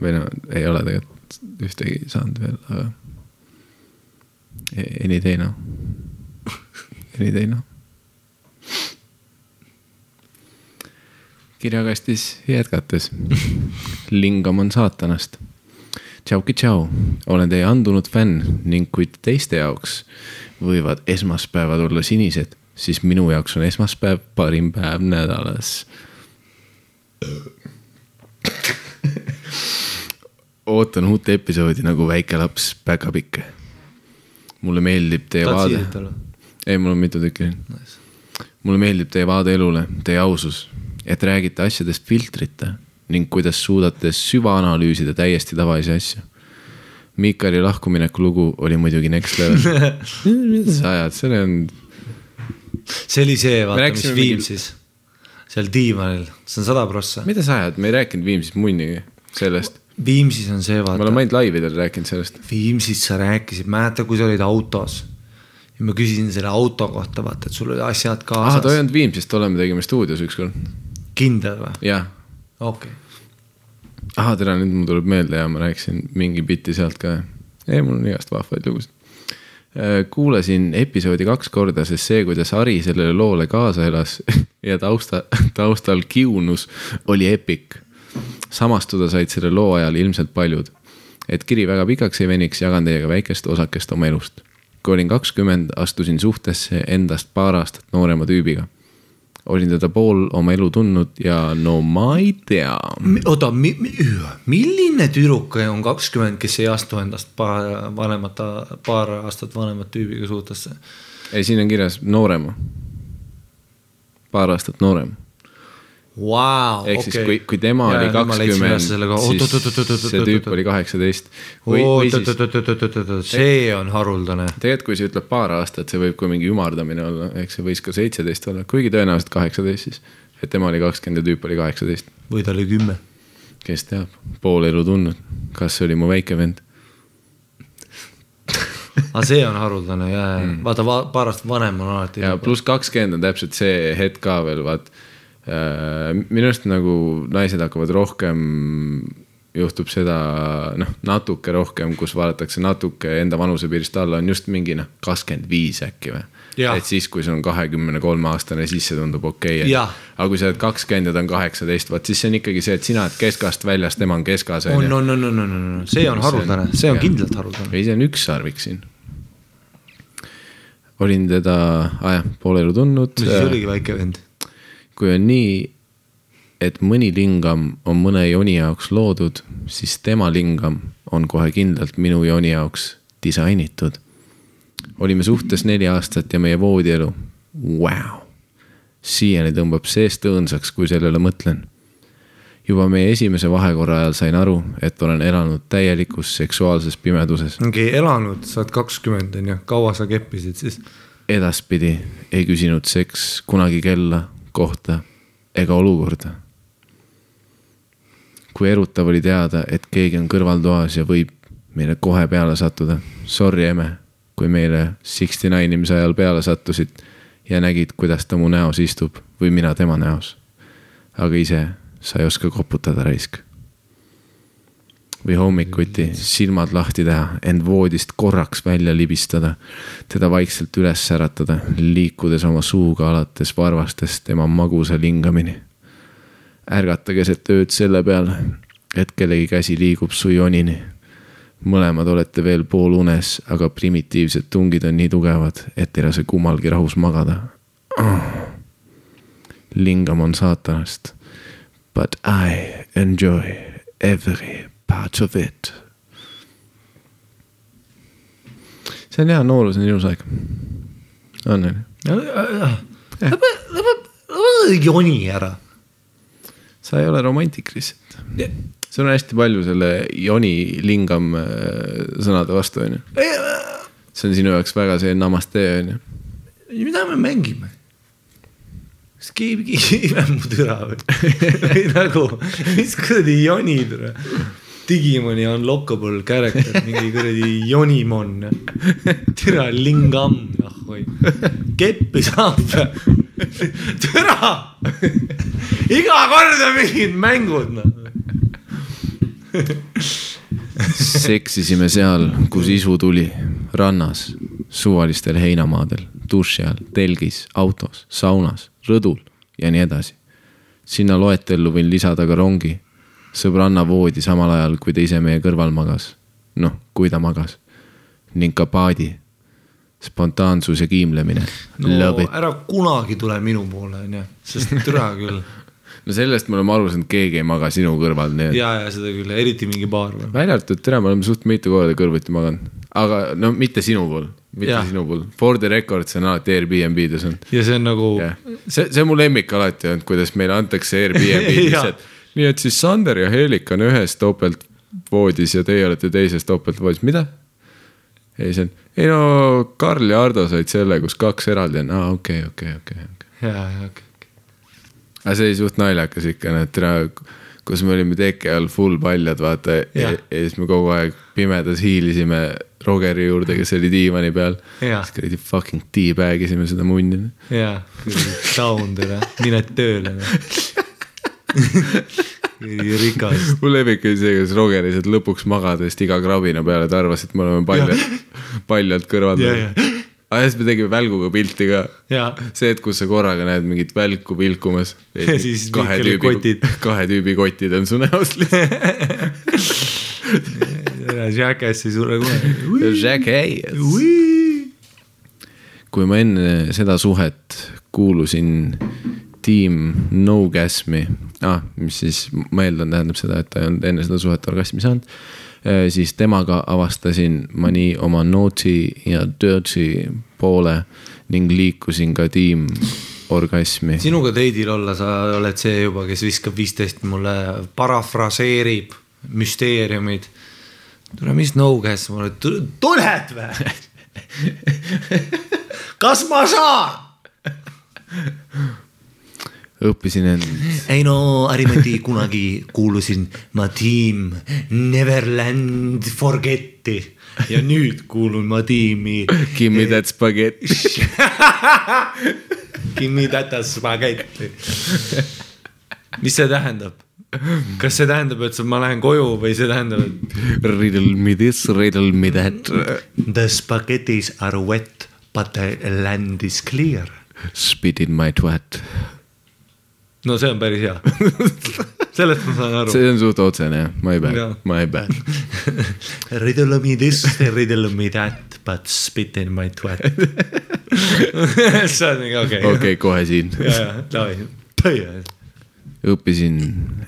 või no ei ole tegelikult ühtegi saanud veel, aga. Any day noh. Any day noh. kirjakastis jätkates. lingam on saatanast tšauki tšau, olen teie andunud fänn ning kui teiste jaoks võivad esmaspäevad olla sinised, siis minu jaoks on esmaspäev parim päev nädalas. ootan uut episoodi nagu väike laps päkapikke. Mulle meeldib teie tahad vaade ei, mul on mitu tükki. mulle meeldib teie vaade elule, teie ausus, et räägite asjadest filtrita ning kuidas suudate süvaanalüüsida täiesti tavalisi asju. Miikali lahkumineku lugu oli muidugi next level. [LAUGHS] mida sa ajad, see on, see oli see, vaata, mis rääkisime mingi- Viimsis, seal diivanil, see on sada prossa. mida sa ajad, me ei rääkinud Viimsist munnigi sellest. Viimsis on see, me vaata oleme, ainult laividel rääkinud sellest. Viimsis sa rääkisid, mäleta, kui sa olid autos. ja ma küsisin selle auto kohta, vaata, et sul olid asjad aa, ta ei kaasas. olnud Viimsist, tolle me tegime stuudios ükskord. kindel või? jah, okei okay.. ahah, tere, nüüd mul tuleb meelde ja ma rääkisin mingi bitti sealt ka. ei, mul on igast vahvaid lugusid. kuulasin episoodi kaks korda, sest see, kuidas Ari sellele loole kaasa elas [LAUGHS] ja tausta, taustal kiunus, oli epic. Samastuda said selle loo ajal ilmselt paljud. et kiri väga pikaks ei veniks, jagan teiega väikest osakest oma elust. kui olin kakskümmend, astusin suhtesse endast paar aastat noorema tüübiga. olin teda pool oma elu tundnud ja no ma ei tea oota mi,, mi, milline tüdruk on kakskümmend, kes ei astu endast paar vanemat, paar aastat vanemat tüübiga suhtesse? ei, siin on kirjas noorema. paar aastat noorem. Vau, ehk siis kui, kui tema oli kakskümmend, siis see tüüp oli kaheksateist. see on haruldane. tegelikult, kui sa ütled paar aastat, see võib ka mingi ümardamine olla, ehk see võis ka seitseteist olla, kuigi tõenäoliselt kaheksateist siis. et tema oli kakskümmend ja tüüp oli kaheksateist. või ta oli kümme. kes teab, pool elu tundnud, kas see oli mu väike vend. aga see on haruldane ja, ja vaata va,, paar aastat vanem on alati. ja pluss kakskümmend on täpselt see hetk ka veel, vaat. Minu arust nagu naised hakkavad rohkem, juhtub seda noh, natuke rohkem, kus vaadatakse natuke enda vanusepiirist alla, on just mingi noh, kakskümmend viis äkki või. Et siis, kui sul on kahekümne kolme aastane, siis see tundub okei okay, aga kui sa oled kakskümmend ja ta on kaheksateist, vot siis see on ikkagi see, et sina oled keskast väljas, tema on keskas. on, on, on, on, on, on, see on haruldane, see on kindlalt haruldane. ei, see on ükssarvik siin. olin teda ah, jah, poole elu tundnud no siis oligi väike vend. Kui on nii, et mõni lingam on mõne joni jaoks loodud, siis tema lingam on kohe kindlalt minu joni jaoks disainitud. olime suhtes neli aastat ja meie voodielu, vau. siiani tõmbab seest õõnsaks, kui sellele mõtlen. juba meie esimese vahekorra ajal sain aru, et olen elanud täielikus seksuaalses pimeduses. ongi elanud, sa oled kakskümmend on ju, kaua sa keppisid siis? edaspidi ei küsinud seks kunagi kella, kohta ega olukorda. kui erutav oli teada, et keegi on kõrvaltoas ja võib meile kohe peale sattuda. Sorry, emme, kui meile Sixty Nine imise ajal peale sattusid ja nägid, kuidas ta mu näos istub või mina tema näos. aga ise sa ei oska koputada raisk. Või hommikuti silmad lahti teha, end voodist korraks välja libistada, teda vaikselt üles äratada, liikudes oma suuga alates varvastest tema magusa lingamini. ärgata keset ööd selle peale, et kellegi käsi liigub su jonini. mõlemad olete veel poolunes, aga primitiivsed tungid on nii tugevad, et ei lase kummalgi rahus magada lingam on saatanast. But I enjoy every part of it. see on hea, noorus on ilus aeg. on, on ju? joni ära. sa ei ole romantik lihtsalt. sul on hästi palju selle joni lingam äh, sõnade vastu, on ju. see on sinu jaoks väga see namaste, on ju. mida me mängime? kas keegi kiirem mu türa või? [LAUGHS] või nagu, mis kuradi joni türa? Digimoni unlockable character, mingi kuradi jonimon. türa lingam, noh või. keppi saab. türa. iga kord on mingid mängud, noh. seksisime seal, kus isu tuli, rannas, suvalistel heinamaadel, duši all, telgis, autos, saunas, rõdul ja nii edasi. sinna loetellu võin lisada ka rongi, sõbranna voodi samal ajal, kui ta ise meie kõrval magas. noh, kui ta magas. ning ka paadi. spontaansus ja kiimlemine no ära kunagi tule minu poole, onju, sest türa küll. [LAUGHS] no sellest me oleme aru saanud, keegi ei maga sinu kõrval, nii et. ja, ja seda küll, eriti mingi baar välja arvatud, tere, me oleme suht mitu korda kõrvuti maganud, aga no mitte sinu puhul, mitte ja. sinu puhul. For the record, see on alati Airbnb-des on. ja see on nagu see, see on mu lemmik alati olnud, kuidas meile antakse Airbnb-d [LAUGHS] Jah. lihtsalt. Nii et siis Sander ja Helika on ühes topeltvoodis ja teie olete teises topeltvoodis, mida? ei, see on, ei no Karl ja Ardo said selle, kus kaks eraldi on, aa okei, okei, okei, okei. ja, ja okei. aga see oli suht naljakas ikka, noh, täna, kus me olime teke all full paljad, vaata ja, ja siis me kogu aeg pimedas hiilisime Rogeri juurde, kes oli diivani peal. Siis kuradi fucking teabag isime seda munni. ja, down tere, mine tööle. [LAUGHS] [LAUGHS] rikas. mu lemmik oli see, kus Roger lihtsalt lõpuks magades iga krabina peale, ta arvas, et me oleme paljad, paljalt kõrval Ja, ja.. aga siis me tegime välguga pilti ka. ja, see, et kus sa korraga näed mingit välku pilkumas. [LAUGHS] Ja siis kahe tüübi [LAUGHS] kahe tüübi kotid on su näos lihtsalt. Jackass ei sure kunagi. Jack Hayes. kui ma enne seda suhet kuulusin tiim No Gasmi ah,, mis siis ma eeldan, tähendab seda, et ta ei olnud enne seda suhet orgasmi saanud, siis temaga avastasin ma nii oma naughty ja dirty poole ning liikusin ka tiim orgasmi. sinuga teidil olla, sa oled see juba, kes viskab viisteist mulle, parafraseerib müsteeriumid. tule, mis nõuges mulle, tuled või? [LAUGHS] kas ma saan? [LAUGHS] õppisin end, ei no Harimati kunagi kuulusin ma tiim Neverland Forget'i ja nüüd kuulun ma tiimi give me that spaghetti. Gimme that spaghetti. [LAUGHS] mis see tähendab? kas see tähendab, et ma lähen koju või see tähendab, et Riddle me this, riddle me that. the spaghettis are wet but the land is clear? Spit in my twat. No see on päris hea. [LAUGHS] sellest ma saan aru. see on suht otsene jah, my bad Jaa., my bad. [LAUGHS] Riddle me this, riddle me that, but spit in my twat. [LAUGHS] see on mingi okei okei kohe siin. ja, ja, davai. õppisin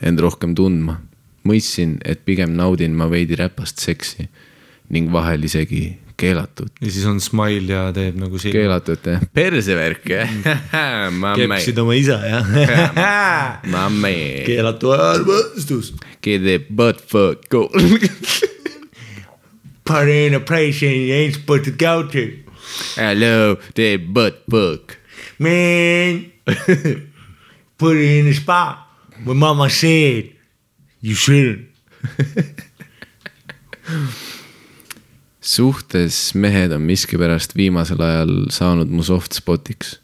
end rohkem tundma, mõistsin, et pigem naudin ma veidi räpast seksi ning vahel isegi keelatud. ja siis on smile ja teeb nagu silma. keelatud jah, persevärk jah, kepsid oma isa jah. mamme, keelatu ajal vastus. get the butt fuck go. Put in a place and you ain't supposed to go to. Hello, the butt fuck. Man, [LAUGHS] put it in a spot where mama said you shouldn't. [LAUGHS] suhtes mehed on miskipärast viimasel ajal saanud mu soft spot'iks.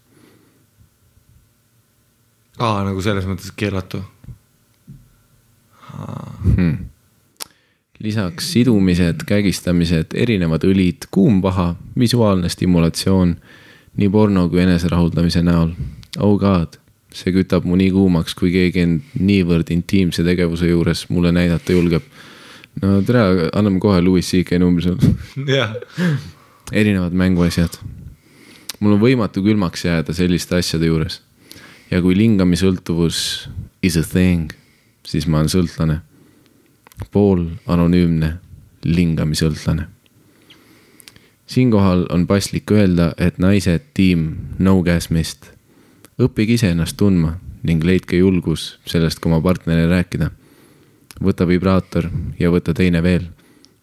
aa, nagu selles mõttes keelatu. lisaks sidumised, kägistamised, erinevad õlid, kuum paha, visuaalne stimulatsioon nii porno kui eneserahuldamise näol. oh god, see kütab mu nii kuumaks, kui keegi end niivõrd intiimse tegevuse juures mulle näidata julgeb. No tere, anname kohe Louis CK numbri sulle. jah, erinevad mänguasjad. mul on võimatu külmaks jääda selliste asjade juures. ja kui lingamisõltuvus is a thing, siis ma olen sõltlane. pool anonüümne lingamisõltlane. siinkohal on paslik öelda, et naised tiim No Gasmist, õppige ise ennast tundma ning leidke julgus sellest ka oma partnerile rääkida. Võta vibraator ja võta teine veel,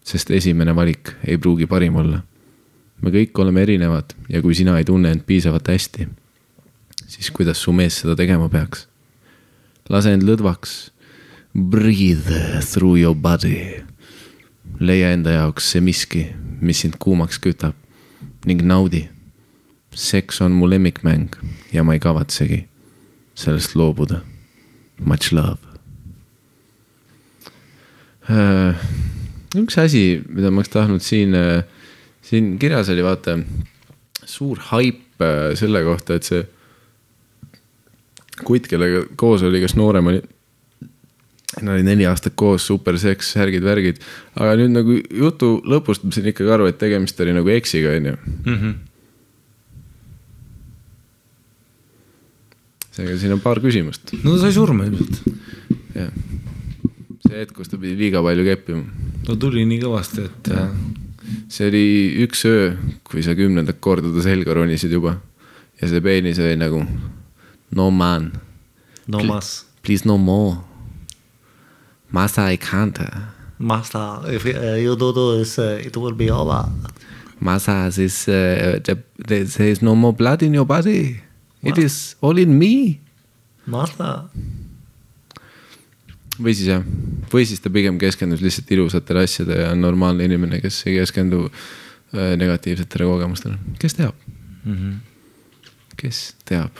sest esimene valik ei pruugi parim olla me kõik oleme erinevad ja kui sina ei tunne end piisavalt hästi, siis kuidas su mees seda tegema peaks? lase end lõdvaks. Breathe through your body. leia enda jaoks see miski, mis sind kuumaks kütab ning naudi. seks on mu lemmikmäng ja ma ei kavatsegi sellest loobuda. Much love. Üks asi, mida ma oleks tahtnud siin, siin kirjas oli vaata suur haip äh, selle kohta, et see kutt, kellega koos oli, kes noorem oli. Nad olid neli aastat koos, super seks, särgid, värgid, aga nüüd nagu jutu lõpust ma sain ikkagi aru, et tegemist oli nagu eksiga, onju. seega siin on paar küsimust, no ta sai surma ilmselt. jah. See hetk, kus ta pidi liiga palju keppima no tuli nii kõvasti, et see oli üks öö, kui sa kümnendat korda ta selga ronisid juba ja see peenis oli nagu no man, no mas, please no more. Masa I can't, master, if uh, you do this uh,, it will be over. Masa this uh,, there is no more blood in your body. It is all in me. Master. Või siis jah, või siis ta pigem keskendus lihtsalt ilusatele asjadele ja on normaalne inimene, kes ei keskendu äh, negatiivsetele kogemustele, kes teab mm. -hmm. kes teab.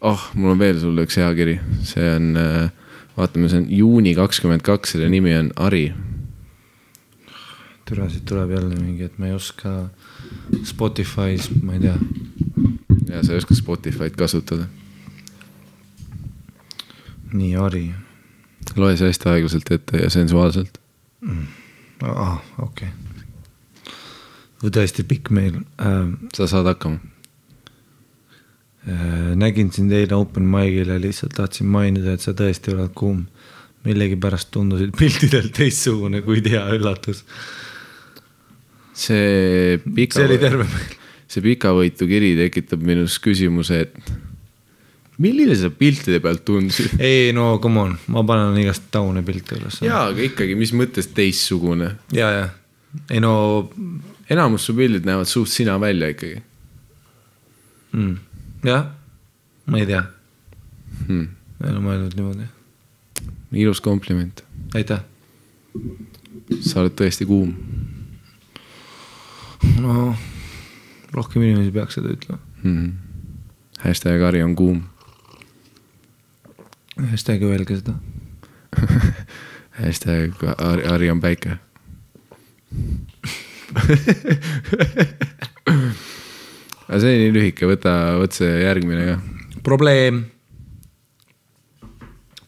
oh, mul on veel sulle üks hea kiri, see on äh,, vaatame, see on juuni kakskümmend kaks, selle nimi on Ari. türa, siit tuleb jälle mingi, et ma ei oska Spotify's, ma ei tea. ja sa ei oska Spotify'd kasutada, nii, Ari. loe see hästi aeglaselt ette ja sensuaalselt. aa, okei okay.. tõesti pikk meil äh,. sa saad hakkama. Äh, nägin sind eile open mic'il ja lihtsalt tahtsin mainida, et sa tõesti oled kuum. millegipärast tundusid piltidel teistsugune, kuid hea üllatus. see pika see oli terve meil. see pikavõitu kiri tekitab minus küsimuse, et milline sa piltide pealt tundusid? [LAUGHS] ei no come on, ma panen igast taune pilte üles. jaa, aga ikkagi, mis mõttes teistsugune? ja, ja, ei no enamus su pildid näevad suht sina välja ikkagi mm,, jah, ma ei tea, hmm.. ei ole mõelnud niimoodi, ilus kompliment, aitäh. sa oled tõesti kuum. no rohkem inimesi peaks seda ütlema. Hmm. hashtag Ari on kuum hashtag öelge seda [LAUGHS] hashtag Ari, Ari on päike [LAUGHS] aga see oli nii lühike, võta, võta see järgmine ka. probleem.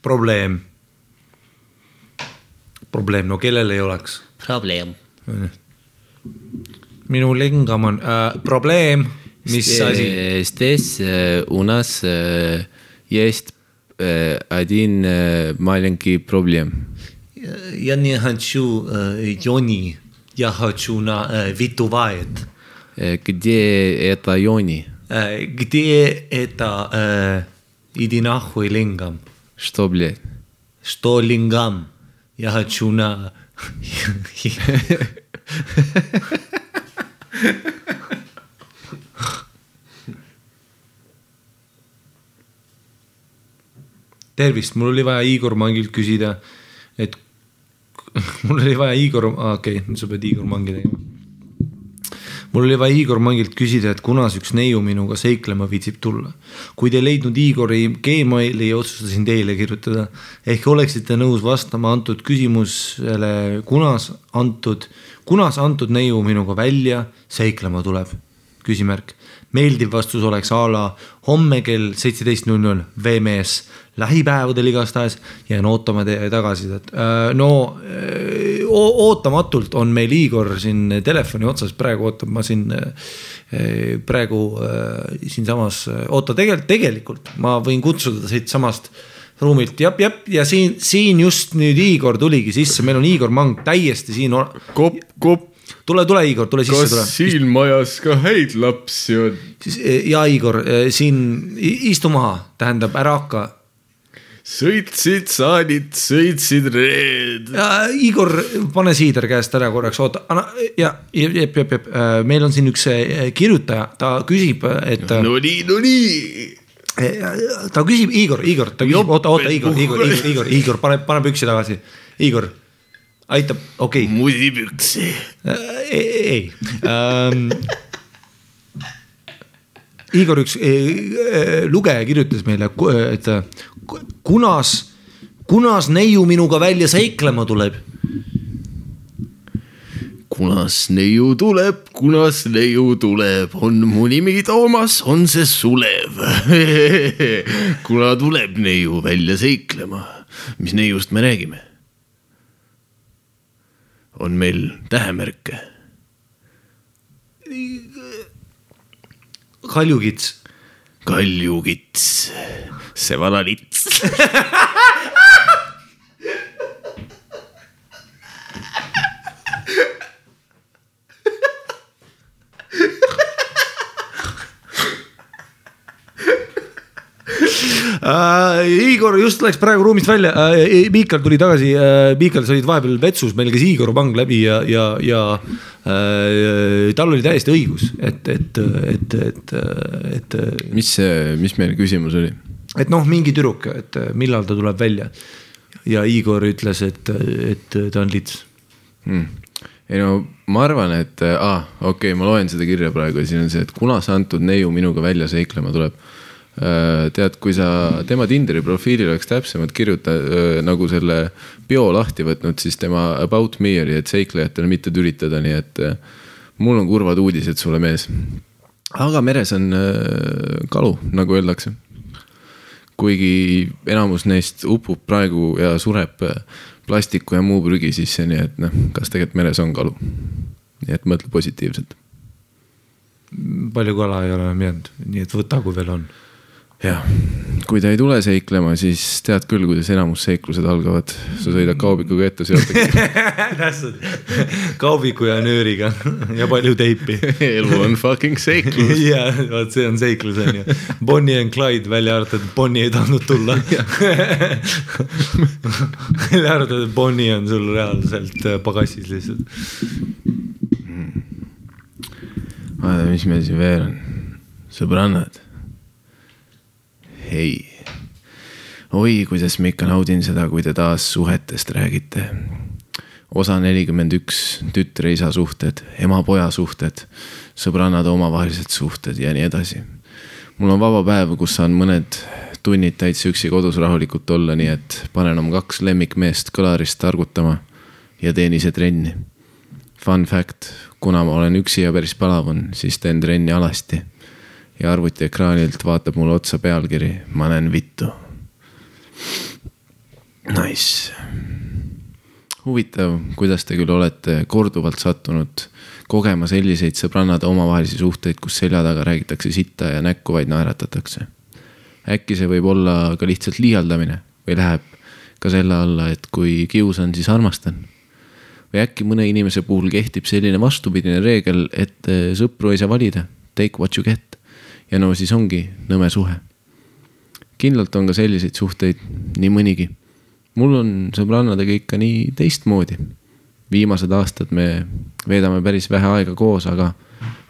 probleem. probleem, no kellel ei oleks? probleem. minu lingam on äh, probleem, mis asi? Stes äh, unas äh, jest Э, Адин э, маленький проблем. Я не хочу э, Йони. Я хочу на فيتوفايت где это Йони? Где это иди нахуй лингам? Что, блядь? Что лингам? Я хочу на... [LAUGHS] [LAUGHS] [LAUGHS] tervist, mul oli vaja Igor Mangilt küsida, et [LAUGHS] mul oli vaja Igor, okei okay,, sa pead Igor Mangi tegema. mul oli vaja Igor Mangilt küsida, et kunas üks neiu minuga seiklema viitsib tulla. kui te ei leidnud Igori Gmaili, otsustasin teile kirjutada. ehk oleksite nõus vastama antud küsimusele, kunas antud, kunas antud neiu minuga välja seiklema tuleb? küsimärk. Meeldiv vastus oleks a la homme kell seitseteist null null VMS lähipäevadel igastahes jään ootama teie tagasisidet. no öö, oo- ootamatult on meil Igor siin telefoni otsas, praegu ootab ma siin öö, praegu siinsamas, oota tegelikult, tegelikult ma võin kutsuda siitsamast ruumilt, jep, jep ja siin, siin just nüüd Igor tuligi sisse, meil on Igor Mang täiesti siin. kopp, kopp, tule, tule Igor, tule sisse, tule. siin majas ka häid lapsi on? siis ja Igor siin i- istu maha, tähendab ära hakka. sõitsid saanid, sõitsid reed. Igor, pane siider käest ära korraks, oota, ja jep, jep, jep, meil on siin üks eh, kirjutaja, ta küsib, et no nii, no nii. ta küsib, Igor, Igor, ta küsib, oota, oota, Igor, Igor, Igor, Igor, Igor, pane, pane püksi tagasi. Igor, aitab, okei okay., musipüksi. ei, ei ähm,. Igor, üks eh, lugeja kirjutas meile, et ku- kunas, kunas neiu minuga välja seiklema tuleb. kunas neiu tuleb, kunas neiu tuleb, on mu nimi Toomas, on see Sulev. [LAUGHS] kuna tuleb neiu välja seiklema, mis neiust me räägime? On meil tähemärke, kaljukits, kaljukits, see vana lits. [LAUGHS] äh,. Igor just läks praegu ruumist välja äh,, Miikal tuli tagasi äh,, Miikal, sa olid vahepeal vetsus, meil käis Igor Pang läbi ja, ja, ja äh, tal oli täiesti õigus, et, et, et, et, et, mis mis meil küsimus oli? et noh, mingi tüdruk, et millal ta tuleb välja. ja Igor ütles, et, et ta on lits. hmm.. ei no ma arvan, et ah,, okei okay,, ma loen seda kirja praegu ja siin on see, et kuna see antud neiu minuga välja seiklema tuleb. tead, kui sa tema Tinderi profiilil oleks täpsemalt kirjuta-, nagu selle bio lahti võtnud, siis tema about me oli, et seiklejatele mitte tülitada, nii et äh, mul on kurvad uudised sulle, mees. aga meres on äh, kalu, nagu öeldakse kuigi enamus neist upub praegu ja sureb äh, plastiku ja muu prügi sisse, nii et noh, kas tegelikult meres on kalu. nii et mõtle positiivselt. palju kala ei ole jäänud, nii et võta, kui veel on. jah, kui ta ei tule seiklema, siis tead küll, kuidas enamus seiklused algavad. sa sõidad kaubikuga ette, sealt [LAUGHS] kaubiku ja nööriga ja palju teipi. [LAUGHS] elu on fucking seiklus. [LAUGHS] ja vot see on seiklus on ju, Bonnie and Clyde välja arvatud, Bonnie ei tahtnud tulla. välja arvatud, et Bonnie on sul reaalselt äh, pagassis lihtsalt. vaata, mis meil siin veel on, sõbrannad. hei, oi, kuidas ma ikka naudin seda, kui te taas suhetest räägite. osa nelikümmend üks, tütre-isa suhted, ema-poja suhted, sõbrannade omavahelised suhted ja nii edasi. mul on vaba päev, kus saan mõned tunnid täitsa üksi kodus rahulikult olla, nii et panen oma kaks lemmikmeest kõlarist targutama ja teen ise trenni Fun fact, kuna ma olen üksi ja päris palav on, siis teen trenni alasti. Ja arvutiekraanilt vaatab mulle otsa pealkiri, ma näen vittu. Nice. huvitav, kuidas te küll olete korduvalt sattunud kogema selliseid sõbrannade omavahelisi suhteid, kus selja taga räägitakse sitta ja näkku vaid naeratatakse. äkki see võib olla ka lihtsalt liialdamine või läheb ka selle alla, et kui kiusan, siis armastan. või äkki mõne inimese puhul kehtib selline vastupidine reegel, et eh, sõpru ei saa valida, take what you get. Ja no siis ongi nõme suhe. kindlalt on ka selliseid suhteid nii mõnigi. mul on sõbrannadega ikka nii teistmoodi viimased aastad me veedame päris vähe aega koos, aga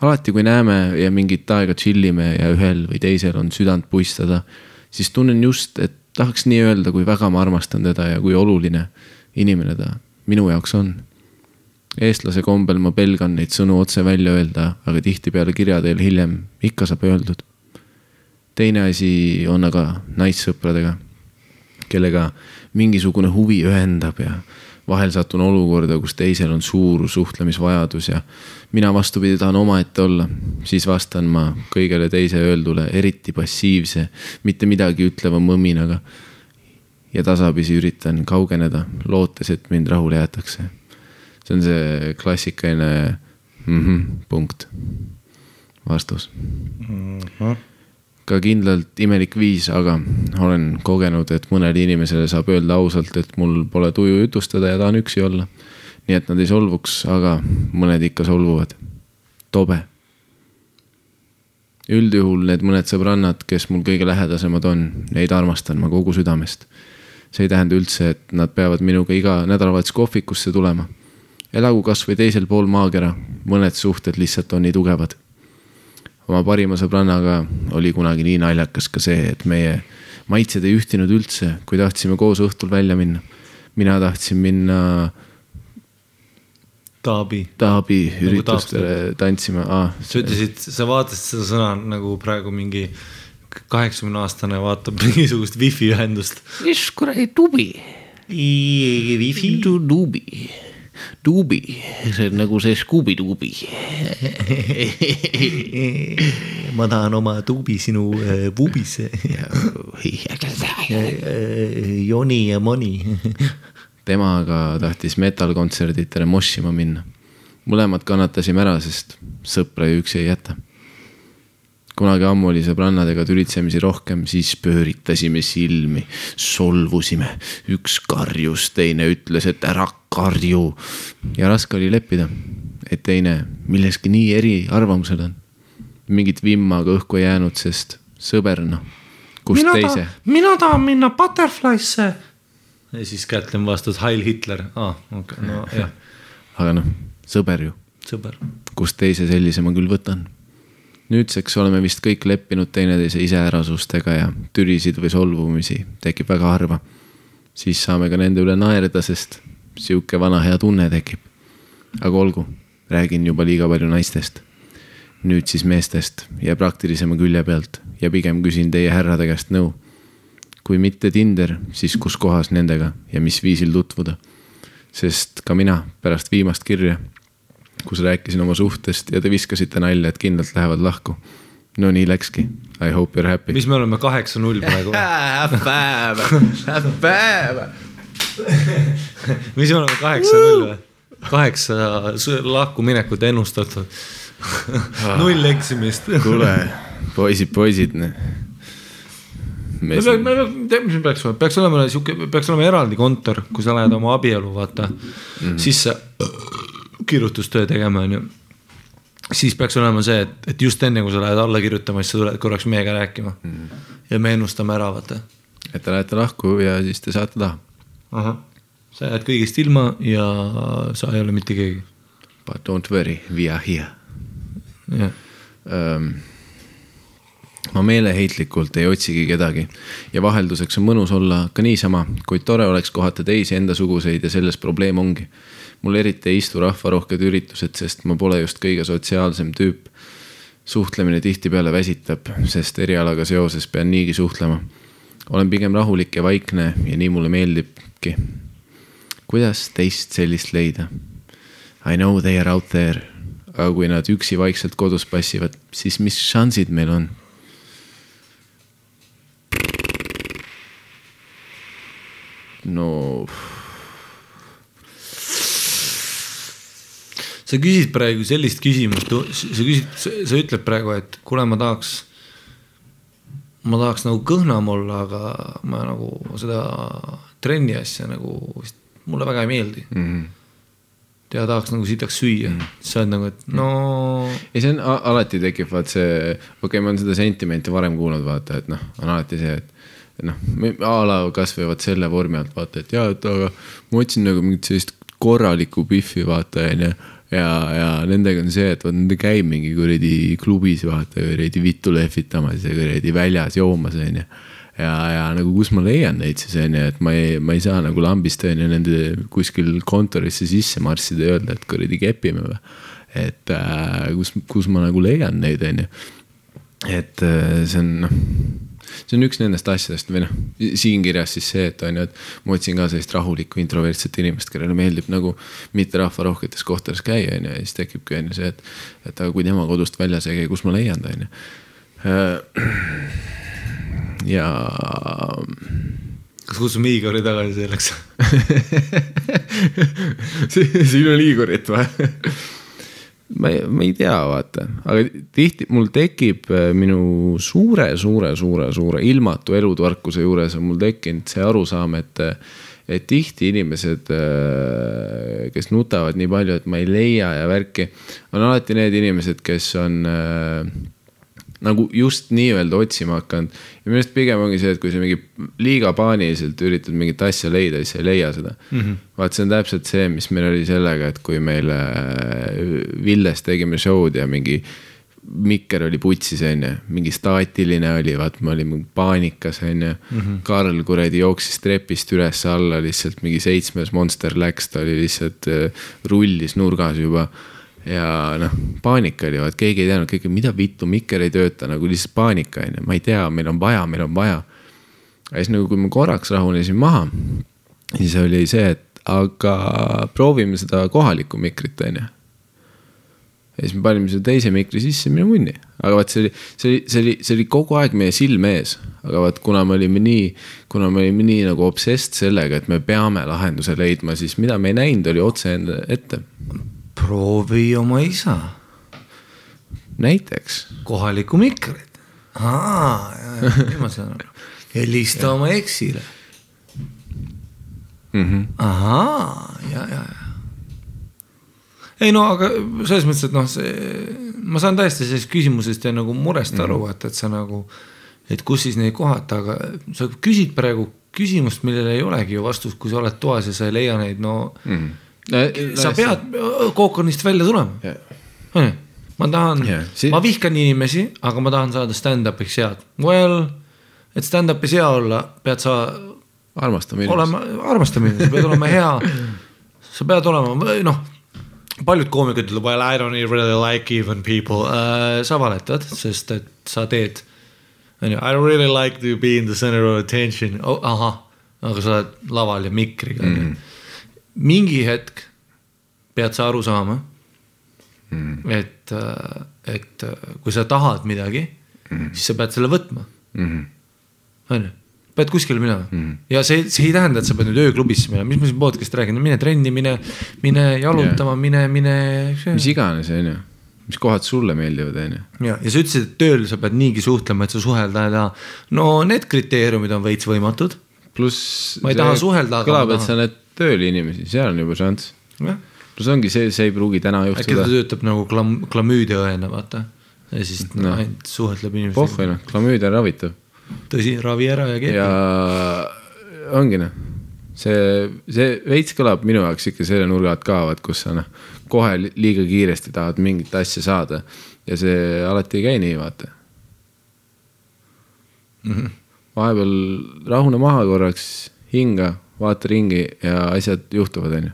alati, kui näeme ja mingit aega chill ime ja ühel või teisel on südant puistada, siis tunnen just, et tahaks nii öelda, kui väga ma armastan teda ja kui oluline inimene ta minu jaoks on. Eestlase kombel ma pelgan neid sõnu otse välja öelda, aga tihtipeale kirja teel hiljem ikka saab öeldud. teine asi on aga naissõpradega, kellega mingisugune huvi ühendab ja vahel satun olukorda, kus teisel on suur suhtlemisvajadus ja mina vastupidi tahan omaette olla, siis vastan ma kõigele teise öeldule eriti passiivse, mitte midagi ütleva mõminaga. ja tasapisi üritan kaugeneda, lootes, et mind rahule jäetakse. See on see klassikaline mm -hmm, punkt, vastus mm. -hmm ka kindlalt imelik viis, aga olen kogenud, et mõnele inimesele saab öelda ausalt, et mul pole tuju jutustada ja tahan üksi olla. nii et nad ei solvuks, aga mõned ikka solvuvad. tobe. üldjuhul need mõned sõbrannad, kes mul kõige lähedasemad on, neid armastan ma kogu südamest. see ei tähenda üldse, et nad peavad minuga iga nädalavahetus kohvikusse tulema. Elagu kasvõi teisel pool maakera, mõned suhted lihtsalt on nii tugevad oma parima sõbrannaga oli kunagi nii naljakas ka see, et meie maitsed ei ühtinud üldse, kui tahtsime koos õhtul välja minna. mina tahtsin minna. Taabi. Taabi üritustele nagu tantsima ah,. sa ütlesid, sa vaatasid seda sõna nagu praegu mingi kaheksakümne aastane vaatab [LAUGHS] mingisugust wifi ühendust. mis kuradi tubi. Wifi. Tubi Duubi, see on nagu see Scooby-Doobi ma tahan oma tuubi sinu äh, pubisse Joni ja Moni. Tema aga tahtis metal-kontserditele moshima minna. mõlemad kannatasime ära, sest sõpra ju üksi ei jäta kunagi ammu oli sõbrannadega tülitsemisi rohkem, siis pööritasime silmi, solvusime. üks karjus, teine ütles, et ära karju. ja raske oli leppida, et teine milleski nii eriarvamusel on. mingit vimma aga õhku ei jäänud, sest sõber noh, kust mina teise. mina tahan minna Butterfly'sse. ja siis Kätlin vastas Heil Hitler, aa ah, okei okay,, no jah. aga noh, sõber ju. sõber. kust teise sellise ma küll võtan nüüdseks oleme vist kõik leppinud teineteise iseärasustega ja tülisid või solvumisi tekib väga harva. siis saame ka nende üle naerda, sest sihuke vana hea tunne tekib. aga olgu, räägin juba liiga palju naistest. nüüd siis meestest ja praktilisema külje pealt ja pigem küsin teie härrade käest nõu. kui mitte Tinder, siis kus kohas nendega ja mis viisil tutvuda? sest ka mina pärast viimast kirja kus rääkisin oma suhtest ja te viskasite nalja, et kindlalt lähevad lahku. no nii läkski, I hope you are happy. mis me oleme, kaheksa-null praegu [LAUGHS] Have päev, have päev. mis me oleme, kaheksa-null või? kaheksa lahkuminekut ennustatud null eksimist. kuule, poisid, poisid me peaks, me peaks, tead, mis peaks olema, peaks olema sihuke, peaks olema eraldi kontor, kui sa lähed oma abielu, vaata mm -hmm. sisse kirjutustöö tegema, on ju. siis peaks olema see, et, et just enne, kui sa lähed alla kirjutama, siis sa tuled korraks meiega rääkima mm. ja me ennustame ära, vaata. et te lähete lahku ja siis te saate taha. sa jääd kõigest ilma ja sa ei ole mitte keegi. But don't worry, we are here. jah um, ma meeleheitlikult ei otsigi kedagi ja vahelduseks on mõnus olla ka niisama, kuid tore oleks kohata teisi endasuguseid ja selles probleem ongi mul eriti ei istu rahvarohked üritused, sest ma pole just kõige sotsiaalsem tüüp. suhtlemine tihtipeale väsitab, sest erialaga seoses pean niigi suhtlema. olen pigem rahulik ja vaikne ja nii mulle meeldibki. kuidas teist sellist leida? I know they are out there, aga kui nad üksi vaikselt kodus passivad, siis mis šansid meil on? no sa küsid praegu sellist küsimust, sa küsid, sa ütled praegu, et kuule, ma tahaks, ma tahaks nagu kõhnam olla, aga ma nagu seda trenni asja nagu vist mulle väga ei meeldi mm. -hmm. ja tahaks nagu sitaks süüa mm., siis sa oled nagu, et no ei, see on alati tekib vaat see, okei okay,, ma olen seda sentimenti varem kuulnud, vaata, et noh, on alati see, et noh, a la kasvõi vot selle vormi alt vaata, et jaa, et aga ma otsin nagu mingit sellist korralikku Biffi, vaata onju. ja, ja nendega on see, et vot nende käib mingi kuradi klubis vaata kuradi vittu lehvitamas ja kuradi väljas joomas onju. ja, ja nagu kus ma leian neid siis onju, et ma ei, ma ei saa nagu lambist onju nende kuskil kontorisse sisse marssida ja öelda, et kuradi kepime või. et äh, kus, kus ma nagu leian neid onju. et äh, see on noh see on üks nendest asjadest või noh, siin kirjas siis see, et on ju, et ma otsin ka sellist rahulikku introvertset inimest, kellele meeldib nagu mitte rahvarohketes kohtades käia, on ju, ja siis tekibki on ju see, et, et aga kui tema kodust väljas ei käi, kus ma leian ta, on ju. ja kas kutsume Igori tagasi selleks? [LAUGHS] siin on Igorit või? Ma ei, ma ei tea, vaata, aga tihti mul tekib äh, minu suure, suure, suure, suure ilmatu elutarkuse juures on mul tekkinud see arusaam, et et tihti inimesed, kes nutavad nii palju, et ma ei leia ja värki, on alati need inimesed, kes on äh, nagu just nii-öelda otsima hakanud ja minu arust pigem ongi see, et kui sa mingi liiga paaniliselt üritad mingit asja leida, siis sa ei leia seda mm -hmm.. vaat see on täpselt see, mis meil oli sellega, et kui meil äh, Villes tegime show'd ja mingi mikker oli putsis, onju, mingi staatiline oli, vaat me olime paanikas, onju. Karl kuradi jooksis trepist üles-alla lihtsalt mingi seitsmes monster läks, ta oli lihtsalt äh, rullis nurgas juba ja noh, paanika oli, vaat keegi ei teadnud, kõik, mida vittu, mikker ei tööta nagu lihtsalt paanika on ju, ma ei tea, meil on vaja, meil on vaja. ja siis nagu, kui ma korraks rahunesin maha, siis oli see, et aga proovime seda kohalikku mikrit, on ju. ja siis me panime selle teise mikri sisse minu munni, aga vaat see oli, see oli, see oli, see oli kogu aeg meie silme ees, aga vaat kuna me olime nii, kuna me olime nii nagu obsessed sellega, et me peame lahenduse leidma, siis mida me ei näinud, oli otse ette proovi oma isa, näiteks kohalikku mikrit. nüüd ma saan aru. [LAUGHS] helista oma eksile. mm. -hmm. ahaa, ja, ja, ja. ei no aga selles mõttes, et noh, see, ma saan täiesti sellest küsimusest ja nagu murest aru Mhm. vaata, et sa nagu, et kus siis neid kohata, aga sa küsid praegu küsimust, millele ei olegi ju vastust, kui sa oled toas ja sa ei leia neid, no mm. Sa pead kookonist välja tulema, onju. ma tahan yeah, ma vihkan inimesi, aga ma tahan saada stand-up'iks head. Well, et stand-up'is hea olla, pead sa armastame inimest. olema, armastamine, sa pead olema hea. sa pead olema, noh, paljud koomikud ütlevad, well I don't really like even people uh,. sa valetad, sest et sa teed, on ju, I don't really like to be in the center of attention oh,, ahah, aga sa oled laval ja mikriga mm.. Mingi hetk pead sa aru saama mm., et, et kui sa tahad midagi mm., siis sa pead selle võtma Mhm. on ju, pead kuskile minema mm. ja see, see ei tähenda, et sa pead nüüd ööklubisse minema, mis ma siin podcast'i räägin, mine trenni, mine, mine jalutama yeah., mine, mine. mis iganes, on ju, mis kohad sulle meeldivad, on ju. ja, ja sa ütlesid, et tööl sa pead niigi suhtlema, et sa suhelda ei taha. no need kriteeriumid on veits võimatud. pluss. Ma ei taha suhelda, kõlab, et sa näed tööl inimesi, seal on juba šanss. jah, pluss ongi see, see ei pruugi täna äkki ta juhtuda. töötab nagu klam-, klamüüdiaõena, vaata. ja siis no. Ainult suhetleb pohhu inimestega. noh, klamüüdia on ravitav tõsi, ravi ära ja keeb ja ongi noh, see, see veits kõlab minu jaoks ikka selle nurga alt ka, vaat kus sa noh, kohe li- liiga kiiresti tahad mingit asja saada ja see alati ei käi nii, vaata mm. -hmm. vahepeal rahune maha korraks, hinga, vaata ringi ja asjad juhtuvad, onju.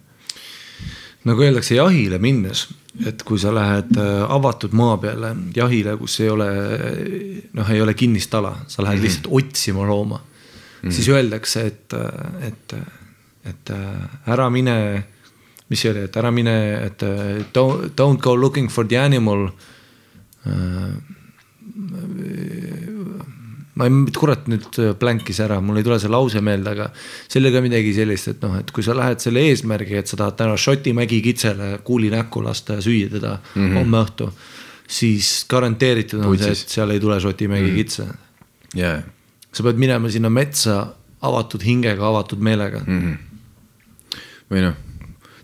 nagu öeldakse jahile minnes, et kui sa lähed äh, avatud maa peale jahile, kus ei ole noh, ei ole kinnist ala, sa lähed mm -hmm. lihtsalt otsima looma mm, -hmm. siis öeldakse, et, et, et äh, ära mine, mis see oli, et ära mine, et äh, don't, don't go looking for the animal. ma ma ei, kurat nüüd blankis ära, mul ei tule see lause meelde, aga see oli ka midagi sellist, et noh, et kui sa lähed selle eesmärgi, et sa tahad täna Šoti mägikitsele kuuli näkku lasta ja süüa teda mm -hmm. homme õhtu. siis garanteeritud on see, et seal ei tule Šoti mägikitse mm. -hmm. jaa, sa pead minema sinna metsa avatud hingega, avatud meelega mm.. või noh,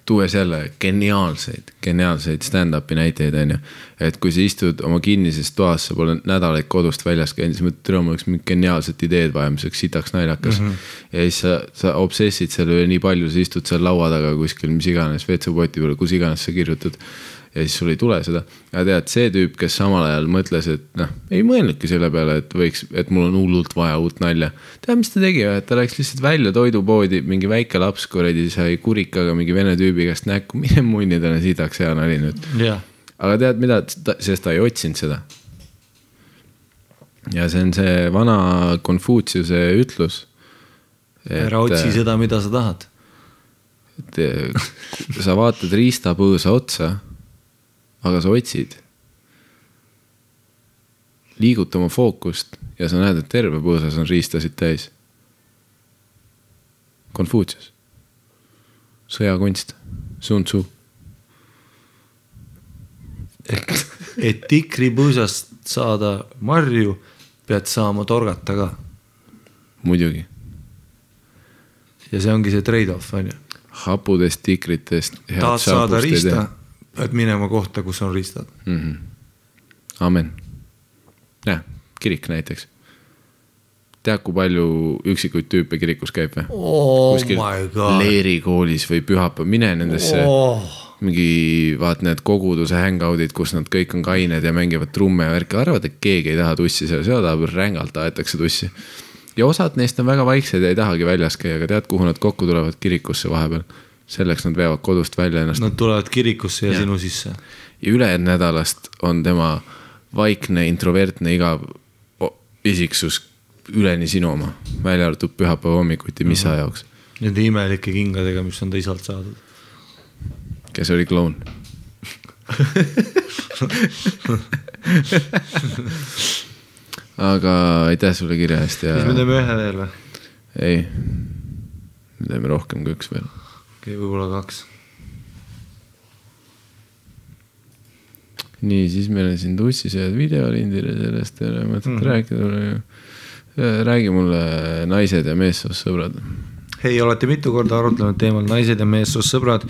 tuues jälle geniaalseid, geniaalseid stand-up'i näiteid, on ju. et kui sa istud oma kinnises toas, sa pole nädalaid kodust väljas käinud, siis mõtled, tere, mul oleks mingit geniaalset ideed vaja, mis oleks sitaks naljakas mm. -hmm. ja siis sa, sa obsessid selle üle nii palju, sa istud seal laua taga kuskil, mis iganes, WC-poti peal, kus iganes sa kirjutad. Ja siis sul ei tule seda, aga tead, see tüüp, kes samal ajal mõtles, et noh, ei mõelnudki selle peale, et võiks, et mul on hullult vaja uut nalja. tead, mis ta tegi, et ta läks lihtsalt välja toidupoodi, mingi väike laps kuradi sai kurikaga mingi vene tüübi käest näkku, [LAUGHS] mine munni talle sitaks hea nali nüüd. jah, aga tead mida, sest ta ei otsinud seda. ja see on see vana Konfutsiuse ütlus. ära otsi seda, mida sa tahad. et sa vaatad riistapõõsa otsa, aga sa otsid. liiguta oma fookust ja sa näed, et terve põõsas on riistasid täis. Konfutsius, sõjakunst, Sun Tzu. et, et tikripõõsast saada marju, pead saama torgata ka muidugi, ja see ongi see trade-off on ju. hapudest tikritest. tahad saada riista, pead minema kohta, kus on riistad. mm. -hmm. amen. jah, kirik näiteks. tead, kui palju üksikuid tüüpe kirikus käib või? oh my god. Leeri koolis või pühapäev, mine nendesse oh, mingi vaat need koguduse hangout'id, kus nad kõik on kained ja mängivad trumme ja värki, arvad, et keegi ei taha tussi seal, seal tahab rängalt aetakse tussi. ja osad neist on väga vaiksed ja ei tahagi väljas käia, aga tead, kuhu nad kokku tulevad, kirikusse vahepeal. Selleks nad veavad kodust välja ennast nad tulevad kirikusse ja, ja sinu sisse. ja ülejäänud nädalast on tema vaikne, introvertne, igav isiksus üleni sinu oma, välja arvatud pühapäeva hommikuti, mis Mhm. aja jaoks, Nende imelike kingadega, mis on ta isalt saadud. kes oli kloun. [LAUGHS] aga aitäh sulle kirja eest ja siis me teeme ühe veel või? ei, me teeme rohkem kui üks veel. Okei okay,, võib-olla kaks. nii, siis meil on siin tussisööjad videolindil ja sellest ei ole mõtet mm. rääkida. räägi mulle naised ja meessoost sõbrad. hei, olete mitu korda arutlenud teemal naised ja meessoost sõbrad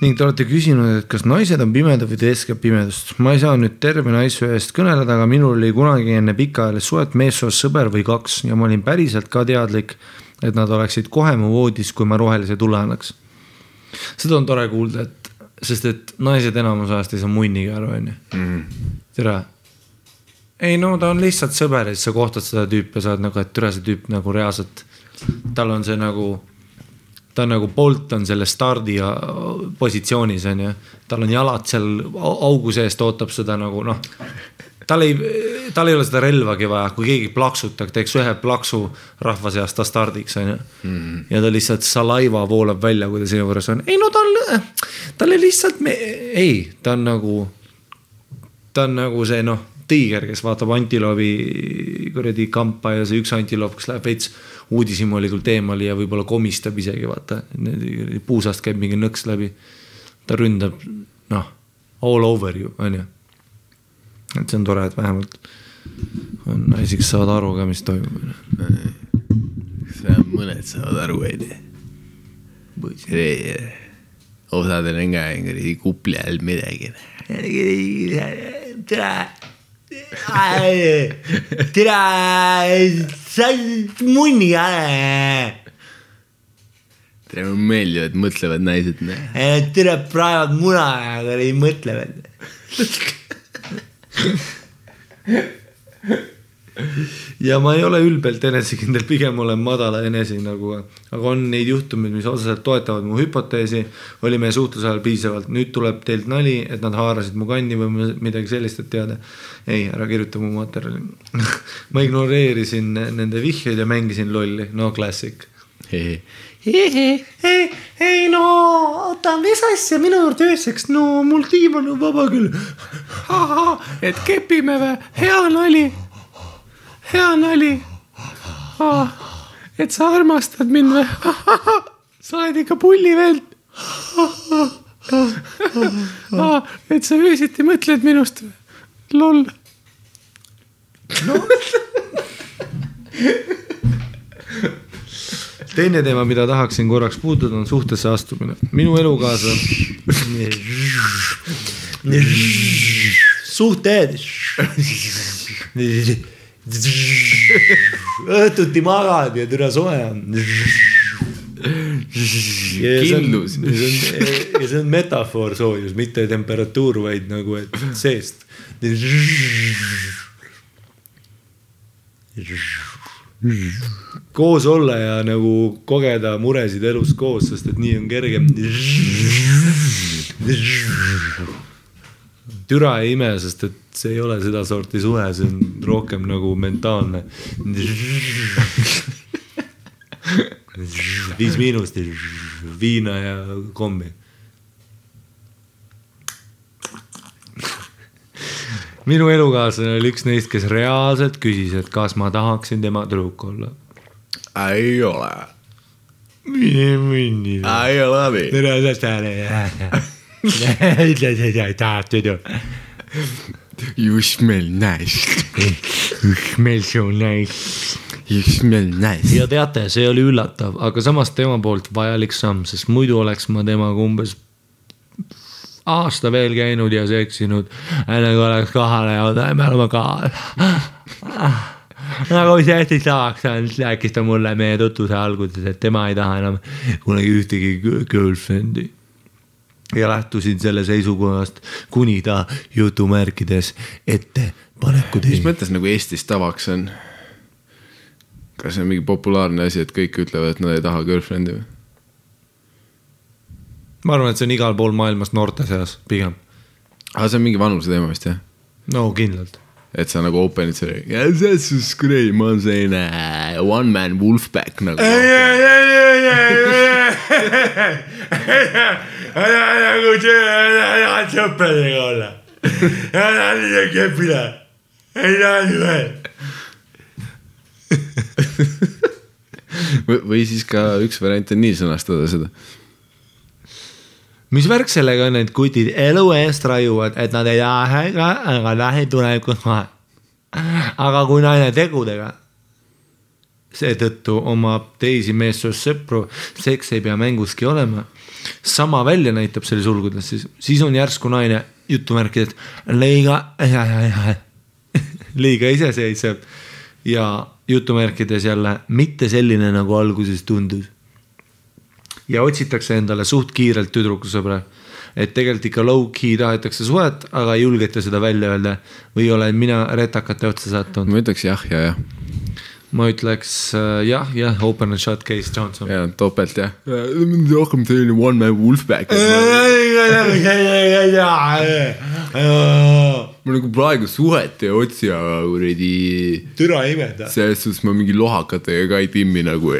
ning te olete küsinud, et kas naised on pimedad või teesklevad pimedust. ma ei saa nüüd terve naissoo eest kõneleda, aga minul oli kunagi enne pikaajalist suhet meessoost sõber või kaks ja ma olin päriselt ka teadlik, et nad oleksid kohe mu voodis, kui ma rohelise tule annaks. seda on tore kuulda, et sest et naised enamus ajast ei saa munnigi aru, onju. tere. ei no ta on lihtsalt sõber ja siis sa kohtad seda tüüpi ja sa oled nagu, et tere, see tüüp nagu reaalselt, tal on see nagu ta on nagu Bolt on selle stardi ja positsioonis on ju, tal on jalad seal au- augu seest, ootab seda nagu noh. Tal ei, tal ei ole seda relvagi vaja, kui keegi plaksutab, teeks ühe plaksu rahva seast, ta stardiks on ju. ja ta lihtsalt salaiva voolab välja, kui ta sinu juures on, ei no tal, talle lihtsalt me, ei, ta on nagu, ta on nagu see noh, tiiger, kes vaatab antiloobi kuradi kampa ja see üks antiloop, kes läheb veits uudishimelikult eemale ja võib-olla komistab isegi vaata, puusast käib mingi nõks läbi. ta ründab noh, all over you on ju. Et see on tore, et vähemalt on naisi, kes saavad aru ka, mis toimub. mõned saavad aru, onju. osadel on ka kuradi kupli all midagi. tere, sa oled munni ära. tere, mulle meeldivad mõtlevad naised. tere, praevad muna, aga ei mõtle veel. [LAUGHS] [LAUGHS] ja ma ei ole ülbelt enesekindel, pigem olen madala enese nagu, aga on neid juhtumeid, mis otseselt toetavad mu hüpoteesi. oli meie suhtluse ajal piisavalt, nüüd tuleb teilt nali, et nad haarasid mu kanni või midagi sellist, et teada. ei, ära kirjuta mu materjali. [LAUGHS] ma ignoreerisin nende vihjeid ja mängisin lolli, no classic. ei, ei no oota, mis asja minu juurde ööseks, no mul diivan on vaba küll. et kepime või, hea nali. hea nali ah,. et sa armastad mind või? sa oled ikka pulliveld ah,. et sa öösiti mõtled minust loll. [LAUGHS] teine teema, mida tahaksin korraks puudutada, on suhtesse astumine. minu elukaaslane. suhted. õhtuti magad ja türa soe on. Kindlus. ja see on metafoor soojus, mitte temperatuur, vaid nagu, et seest. Koos olla ja nagu kogeda muresid elus koos, sest et nii on kergem. türa ei ime, sest et see ei ole sedasorti suhe, see on rohkem nagu mentaalne. viis miinust, viina ja kommi. minu elukaaslane oli üks neist, kes reaalselt küsis, et kas ma tahaksin tema tüdruk olla. Ei ole, mine minni. [LAUGHS] ei ole abi. tere, ütle seda, et tahad tüdruk. You smell nice, meil see on nice. you smell nice. ja teate, see oli üllatav, aga samas tema poolt vajalik samm, sest muidu oleks ma temaga umbes aasta veel käinud ja seksinud, enne kui oleks kohale jõudnud, me oleme ka. [LAUGHS] nagu see hästi siis rääkis ta mulle meie tutvuse alguses, et tema ei taha enam kunagi ühtegi girlfriend'i. ja lähtusin selle seisukohast, kuni ta jutumärkides ettepaneku mis tegi. mõttes nagu Eestis tavaks on? kas see on mingi populaarne asi, et kõik ütlevad, et nad ei taha girlfriend'i või? ma arvan, et see on igal pool maailmas noorte seas pigem. aga see on mingi vanuse teema vist jah? no kindlalt. Et sa nagu open'id selle, that's just great, ma olen selline äh, one man wolfpack nagu. nagu tahad sõpradega olla. tahad ise kepida. ei taha ju veel. või siis ka üks variant on nii sõnastada seda. Mis värk sellega on, et kutid elu eest raiuvad, et nad ei taha, aga lähitulevikus kohe. aga kui naine tegudega seetõttu omab teisi meessoost sõpru, seks ei pea mänguski olema. sama välja näitab selle sulgudes, siis, siis on järsku naine jutumärkides liiga, [LAUGHS] liiga iseseisev ja jutumärkides jälle mitte selline, nagu alguses tundus. Ja otsitakse endale suht kiirelt tüdrukusõbra. et tegelikult ikka low-key tahetakse suhet, aga ei julgeta seda välja öelda või olen mina retakate otsa sattunud. ma ütleks jah ja jah, ma ütleks äh, jah, jah, open and shut case Johnson. ja topelt jah. rohkem selline one man wolfpack. Ma nagu praegu suhet ei otsi, aga kuradi türa imeda. selles suhtes ma mingi lohakatega ka ei timmi nagu.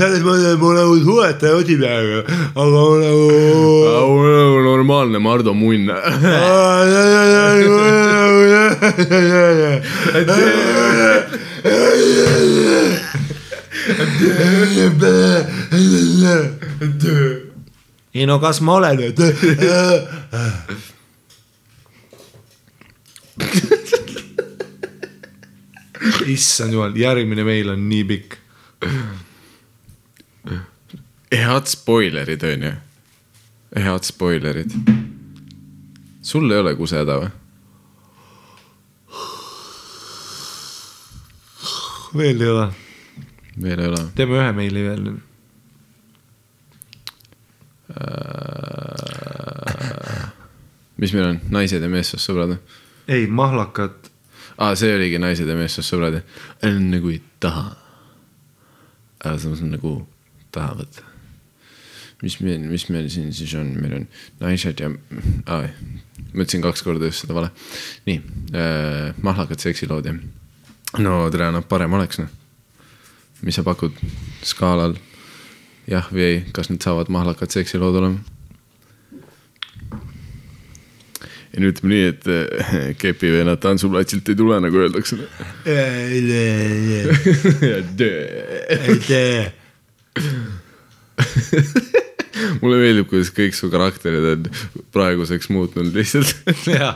selles mõttes mul nagu suhet ei otsi praegu, aga mul nagu. nagu normaalne Mardu munn. ei no kas ma olen? Issand jumal, järgmine meil on nii pikk. head spoilerid onju, head spoilerid. sul ei ole kusehäda või? veel ei ole, veel ei ole. teeme ühe meili veel. mis meil on, naised ja meessoost sõbrad või? ei, mahlakad, aa, see oligi naised ja meessoost sõbrad nagu ei taha. aga samas on nagu tahavad. mis meil, mis meil siin siis on, meil on naised ja ah,, ma ütlesin kaks korda just seda vale. nii äh,, mahlakad seksilood jah. no tere, noh parem oleks noh. mis sa pakud skaalal jah või ei, kas need saavad mahlakad seksilood olema? Ja nüüd ütleme nii, et äh, kepivennad tantsuplatsilt ei tule, nagu öeldakse. [LAUGHS] [LAUGHS] mulle meeldib, kuidas kõik su karakterid on praeguseks muutunud lihtsalt. [LAUGHS] jaa,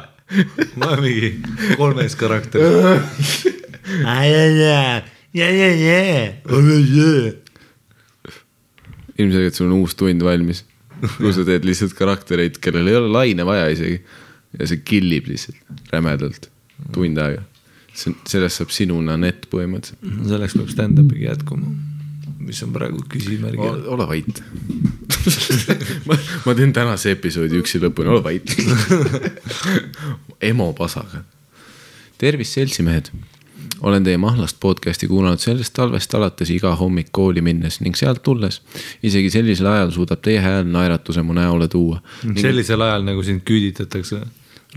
ma olen mingi kolmes karakter. ilmselgelt sul on uus tund valmis, kus sa teed lihtsalt karaktereid, kellel ei ole laine vaja isegi. Ja see killib lihtsalt rämedalt tund aega. see, sellest saab sinu nanett põhimõtteliselt. selleks peab stand-up'iga jätkuma, mis on praegu küsimärgi all. ole vait [LAUGHS] ma, ma teen tänase episoodi üksi lõpuni, ole vait. [LAUGHS] emo pasaga. tervist, seltsimehed. olen teie mahlast podcast'i kuulanud sellest talvest alates iga hommik kooli minnes ning sealt tulles. isegi sellisel ajal suudab teie hääl naeratuse mu näole tuua. sellisel ajal nagu sind küüditatakse.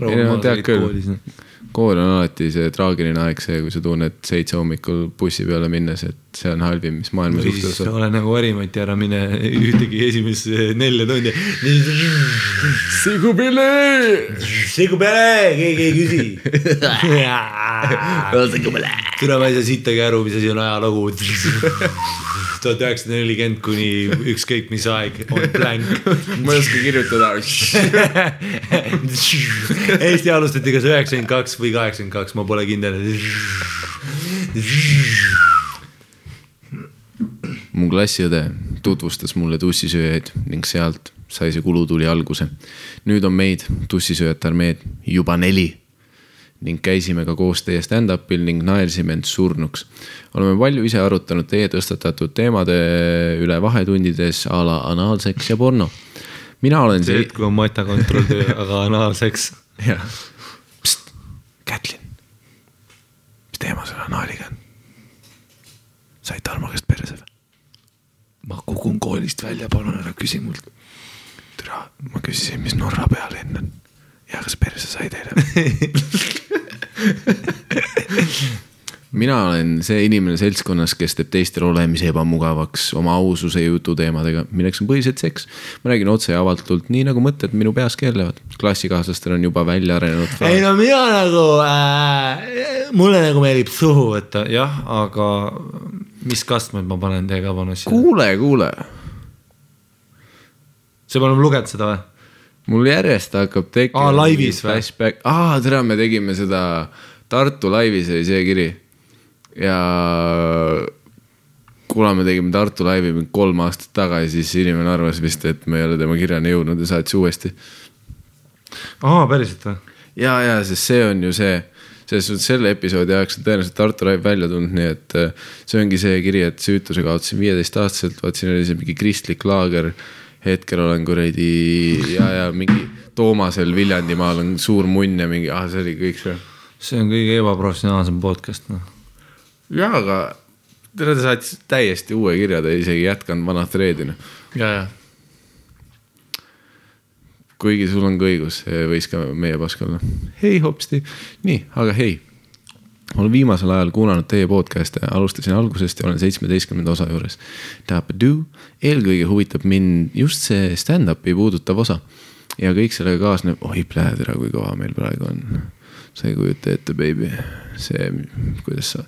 Ei no tead küll, kool on alati see traagiline aeg, see, kui sa tunned seitse hommikul bussi peale minnes, et see on halvim, mis maailmas või siis juhtuda saab. ole nagu Harimati, ära mine ühtegi esimesse nelja tundi. Sigupille. segu peale, keegi ei küsi. türa, ma ei saa sittagi aru, mis asi on ajalugu. tuhat üheksasada nelikümmend kuni ükskõik mis aeg on blank. ma ei oska kirjutada. Eesti alustati kas üheksakümmend kaks või kaheksakümmend kaks, ma pole kindel. Mu klassiõde tutvustas mulle tussisööjaid ning sealt sai see kulutuli alguse. nüüd on meid, tussisööjate armeed, juba neli ning käisime ka koos teie stand-up'il ning naersime end surnuks. oleme palju ise arutanud teie tõstatatud teemade üle vahetundides a la anaalseks ja porno. mina olen see hetk, on matakontroll aga anaalseks. jah. Kätlin, mis teema selle anaaliga on? said Tarmo käest perse või? Ma kukun koolist välja, palun ära küsi mult. türa, ma küsisin, mis Norra pealinn on ja kas perse sai teile? [LAUGHS] mina olen see inimene seltskonnas, kes teeb teistele olemise ebamugavaks oma aususe ja jututeemadega, milleks on põhiliselt seks. ma räägin otse ja avatult, nii nagu mõtted minu peas keerlevad. klassikaaslastel on juba välja arenenud ei no mina nagu äh,, mulle nagu meeldib suhu võtta, jah, aga mis kastmed ma panen teie kabanusse? kuule, kuule, sa pole lugenud seda või? mul järjest hakkab tekkima. Aa, laivis või? aa tere, me tegime seda Tartu laivis oli see kiri ja kuna me tegime Tartu laivi mingi kolm aastat tagasi, siis inimene arvas vist, et me ei ole tema kirjani jõudnud ja saatis uuesti aa, päriselt või? ja, ja sest see on ju see, selles suhtes selle episoodi ajaks on tõenäoliselt Tartu Live välja tulnud, nii et äh, see ongi see kiri, et süütuse kaotasin viieteistaastaselt, vaat siin oli see mingi kristlik laager. hetkel olen kuradi ja, ja mingi Toomasel Viljandimaal on suur munn ja mingi, ah see oli kõik see. see on kõige ebaprofessionaalsem podcast, noh. ja, aga ta saatis täiesti uue kirja, ta ei isegi jätkanud vana thread'i noh. ja, ja. kuigi sul on ka õigus, võis ka meie pask olla. hei hopsti, nii, aga hei. olen viimasel ajal kuulanud teie podcast'e, alustasin algusest ja olen seitsmeteistkümnenda osa juures. eelkõige huvitab mind just see stand-up'i puudutav osa ja kõik sellega kaasneb, oi plädera, kui kõva meil praegu on. sa ei kujuta ette, baby, see, kuidas sa.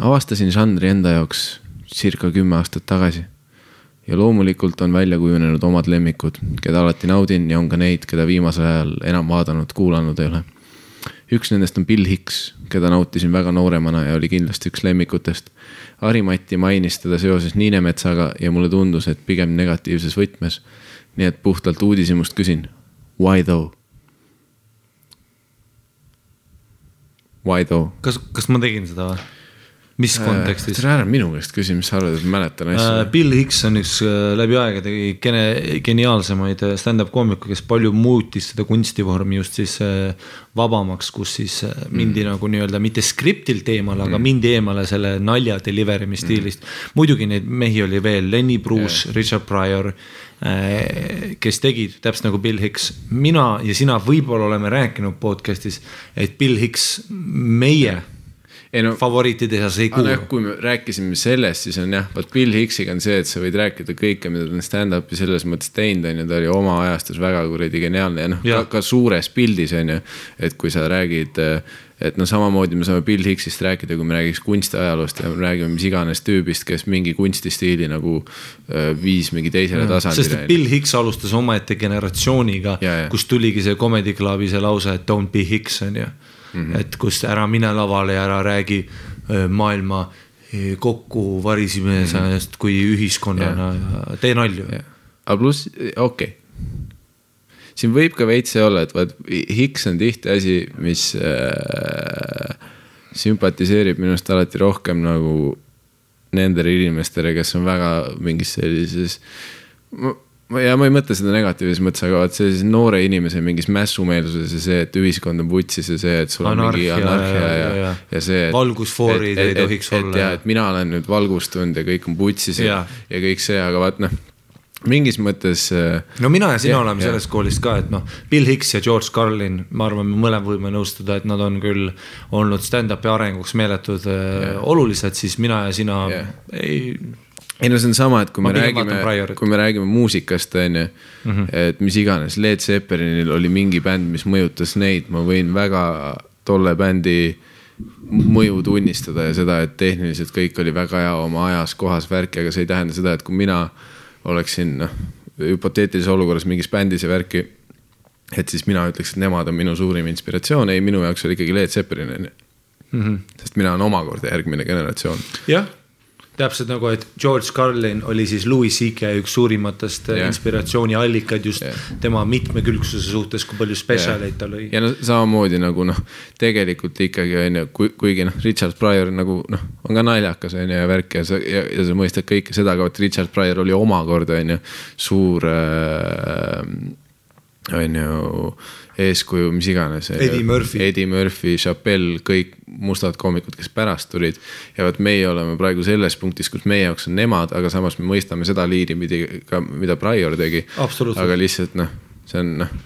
Avastasin žanri enda jaoks circa kümme aastat tagasi ja loomulikult on välja kujunenud omad lemmikud, keda alati naudin ja on ka neid, keda viimasel ajal enam vaadanud, kuulanud ei ole. üks nendest on Bill Hicks, keda nautisin väga nooremana ja oli kindlasti üks lemmikutest. Harimati mainis teda seoses Niinemetsaga ja mulle tundus, et pigem negatiivses võtmes. nii et puhtalt uudishimust küsin, why though? Why though? kas, kas ma tegin seda või? Mis kontekstis? tere ära minu käest küsi, mis sa arvad, et ma mäletan Äh, asju? Bill Hicks on üks äh, läbi aegade gene-, geniaalsemaid äh, stand-up koomiku, kes palju muutis seda kunstivormi just siis äh, vabamaks, kus siis äh, mindi mm. nagu nii-öelda mitte skriptilt eemale mm., aga mindi eemale selle nalja delivery mi stiilist mm.. muidugi neid mehi oli veel, Lenny Bruce yeah., Richard Pryor, kes tegid täpselt nagu Bill Hicks. mina ja sina võib-olla oleme rääkinud podcast'is, et Bill Hicks, meie Ei no- favoriitide seas ei aga jah, kuulu. kui me rääkisime sellest, siis on jah, vot Bill Hicksiga on see, et sa võid rääkida kõike, mida ta on stand-up'i selles mõttes teinud, on ju, ta oli oma ajastus väga kuradi geniaalne ja noh, ka, ka suures pildis on ju. et kui sa räägid, et noh, samamoodi me saame Bill Hicksist rääkida, kui me räägiks kunstiajaloost ja me räägime mis iganes tüübist, kes mingi kunstistiili nagu viis mingi teisele sest tasandile et. Bill Hicks alustas omaette generatsiooniga kust tuligi see Comedy Clubi see lause, et don't be Hicks on ju mm. Mhm. -hmm. et kus ära mine lavale ja ära räägi maailma kokku varisemisest mm -hmm. kui ühiskonnana ja tee nalju. aga pluss, okei okay.. siin võib ka veits see olla, et vaat Hicks on tihti asi, mis äh, sümpatiseerib minu arust alati rohkem nagu nendele inimestele, kes on väga mingis sellises. Ja ma ei mõtle seda negatiivses mõttes, aga vaat sellises noore inimese mingis mässumeelsuses ja see, et ühiskond on vutsis ja see, et sul on mingi Anarhia anarhia ja, ja- ja, ja- ja, ja see. Valgusfoorid ei tohiks olla. et jah, et mina olen nüüd valgustunud ja kõik on vutsis ja, ja kõik see, aga vaat noh, mingis mõttes äh, no mina ja sina Jah, oleme jah. sellest koolist ka, et noh, Bill Hicks ja George Carlin, ma arvan, me mõlemad võime nõustuda, et nad on küll olnud stand-up'i arenguks meeletud yeah. olulised, siis mina ja sina yeah. ei, ei no see on sama, et kui Ma me räägime kui me räägime muusikast, on ju, Mhm. et mis iganes, Led Zeppelinil oli mingi bänd, mis mõjutas neid, ma võin väga tolle bändi mõju tunnistada ja seda, et tehniliselt kõik oli väga hea oma ajas, kohas, värki, aga see ei tähenda seda, et kui mina oleksin noh, hüpoteetilises olukorras mingis bändis ja värki, et siis mina ütleks, et nemad on minu suurim inspiratsioon, ei, minu jaoks oli ikkagi Led Zeppelin, on ju. Mhm. sest mina olen omakorda järgmine generatsioon jah, täpselt nagu, et George Carlin oli siis Louis CK üks suurimatest yeah. inspiratsiooniallikaid just yeah. tema mitmekülgsuse suhtes, kui palju spetsialeid tal oli. ja no samamoodi nagu noh, tegelikult ikkagi on ju, kui, kuigi noh, Richard Pryor nagu noh, on ka naljakas on ju ja värk ja sa ja, ja sa mõistad kõike seda, aga vot Richard Pryor oli omakorda on ju suur äh, on ju eeskuju, mis iganes. Eddie Murphy. Eddie Murphy, Chappelle, kõik mustad koomikud, kes pärast tulid. ja vot meie oleme praegu selles punktis, kus meie jaoks on nemad, aga samas me mõistame seda liini pidi ka, mida Pryor tegi. Aga lihtsalt noh, see on noh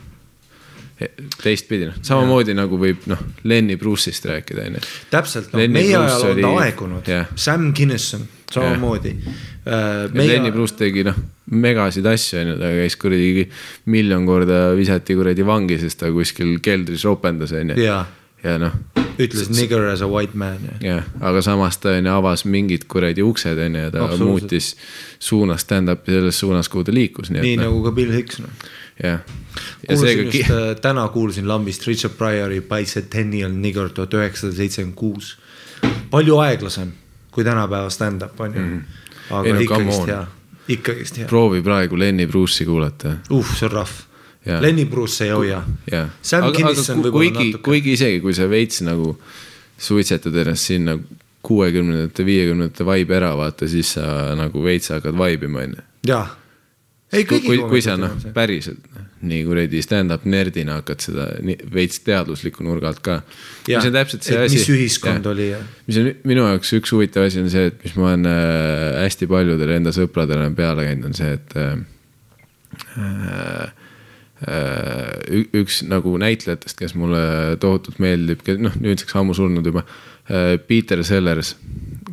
teistpidi noh, samamoodi ja. nagu võib noh, Lenny Bruce'ist rääkida onju. täpselt, noh Lenny meie ajal on ta oli- aegunud. Sam Kinison samamoodi. Lenny Bruce tegi noh, megasid asju onju, ta käis kuradi miljon korda visati kuradi vangi, sest ta kuskil keldris ropendas onju. ja ja noh, ütles nigger as a white man ja jah, aga samas ta onju avas mingid kuradi uksed onju ja ta Absoluutselt. muutis, suunas stand-up'i selles suunas, kuhu ta liikus, nii et noh, nagu ka Bill Hicks noh. jah. ja kuulsin just ki-, äh, täna kuulsin lambist Richard Pryor'i Bicentennial Nigger tuhat üheksasada seitsekümmend kuus. palju aeglasem kui tänapäeva stand-up on ju mm. -hmm. Ei aga no come ikkagist on. hea, ikkagist hea. proovi praegu Lenny Bruce'i kuulata uh, see on rahv Jaa.. Lenny Bruce ei hoia. Sam aga, aga kuigi, kuigi isegi, kui sa veits nagu suitsetad ennast sinna kuuekümnendate, viiekümnendate vibe ära, vaata siis sa nagu veits hakkad vibe ima, onju. jaa. Ei kui, kui, sa noh päriselt noh, nii kuradi stand-up nerdina hakkad seda veits teadusliku nurga alt ka. Mis on täpselt see asi. mis ühiskond oli ja- mis on minu jaoks üks huvitav asi on see, et mis ma olen äh, hästi paljudele enda sõpradele peale käinud, on see, et äh, äh, üks nagu näitlejatest, kes mulle tohutult meeldib, noh nüüdseks ammu surnud juba, Peter Sellers,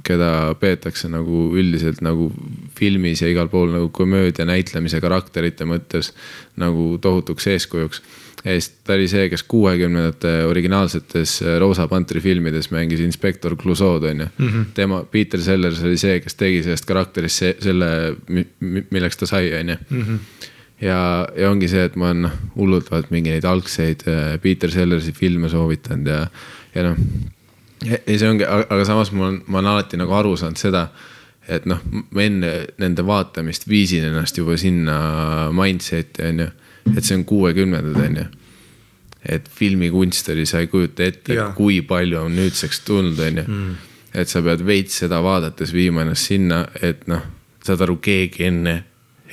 keda peetakse nagu üldiselt nagu filmis ja igal pool nagu komöödia näitlemise karakterite mõttes nagu tohutuks eeskujuks. ja siis ta oli see, kes kuuekümnendate originaalsetes Roosa Pantri filmides mängis inspektor Clouseau'd onju mm. -hmm. tema, Peter Sellers oli see, kes tegi sellest karakterist see, selle, milleks ta sai, onju ja, ja ongi see, et ma olen noh, hullult vaat mingi neid algseid äh, Peter Sellersi filme soovitanud ja, ja noh. ja see ongi, aga samas ma olen, ma olen alati nagu aru saanud seda, et noh, ma enne nende vaatamist viisin ennast juba sinna mindset'i on ju, et see on kuuekümnendad on ju et filmikunst oli, sa ei kujuta ette kui palju on nüüdseks tulnud, on ju. et sa pead veits seda vaadates viima ennast sinna, et noh, saad aru, keegi enne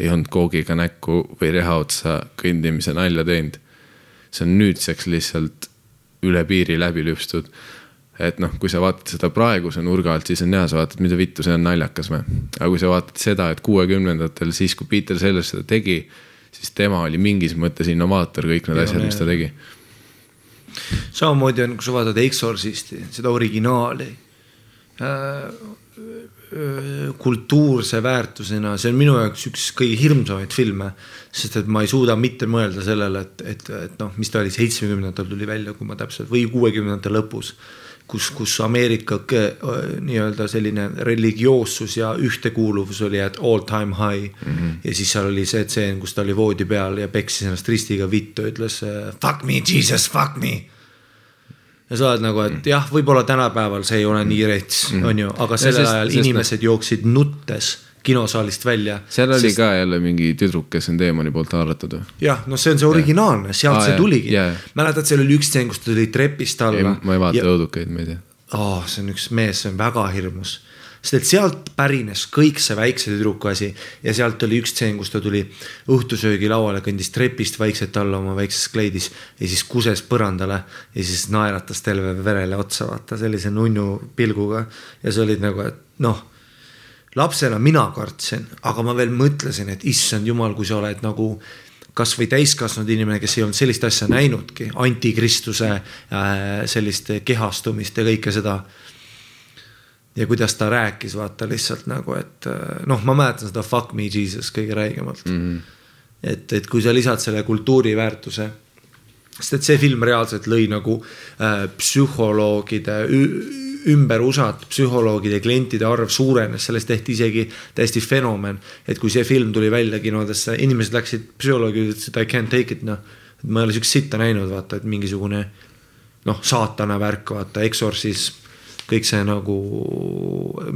ei olnud koogiga näkku või reha otsa kõndimise nalja teinud. see on nüüdseks lihtsalt üle piiri läbi lüpstud. Et noh, kui sa vaatad seda praeguse nurga alt, siis on hea, sa vaatad, mida vittu, see on naljakas või. aga kui sa vaatad seda, et kuuekümnendatel, siis kui Peter Sellers seda tegi, siis tema oli mingis mõttes innovaator, kõik need asjad, mis ta tegi samamoodi on, kui sa vaatad Exorcisti, seda originaali, äh, äh, kultuurse väärtusena, see on minu jaoks üks kõige hirmsamaid filme, sest et ma ei suuda mitte mõelda sellele, et, et, et noh, mis ta oli, seitsmekümnendatel tuli välja, kui ma täpselt või kuuekümnendate lõpus, kus, kus Ameerika nii-öelda selline religioossus ja ühtekuuluvus oli at all time high mm. -hmm. ja siis seal oli see tseen, kus ta oli voodi peal ja peksis ennast ristiga vittu, ütles äh, fuck me jesus, fuck me ja sa oled nagu, et jah, võib-olla tänapäeval see ei ole nii rets mm, on ju, aga sellel sest- ajal sest noh- inimesed jooksid nuttes kinosaalist välja. seal oli ka jälle mingi tüdruk, kes on teemani poolt haaratud või? jah, no see on see originaalne, sealt Aa, see tuligi jah.. mäletad, seal oli üks stseen, kus ta tuli trepist alla., ma ei vaata ja.... õudukaid, ma ei tea. Oh, see on üks mees, see on väga hirmus, sest et sealt pärines kõik see väikse tüdruku asi ja sealt oli üks stseen, kus ta tuli õhtusöögilauale, kõndis trepist vaikselt alla oma väikses kleidis ja siis kuses põrandale ja siis naeratas terve verele otsa, vaata sellise nunnu pilguga ja sa olid nagu, et noh lapsena mina kartsin, aga ma veel mõtlesin, et issand jumal, kui sa oled nagu kasvõi täiskasvanud inimene, kes ei olnud sellist asja näinudki, antikristuse äh, sellist kehastumist ja kõike seda. ja kuidas ta rääkis, vaata lihtsalt nagu, et äh, noh, ma mäletan seda fuck me jesus kõige räigemalt mm. -hmm. et, et kui sa lisad selle kultuuriväärtuse, sest et see film reaalselt lõi nagu äh, psühholoogide ümber USA-t psühholoogide klientide arv suurenes, sellest tehti isegi täiesti fenomen, et kui see film tuli välja kinodesse, inimesed läksid psühholoogi, ütlesid I can't take it noh, et ma ei ole siukest sitta näinud, vaata, et mingisugune noh, saatana värk, vaata, eksorsism, kõik see nagu,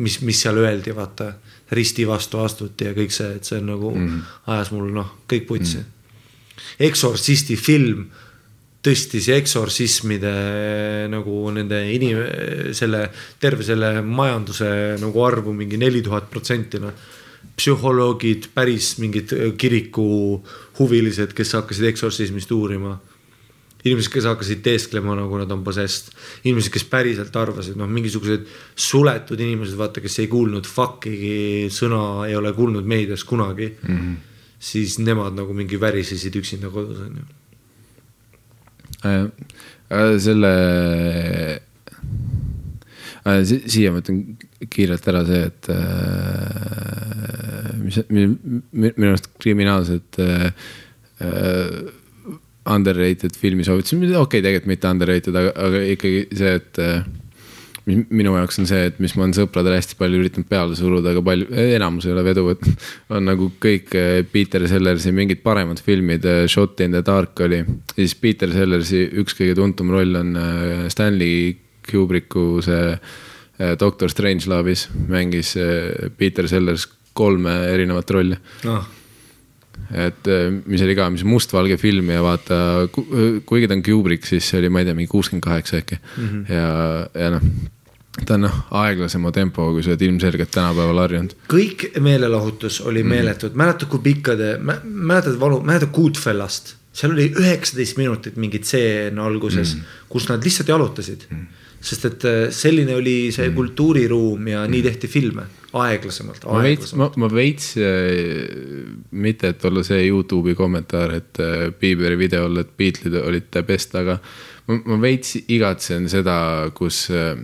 mis, mis seal öeldi, vaata, risti vastu astuti ja kõik see, et see on nagu mm -hmm. ajas mul noh, kõik putsi mm. -hmm. eksortsisti film tõstis eksorsismide nagu nende inim-, selle terve selle majanduse nagu arvu mingi neli tuhat protsenti noh. psühholoogid, päris mingid kiriku huvilised, kes hakkasid eksorsismist uurima inimesed, kes hakkasid teesklema, nagu nad on possessed, inimesed, kes päriselt arvasid, noh, mingisugused suletud inimesed, vaata, kes ei kuulnud fuck'igi sõna, ei ole kuulnud meedias kunagi mm. -hmm. siis nemad nagu mingi värisesid üksinda kodus onju. Äh, selle äh, si- siia ma ütlen kiirelt ära see, et äh, mis, minu arust kriminaalsed äh, äh, underrated filmisoovitused, okei okay,, tegelikult mitte underrated, aga, aga ikkagi see, et äh, minu jaoks on see, et mis ma olen sõpradele hästi palju üritanud peale suruda, aga palju, enamus ei ole vedu, et [LAUGHS] on nagu kõik äh, Peter Sellersi mingid paremad filmid, Shot in the dark oli. siis Peter Sellersi üks kõige tuntum roll on Stanley Kubricku see Doctor Strangelove'is mängis Peter Sellers kolme erinevat rolli noh, et mis oli ka, mis mustvalge film ja vaata, kuigi ta on Kubrick, siis see oli, ma ei tea, mingi kuuskümmend kaheksa äkki mm. -hmm. ja, ja noh, ta on noh, aeglasema tempoga, kui sa oled ilmselgelt tänapäeval harjunud. kõik meelelahutus oli meeletud, mäletad, kui pikka te, mäletad valu, mäletad Goodfellast, seal oli üheksateist minutit mingi tseen alguses mm., kus nad lihtsalt jalutasid mm.. sest et äh, selline oli see mm. kultuuriruum ja nii tehti filme, aeglasemalt, aeglasemalt. ma, veits, mitte et olla see Youtube'i kommentaar, et äh, Bieberi videol, et Beatlesid olid the best, aga ma, ma veits igatsen seda, kus äh,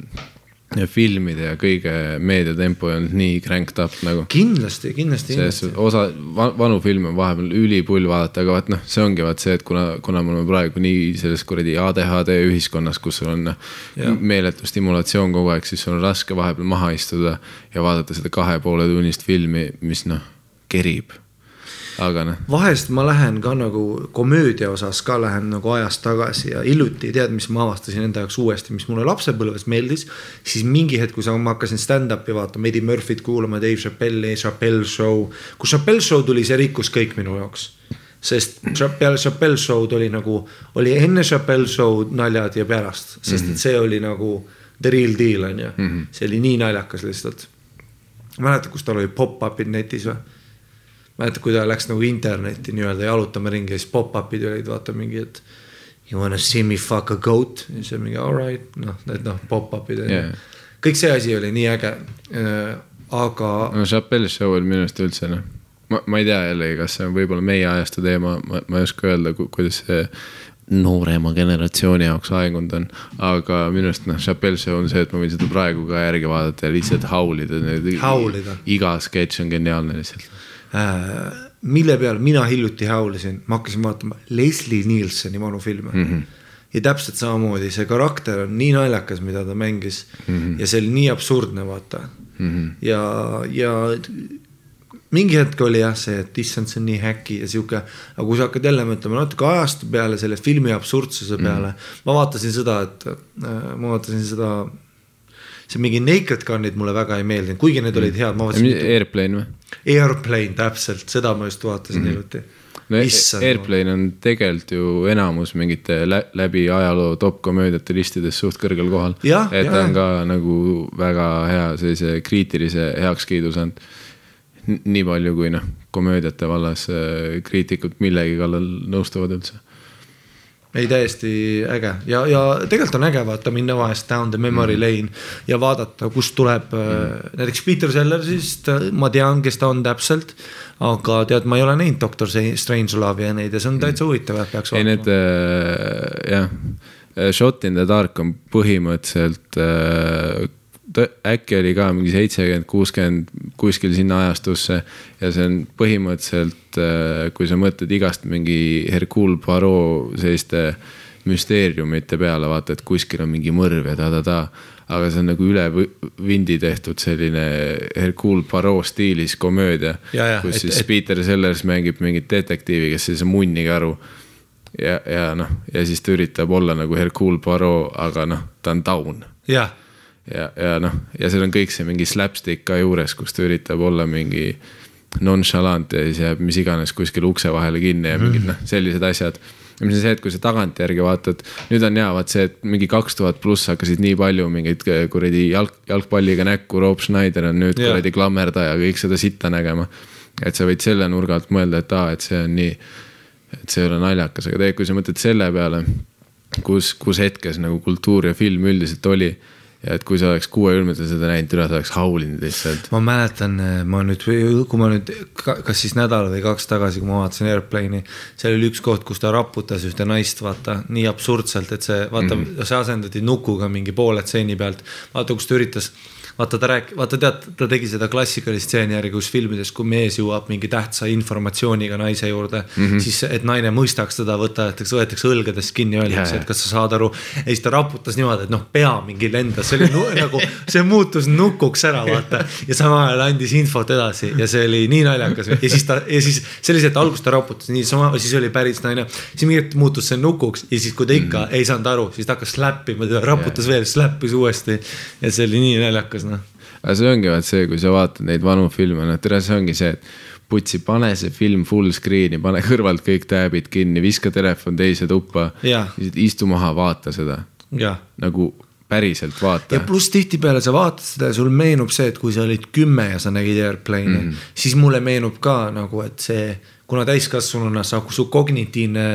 filmide ja kõige meediatempo ei olnud nii cranked up nagu. kindlasti, kindlasti, kindlasti. osa vanu filme on vahepeal ülipull vaadata, aga vaat noh, see ongi vaat see, et kuna, kuna me oleme praegu nii selles kuradi ADHD ühiskonnas, kus sul on noh, Jah. meeletu stimulatsioon kogu aeg, siis sul on raske vahepeal maha istuda ja vaadata seda kahe poole tunnist filmi, mis noh, kerib. Aga noh, vahest ma lähen ka nagu komöödia osas ka lähen nagu ajas tagasi ja hiljuti tead, mis ma avastasin enda jaoks uuesti, mis mulle lapsepõlves meeldis. siis mingi hetk, kui ma hakkasin stand-up'i vaatama, Eddie Murphy't kuulama, Dave Chappelle'i, Chappelle Show. kui Chappelle Show tuli, see rikkus kõik minu jaoks. sest Chappelle, Chappelle Show tuli nagu, oli enne Chappelle Show naljad ja pärast, sest et see oli nagu the real deal on ju, see oli nii naljakas lihtsalt. mäletad, kus tal oli pop-up'id netis või? mäletad, kui ta läks nagu internetti nii-öelda jalutama ringi ja siis pop-up'id olid vaata mingi, et. You wanna see me fuck a goat ja siis on mingi alright, noh, need noh, pop-up'id on ju Jaa. kõik see asi oli nii äge äh,. aga no Chappelle show oli minu arust üldse noh, ma, ma ei tea jällegi, kas see on võib-olla meie ajastu teema, ma, ma ei oska öelda, kuidas see noorema generatsiooni jaoks aegunud on. aga minu arust noh, Chappelle Show on see, et ma võin seda praegu ka järgi vaadata ja lihtsalt haulida. Haulida. iga sketš on geniaalne lihtsalt. Äh, mille peale mina hiljuti haulisin, ma hakkasin vaatama Leslie Nielseni vanu filme mm. -hmm ja täpselt samamoodi, see karakter on nii naljakas, mida ta mängis mm -hmm. ja see oli nii absurdne, vaata mm. -hmm. ja, ja mingi hetk oli jah see, et issand, see on nii häki ja sihuke, aga kui sa hakkad jälle mõtlema natuke ajastu peale, selle filmi absurdsuse peale mm. -hmm. ma vaatasin seda, et äh, ma vaatasin seda. See mingi Naked Gun'id mulle väga ei meeldinud, kuigi need olid head, ma vaatasin. Airplane või? Airplane, täpselt, seda ma just vaatasin mm -hmm. hiljuti no Issand, Airplane on tegelikult ju enamus mingite lä läbi ajaloo top komöödiate listides suht kõrgel kohal. et ja, ta on ka nagu väga hea sellise kriitilise heakskiidu saanud. nii palju, kui noh, komöödiate vallas äh, kriitikud millegi kallal nõustuvad üldse ei, täiesti äge ja, ja tegelikult on äge vaata minna vahest down the memory mm. lane ja vaadata, kust tuleb äh, mm. näiteks Peter Sellersist, ma tean, kes ta on täpselt. aga tead, ma ei ole näinud Doctor Strangelove ja neid ja see on täitsa mm. huvitav, et peaks. ei, need äh, jah, Shot in the dark on põhimõtteliselt äh, äkki oli ka mingi seitsekümmend, kuuskümmend kuskil sinna ajastusse. ja see on põhimõtteliselt, äh, kui sa mõtled igast mingi Hercule Poirot selliste müsteeriumite peale, vaata, et kuskil on mingi mõrv ja ta-ta-ta. aga see on nagu üle vindi tehtud selline Hercule Poirot stiilis komöödia. kus et, siis et... Peter Sellers mängib mingit detektiivi, kes ei saa munnigi aru ja, ja noh, ja siis ta üritab olla nagu Hercule Poirot, aga noh, ta on taun. jah ja, ja noh, ja seal on kõik see mingi slapstick ka juures, kus ta üritab olla mingi nonchalant ja siis jääb mis iganes kuskil ukse vahele kinni ja mingid noh, sellised asjad. ja mis on see, et kui sa tagantjärgi vaatad, nüüd on hea, vaat see, et mingi kaks tuhat pluss hakkasid nii palju mingeid kuradi jalg, jalgpalliga näkku, Rob Schneider on nüüd yeah. kuradi klammerdaja, kõik seda sitta nägema. et sa võid selle nurga alt mõelda, et aa, et see on nii, et see ei ole naljakas, aga tegelikult, kui sa mõtled selle peale, kus, kus hetkes nagu kultuur ja film üldiselt oli ja et kui sa oleks kuuekümnendatel seda näinud, üle sa oleks haulinud lihtsalt. ma mäletan, ma nüüd, kui ma nüüd, kas siis nädal või kaks tagasi, kui ma vaatasin Airplane'i. seal oli üks koht, kus ta raputas ühte naist, vaata nii absurdselt, et see vaata mm, -hmm. see asendati nukuga mingi poole stseeni pealt. vaata, kus ta üritas vaata ta rääk-, vaata tead, ta tegi seda klassikalist stseeni järgi, kus filmides, kui mees jõuab mingi tähtsa informatsiooniga naise juurde mm, -hmm. siis et naine mõistaks teda, võetakse, võetakse õlgadest kinni, öeldakse, et kas sa saad aru. ja siis ta raputas niimoodi, et noh, pea mingi lendas, see oli nagu, see muutus nukuks ära, vaata. ja samal ajal andis infot edasi ja see oli nii naljakas ja siis ta ja siis selliselt alguses ta raputas nii sama, siis oli päris naine. siis mingi hetk muutus see nukuks ja siis, kui ta ikka mm -hmm. ei saanud aru, siis ta hakkas slappima, ta raputas yeah. veel, slappis uuesti. ja see oli nii naljakas, noh aga see ongi vaat see, kui sa vaatad neid vanu filme, noh tere, see ongi see, et putsi, pane see film full screen'i, pane kõrvalt kõik tääbid kinni, viska telefon teise tuppa. istu maha, vaata seda. nagu päriselt vaata. ja pluss tihtipeale sa vaatad seda ja sul meenub see, et kui sa olid kümme ja sa nägid Airplane'i mm, -hmm. siis mulle meenub ka nagu, et see kuna täiskasvanuna sa, su kognitiivne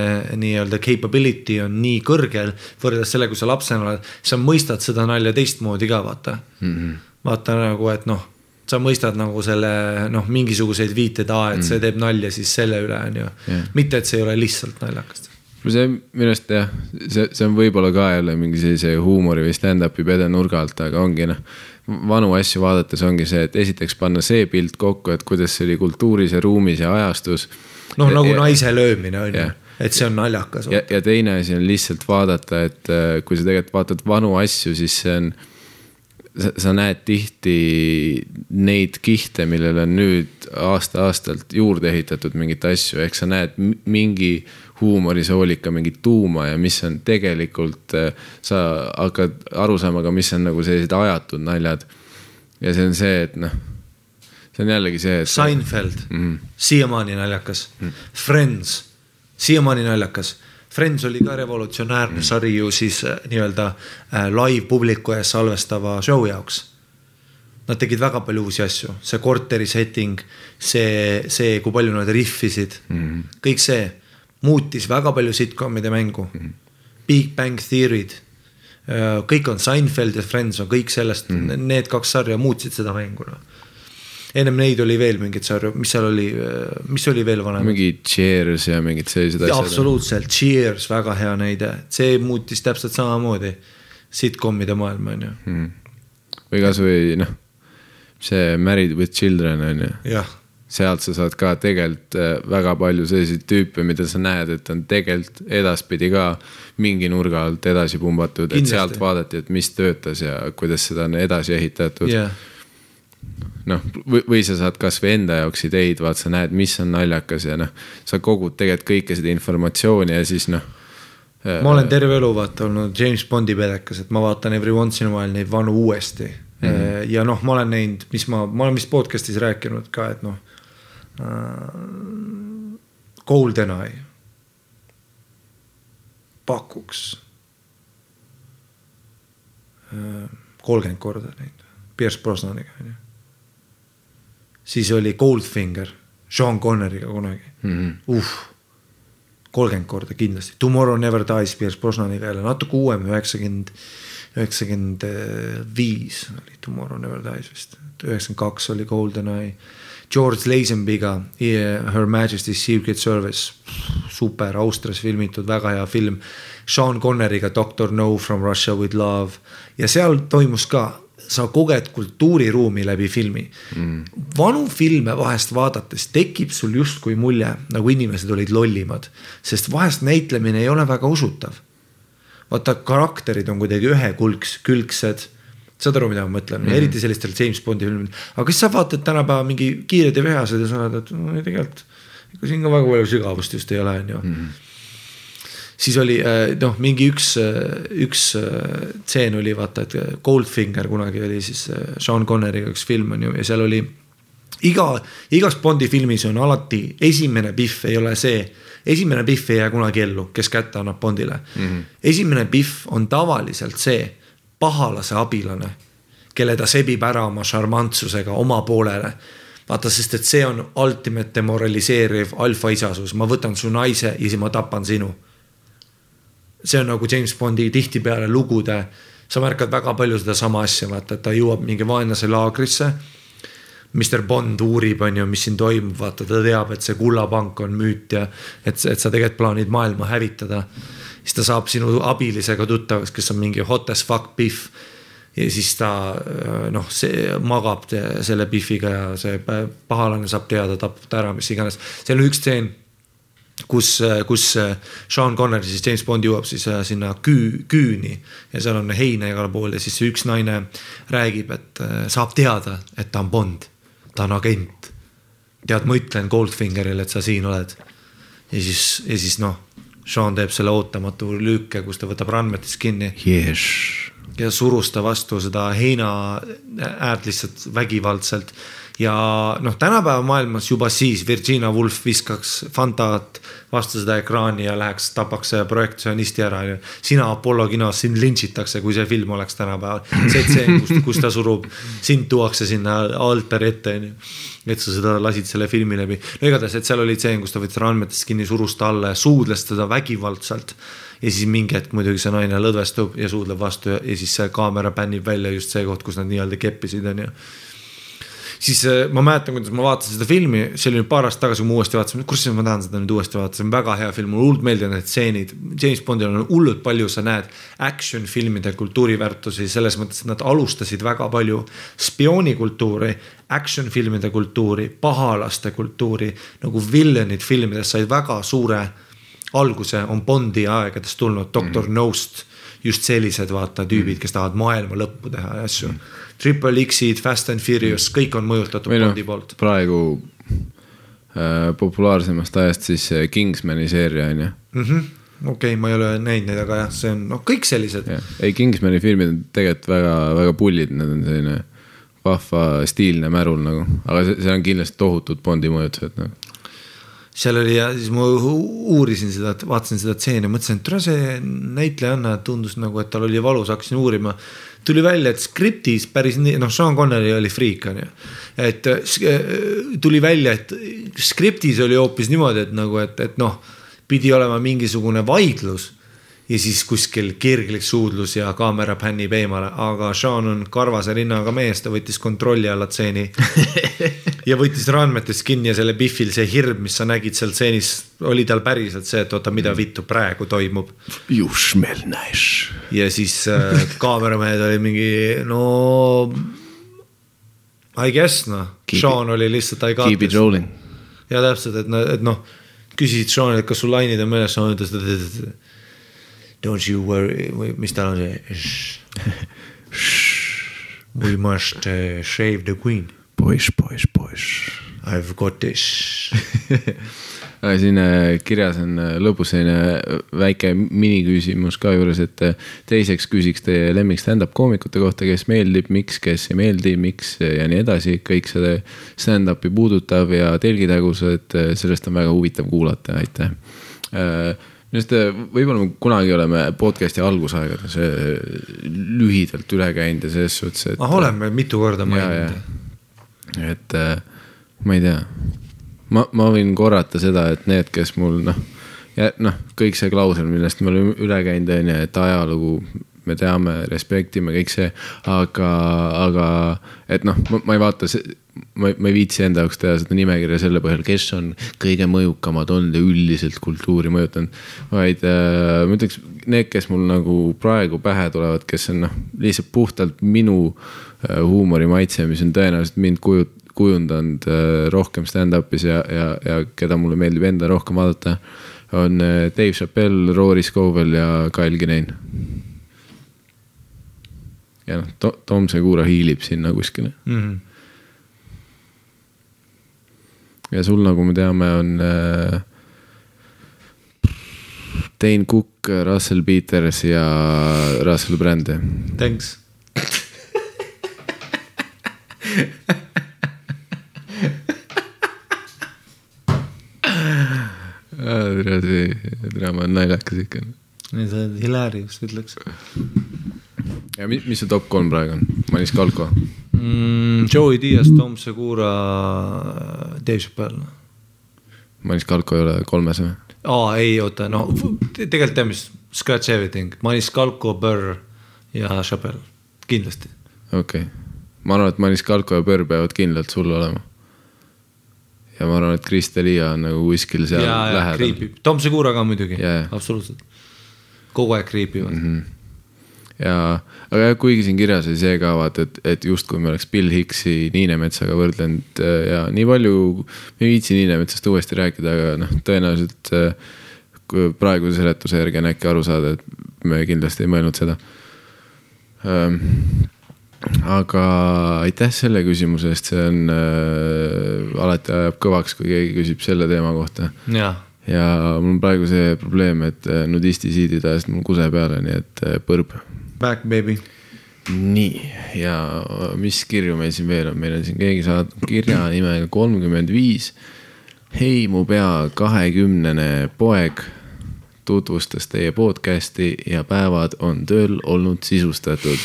nii-öelda capability on nii kõrgel võrreldes sellega, kui sa lapsena oled, sa mõistad seda nalja teistmoodi ka vaata mm. -hmm vaata nagu, et noh, sa mõistad nagu selle noh, mingisuguseid viiteid, aa, et mm. see teeb nalja siis selle üle, on ju. mitte, et see ei ole lihtsalt naljakas see minu arust jah, see, see on võib-olla ka jälle mingi sellise huumori või stand-up'i pede nurga alt, aga ongi noh. Vanu asju vaadates ongi see, et esiteks panna see pilt kokku, et kuidas see oli kultuuris ja ruumis ja ajastus. noh, nagu ja, naise löömine on ju et see on naljakas. ja, ja teine asi on lihtsalt vaadata, et äh, kui sa tegelikult vaatad vanu asju, siis see on sa, sa näed tihti neid kihte, millele on nüüd aasta-aastalt juurde ehitatud mingeid asju, ehk sa näed mingi huumorisoolika mingit tuuma ja mis on tegelikult, äh, sa hakkad aru saama ka, mis on nagu sellised ajatud naljad. ja see on see, et noh, see on jällegi see, et. Seinfeld mm -hmm., siiamaani naljakas mm. -hmm. Friends, siiamaani naljakas Friends oli ka revolutsionäärne sari ju siis äh, nii-öelda äh, live publiku ees salvestava show jaoks. Nad tegid väga palju uusi asju, see korteri setting, see, see, kui palju nad rihvisid mm, -hmm. kõik see muutis väga palju sitcom'ide mängu mm. -hmm. Big Bang Theory'd, äh, kõik on Seinfeld ja Friends on kõik sellest mm, -hmm. need kaks sarja muutsid seda mängu noh ennem neid oli veel mingeid sarju, mis seal oli, mis oli veel vanem? mingi Cheers ja mingid sellised asjad. absoluutselt, Cheers, väga hea näide, see muutis täpselt samamoodi sitcom'ide maailma on ju, või kasvõi noh, see Married with Children on ju, jah sealt sa saad ka tegelikult äh, väga palju selliseid tüüpe, mida sa näed, et on tegelikult edaspidi ka mingi nurga alt edasi pumbatud, et sealt vaadati, et mis töötas ja kuidas seda on edasi ehitatud jah, noh, või, või sa saad kasvõi enda jaoks ideid, vaat sa näed, mis on naljakas ja noh, sa kogud tegelikult kõike seda informatsiooni ja siis noh. ma olen terve elu vaata olnud James Bondi pedekas, et ma vaatan every once in a while neid vanu uuesti mm. -hmm. ja noh, ma olen näinud, mis ma, ma olen vist podcast'is rääkinud ka, et noh äh,. GoldenEye pakuks. Äh, kolmkümmend korda näinud, Pierce Brosnaniga on ju. siis oli Goldfinger Sean Connery'ga kunagi. Mm, -hmm. uh kolmkümmend korda kindlasti, Tomorrow Never Dies Pierce Brosnaniga jälle. Natuke uuem, üheksakümmend, üheksakümmend viis oli Tomorrow Never Dies vist, üheksakümmend kaks oli GoldenEye. George Lazenby'ga Her Majesty's Secret Service, super Austrias filmitud, väga hea film. Sean Connery'ga Doctor No from Russia with love ja seal toimus ka sa koged kultuuriruumi läbi filmi mm.. vanu filme vahest vaadates tekib sul justkui mulje, nagu inimesed olid lollimad, sest vahest näitlemine ei ole väga usutav. vaata, karakterid on kuidagi ühekulgs, külgsed. Saad aru, mida ma mõtlen mm., eriti sellistel James Bondi filmidel, aga kas sa vaatad tänapäeva mingi Kiired ja vihased ja sa oled, et no, tegelikult ega siin ka väga palju sügavust just ei ole, on ju siis oli äh, noh, mingi üks, üks äh, tseen oli vaata, et Goldfinger kunagi oli siis äh, Sean Connery'ga üks film on ju ja seal oli iga, igas Bondi filmis on alati esimene pihv ei ole see, esimene pihv ei jää kunagi ellu, kes kätte annab Bondile mm. -hmm. esimene pihv on tavaliselt see pahalase abilane, kelle ta sebib ära oma šarmantsusega oma poolele vaata, sest et see on ultimate demoraliseeriv alfaisasus, ma võtan su naise ja siis ma tapan sinu see on nagu James Bondi tihtipeale lugude, sa märkad väga palju sedasama asja, vaata, et ta jõuab mingi vaenlase laagrisse. Mr Bond uurib, on ju, mis siin toimub, vaata, ta teab, et see kullapank on müüt ja et, et sa tegelikult plaanid maailma hävitada. Siis ta saab sinu abilisega tuttavaks, kes on mingi hot as fuck pihv ja siis ta noh, see magab te- selle pihviga ja see pahalane saab teada, tapab ta ära, mis iganes. seal on üks stseen kus, kus Sean Connery siis James Bond jõuab siis äh, sinna küü, küüni ja seal on heina igal pool ja siis üks naine räägib, et äh, saab teada, et ta on Bond, ta on agent. tead, ma ütlen Goldfingerile, et sa siin oled. ja siis, ja siis noh, Sean teeb selle ootamatu lüüke, kus ta võtab randmetest kinni Yes. ja surus ta vastu seda heina äärt lihtsalt vägivaldselt. Ja noh, tänapäeva maailmas juba siis Virginia Woolf viskaks Fantat vastu seda ekraani ja läheks, tapaks projektsionisti ära, onju. sina Apollo kinos, sind lintšitakse, kui see film oleks tänapäeval. see tseen, kus, kus ta surub, sind tuuakse sinna altari ette, onju. et sa seda lasid selle filmi läbi. no igatahes, et seal oli tseen, kus ta võttis randmetest kinni, surus ta alla ja suudles teda vägivaldselt ja siis mingi hetk muidugi see naine lõdvestub ja suudleb vastu ja, ja siis see kaamera pännib välja just see koht, kus nad nii-öelda keppisid, onju. Siis äh, ma mäletan, kuidas ma vaatasin seda filmi, see oli paar aastat tagasi, kui ma uuesti vaatasin, kurat, ma tahan seda nüüd uuesti vaadata, see on väga hea film, mulle hullult meeldivad need stseenid. James Bondil on hullult palju, sa näed action filmide kultuuriväärtusi selles mõttes, et nad alustasid väga palju spioonikultuuri, action filmide kultuuri, pahalaste kultuuri nagu villanid filmides said väga suure alguse on Bondi aegadest tulnud, Doctor mm. Nost, just sellised vaata tüübid, kes tahavad maailma lõppu teha ja asju mm.. Triple X-id, Fast and Furious, kõik on mõjutatud Bondi poolt,. praegu äh, populaarsemast ajast siis see Kingsmani seeria on ju. okei okay,, ma ei ole näinud neid, aga jah, see on noh, kõik sellised. ei, Kingsmani filmid on tegelikult väga, väga pullid, need on selline vahva stiilne märul nagu, aga see, see on kindlasti tohutud Bondi mõjutused nagu. Seal oli ja siis ma uurisin seda, vaatasin seda stseeni, mõtlesin, et tule see näitlejanna tundus nagu, et tal oli valus, hakkasin uurima. tuli välja, et skriptis päris nii, noh, Sean Connery oli friik, on ju. et äh, äh, tuli välja, et skriptis oli hoopis niimoodi, et nagu, et, et noh, pidi olema mingisugune vaidlus ja siis kuskil kirglik suudlus ja kaamera pännib eemale, aga Sean on karvase rinnaga mees, ta võttis kontrolli alla tseeni. [LAUGHS] ja võttis randmetest kinni ja selle Biffil see hirm, mis sa nägid seal tseenis, oli tal päriselt see, et oota, mida vittu praegu toimub. Ja siis äh, [LAUGHS] kaameramehed olid mingi no. I guess noh, Sean oli lihtsalt I got this. ja täpselt, et, et noh, küsisid Sean'ilt, kas sul lainid on meeles, Sean ütles, et don't you worry mis tal on see. We must uh, shave the queen, poiss, poiss, poiss. I have got this. [LAUGHS] siin äh, kirjas on äh, lõbus selline äh, väike miniküsimus ka juures, et teiseks küsiks teie lemmik stand-up koomikute kohta, kes meeldib, miks, kes ei meeldi, miks ja nii edasi, kõik see stand-up'i puudutav ja telgitagused, sellest on väga huvitav kuulata, aitäh. Arust äh, võib-olla me kunagi oleme podcast'i algusaegades äh, lühidalt üle käinud ja selles suhtes, et. ah, oleme mitu korda maininud. et äh, ma ei tea, ma, ma võin korrata seda, et need, kes mul noh, noh, kõik see klausel, millest me oleme üle käinud, on ju, et ajalugu me teame, respektime kõik see, aga, aga et noh, ma ei vaata, ma, ma ei viitsi enda jaoks teha seda nimekirja selle põhjal, kes on kõige mõjukamad olnud ja üldiselt kultuuri mõjutanud. vaid äh, ma ütleks, need, kes mul nagu praegu pähe tulevad, kes on noh, lihtsalt puhtalt minu äh, huumori maitse, mis on tõenäoliselt mind kuju-, kujundanud äh, rohkem stand-up'is ja, ja, ja keda mulle meeldib enda rohkem vaadata. on äh, Dave Chappelle, Rory Scovel ja Kyle Kinane. ja noh to,, Tom Segura hiilib sinna kuskile Mhm. Ja sul, nagu me teame, on äh, Dane Cook, Russell Peters ja Russell Brand. Thanks. tere, see draama on naljakas ikka. see on hilarious, ütleks ja mis, mis see top kolm praegu on? Manis Kalko, mm,. Joey Diaz, Tom Segura, Dave Chappelle. Manis Kalko ei ole kolmes või? aa, ei oota, no tegelikult tead, mis Scratch Everything, Manis Kalko, Burr ja Chappelle, kindlasti. okei okay., ma arvan, et Manis Kalko ja Pörr peavad kindlalt sul olema. ja ma arvan, et Krista-Liia on nagu kuskil seal ja, lähedal. Tom Segura ka muidugi jaa. absoluutselt. kogu aeg kriipivad mm. -hmm. ja, aga jah, kuigi siin kirjas oli see ka vaata, et, et justkui me oleks Bill Hicksi Niinemetsaga võrdlenud äh, ja nii palju, me ei viitsi Niinemetsast uuesti rääkida, aga noh, tõenäoliselt äh, praeguse seletuse järgi on äkki aru saada, et me kindlasti ei mõelnud seda. Ähm,. aga aitäh selle küsimuse eest, see on äh,, alati ajab kõvaks, kui keegi küsib selle teema kohta. Jah, ja mul on praegu see probleem, et äh, nudistisiidid ajasid mul kuse peale, nii et põrb back baby. nii, ja mis kirju meil siin veel on, meil on siin keegi saatnud kirja nimega kolmkümmend viis. hei, mu pea kahekümnene poeg tutvustas teie podcast'i ja päevad on tööl olnud sisustatud.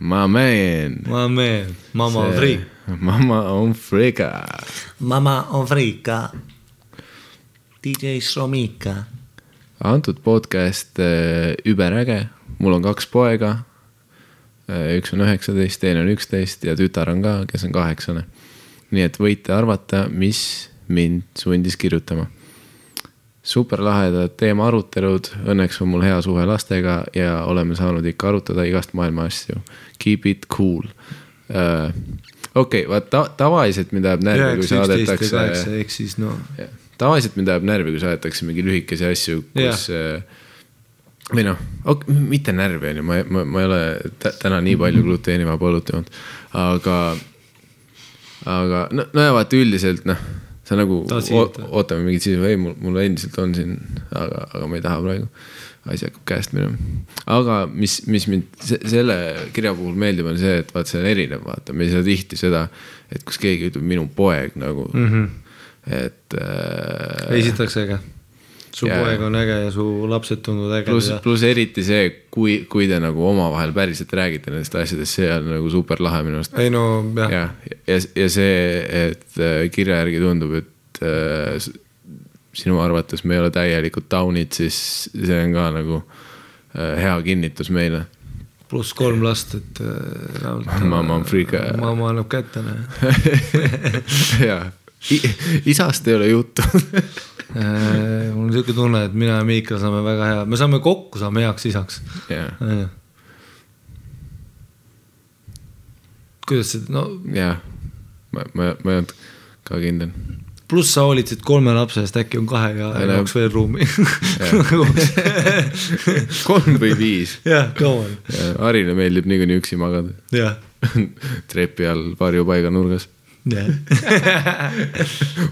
Ma man. ma meen, mama on friik. Mama on friga. Mama on friika. DJ Šromika. antud podcast äh, überäge, mul on kaks poega. üks on üheksateist, teine on üksteist ja tütar on ka, kes on kaheksane. nii et võite arvata, mis mind sundis kirjutama. super lahedad teema arutelud, õnneks on mul hea suhe lastega ja oleme saanud ikka arutada igast maailma asju. Keep it cool uh,. okei okay,, vaat ta, tavaliselt mind ajab närvi, kui saadetakse, ehk siis no Jah. tavaliselt mind ajab närvi, kui saadetakse mingi lühikesi asju, kus äh, või noh, mitte närvi on ju, ma, ma, ma ei ole tä- täna nii palju gluteenivaba õlut joonud, aga, aga no, no ja vaata üldiselt noh, sa nagu ootame mingit sisu, ei mul, mul endiselt on siin, aga, aga ma ei taha praegu. asi hakkab käest minema, aga mis, mis mind se selle kirja puhul meeldib, on see, et vaat see on erinev, vaata, me ei saa tihti seda, et kus keegi ütleb minu poeg nagu mm. -hmm. et äh, esiteks äge. Su Jaa. poeg on äge ja su lapsed tunduvad pluss ägedad, ja pluss eriti see, kui, kui te nagu omavahel päriselt räägite nendest asjadest, see on nagu super lahe minu arust. ei no jah ja., ja, ja, ja see, et äh, kirja järgi tundub, et äh, sinu arvates me ei ole täielikud taunid, siis see on ka nagu äh, hea kinnitus meile. pluss kolm last, et äh. [LAUGHS] Mamma on freak. mamma annab kätte, noh. jaa, isast ei ole juttu. [LAUGHS] Äh, mul on siuke tunne, et mina ja Miikal saame väga hea, me saame kokku, saame heaks isaks. jah, kuidas see, no jah, ma, ma, ma ei olnud ka kindel. pluss sa hoolitsid kolme lapse eest, äkki on kahega Ei, no- jaoks veel ruumi. kolm või viis. jah, come on, Harile meeldib niikuinii üksi magada. jah, [LAUGHS] trepi all varjupaiga nurgas, jah.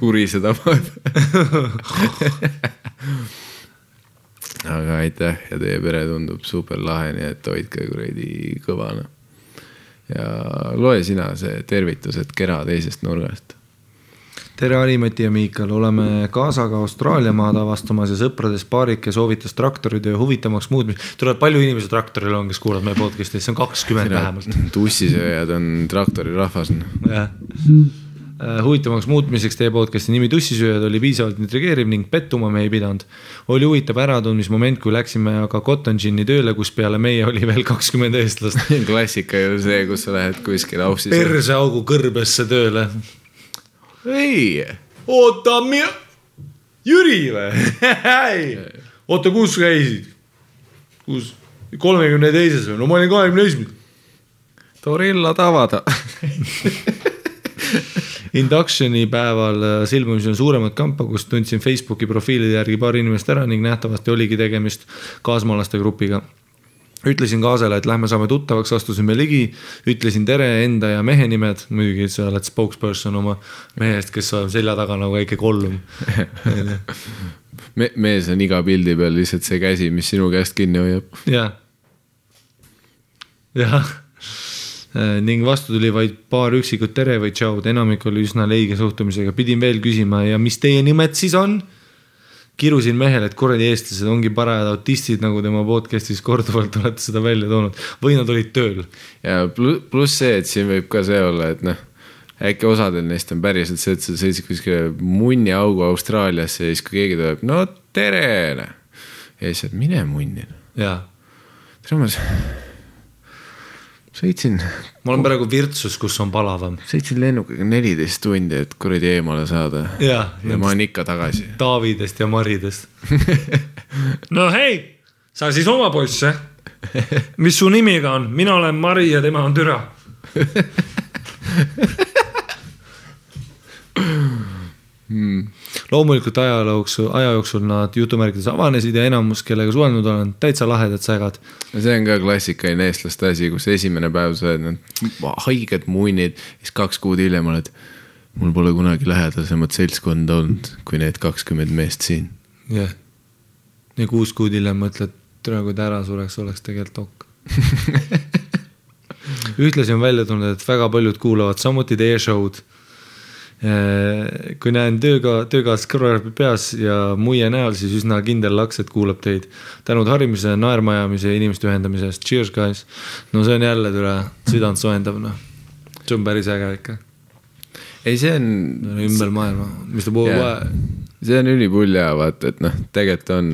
uriseda aga aitäh ja teie pere tundub super lahe, nii et hoidke kuradi kõvana. ja loe sina see tervitused kera teisest nurgast. tere, Harimati ja Miikal, oleme kaasaga Austraalia maad avastamas ja sõpradest paarike soovitas traktoritöö huvitavamaks muutmist. tuleb palju inimesi traktoril on, kes kuulavad meie podcast'i, see on kakskümmend vähemalt. [LAUGHS] tussisööjad on traktorirahvas. jah. huvitavamaks muutmiseks teie podcast'i nimi Tussisööjad oli piisavalt intrigeeriv ning pettuma me ei pidanud. oli huvitav äratundmismoment, kui läksime aga Cotton Gin'i tööle, kus peale meie oli veel kakskümmend eestlast. [LAUGHS] klassika ju see, kus sa lähed kuskile aussis. perseaugu kõrbesse tööle. ei, oota, Jüri või? oota, kus käisid? kus? kolmekümne teises või? no ma olin kahekümne esimene. Torilla tavada. Induction'i päeval äh, silmumisel suuremat kampa, kus tundsin Facebooki profiilide järgi paar inimest ära ning nähtavasti oligi tegemist kaasmaalaste grupiga. Ütlesin kaasale, et lähme saame tuttavaks, astusime ligi, ütlesin tere enda ja mehe nimed, muidugi sa oled spokesperson oma mehest, kes on selja taga nagu väike kollum. [LAUGHS] me, mees on iga pildi peal lihtsalt see käsi, mis sinu käest kinni hoiab. jah, jah. ning vastu tuli vaid paar üksikut tere või tšaud, enamik oli üsna leige suhtumisega, pidin veel küsima ja mis teie nimed siis on? Kirusin mehele, et kuradi eestlased ongi parajad autistid, nagu tema podcast'is korduvalt olete seda välja toonud või nad olid tööl. ja plu- pluss see, et siin võib ka see olla, et noh, äkki osadel neist on päriselt see, et sa sõitsid kuskile munniaugu Austraaliasse ja siis, kui keegi tuleb, no tere. ja siis, et mine munni. jaa, tere, ma sõitsin, ma olen praegu Virtsus, kus on palavam. sõitsin lennukiga neliteist tundi, et kuradi eemale saada. Jaa, ja ma olen ikka tagasi. Taavidest ja Maridest. [LAUGHS] no hei, sa siis oma poiss, jah? mis su nimi ka on? mina olen Mari ja tema on Türa. [LAUGHS] loomulikult aja jooksul, aja jooksul nad jutumärkides avanesid ja enamus, kellega suhelnud olen, täitsa lahedad sägad. see on ka klassikaline eestlaste asi, kus esimene päev sa oled haiged munnid, siis kaks kuud hiljem oled. mul pole kunagi lähedasemat seltskonda olnud, kui need kakskümmend meest siin. jah. ja kuus kuud hiljem mõtled, tere, kui ta ära sureks, oleks tegelikult ok. [LAUGHS] ühtlasi on välja tulnud, et väga paljud kuulavad samuti teie show'd. Kui näen tööga, töökaaslased kõrvaklapid peas ja muie näol, siis üsna kindel laks, et kuulab teid. tänud harimise, naermaajamise ja inimeste ühendamise eest, cheers guys. no see on jälle tule südant soojendav noh, see on päris äge ikka, ei, see on, ümber maailma, mis ta puhub Jaa. see on ülipull ja vaata, et noh, tegelikult on,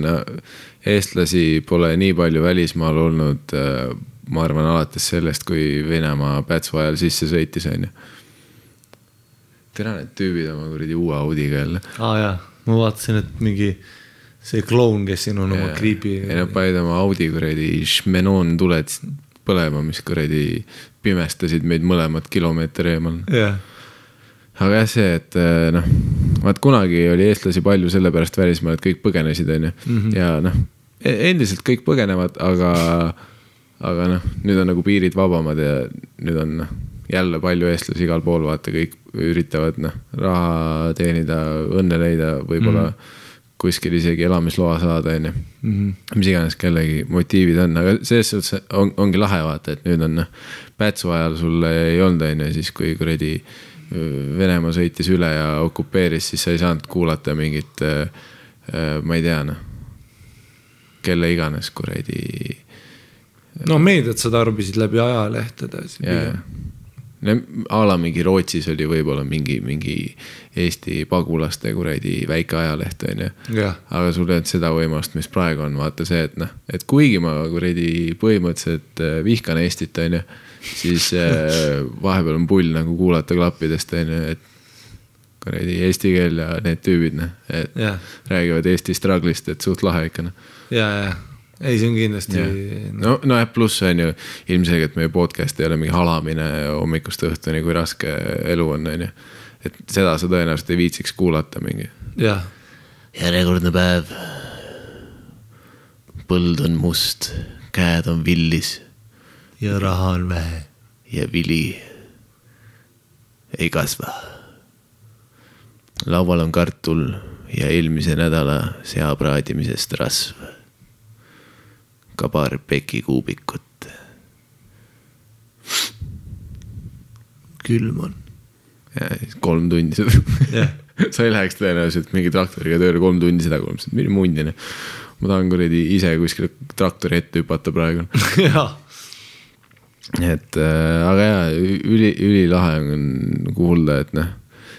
eestlasi pole nii palju välismaal olnud. ma arvan alates sellest, kui Venemaa Pätsu ajal sisse sõitis, on ju. tere, need tüübid oma kuradi uue Audiga jälle. aa ah, jaa, ma vaatasin, et mingi see kloun, kes siin on oma creepy. ei nad panid oma Audi kuradi šmenoon tuled põlema, mis kuradi pimestasid meid mõlemad kilomeeter eemal. jah, aga jah, see, et eh, noh, vaat kunagi oli eestlasi palju sellepärast välismaal, et kõik põgenesid, on ju. ja noh, endiselt kõik põgenevad, aga, aga noh, nüüd on nagu piirid vabamad ja nüüd on noh, jälle palju eestlasi igal pool, vaata kõik üritavad noh, raha teenida, õnne leida, võib-olla mm -hmm. kuskil isegi elamisloa saada, on ju. mis iganes kellegi motiivid on, aga selles suhtes on, ongi lahe vaata, et nüüd on noh, Pätsu ajal sul ei olnud, on ju, siis kui kuradi Venemaa sõitis üle ja okupeeris, siis sa ei saanud kuulata mingit, ma ei tea noh, kelle iganes kuradi no meediat sa tarbisid läbi ajalehtede. yeah.. A la mingi Rootsis oli võib-olla mingi, mingi Eesti pagulaste kuradi väike ajaleht on ju. aga sul ei olnud seda võimalust, mis praegu on, vaata see, et noh, et kuigi ma kuradi põhimõtteliselt äh, vihkan Eestit, on ju, siis äh, [LAUGHS] vahepeal on pull nagu kuulata klappidest, on ju, et kuradi eesti keel ja need tüübid, noh, et jah, räägivad Eesti struggle'ist, et suht lahe ikka, noh. ja, ja, ei, see on kindlasti no, nojah, pluss on ju ilmselgelt meie podcast ei ole mingi halamine hommikust õhtuni, kui raske elu on, on ju. et seda sa tõenäoliselt ei viitsiks kuulata mingi. jah, järjekordne päev. põld on must, käed on villis ja raha on vähe. ja vili ei kasva. laual on kartul ja eelmise nädala sea praadimisest rasv. Ka paar pekikuubikut. külm on. kolm tundi seda Jah. [LAUGHS] sa ei läheks tõenäoliselt mingi traktoriga tööle kolm tundi seda kuulama, mine munni. ma tahan kuradi ise kuskile traktori ette hüpata praegu. jah, et äh, aga jaa, üli, ülilahe on kuulda, et noh.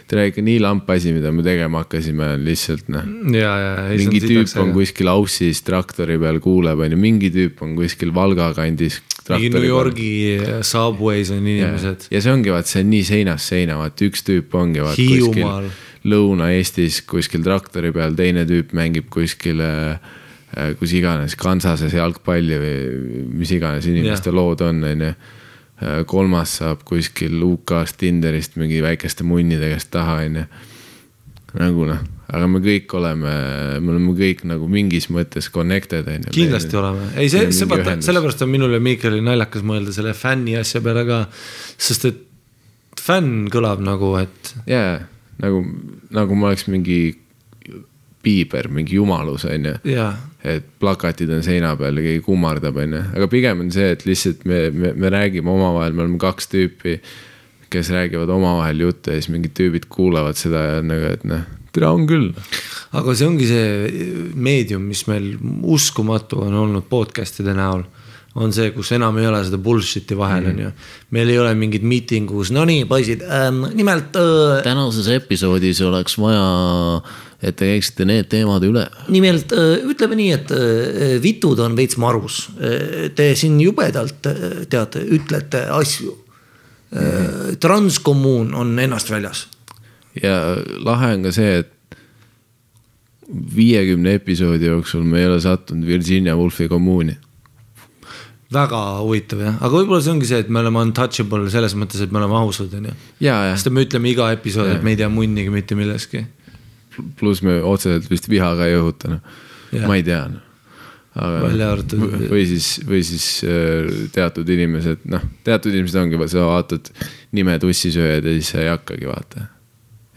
Tere ikka nii lamp asi, mida me tegema hakkasime, lihtsalt noh. ja, ja, ja. mingi tüüp on kuskil Aussis traktori peal kuuleb, on ju, mingi tüüp on kuskil Valga kandis. mingi New Yorgi Subways on ja, inimesed. ja see ongi vaat see on nii seinast seina, vaat üks tüüp ongi vaat kuskil. Lõuna-Eestis kuskil traktori peal, teine tüüp mängib kuskil äh, kus iganes Kansases jalgpalli või mis iganes inimeste Jah. lood on, on ju. Kolmas saab kuskil UK-st Tinderist mingi väikeste munnide käest taha, on ju. nagu noh, aga me kõik oleme, me oleme kõik nagu mingis mõttes connected on ju. kindlasti oleme, ei see, see vaata, sellepärast on minul ja Miikalil naljakas mõelda selle fänni asja peale ka. sest et fänn kõlab nagu, et jaa, nagu, nagu ma oleks mingi piiber, mingi jumalus, on ju. et plakatid on seina peal ja keegi kummardab, on ju, aga pigem on see, et lihtsalt me, me, me räägime omavahel, me oleme kaks tüüpi, kes räägivad omavahel juttu ja siis mingid tüübid kuulavad seda ja nagu, et noh, tere on küll. aga see ongi see meedium, mis meil uskumatu on olnud podcast'ide näol on see, kus enam ei ole seda bullshit'i vahel Mhm. on ju. meil ei ole mingit miitingus, no nii poisid ähm,, nimelt äh,, tänases episoodis oleks vaja, et te käiksite need teemad üle. nimelt äh, ütleme nii, et äh, vitud on veits marus. Te siin jubedalt äh, teate, ütlete asju. transkommuun on ennast väljas. ja lahe on ka see, et viiekümne episoodi jooksul me ei ole sattunud Virginia Woolfi kommuuni. Väga huvitav jah, aga võib-olla see ongi see, et me oleme untouchable selles mõttes, et me oleme ausad, on ju. sest me ütleme iga episood, et me ei tea munnigi mitte milleski. pluss me otseselt vist viha ka ei õhuta, noh. Ma ei tea, aga Välja arvatud- või siis, või siis äh, teatud inimesed, noh, teatud inimesed ongi, sa vaatad nime tussisööjad ja siis sa ei hakkagi vaata.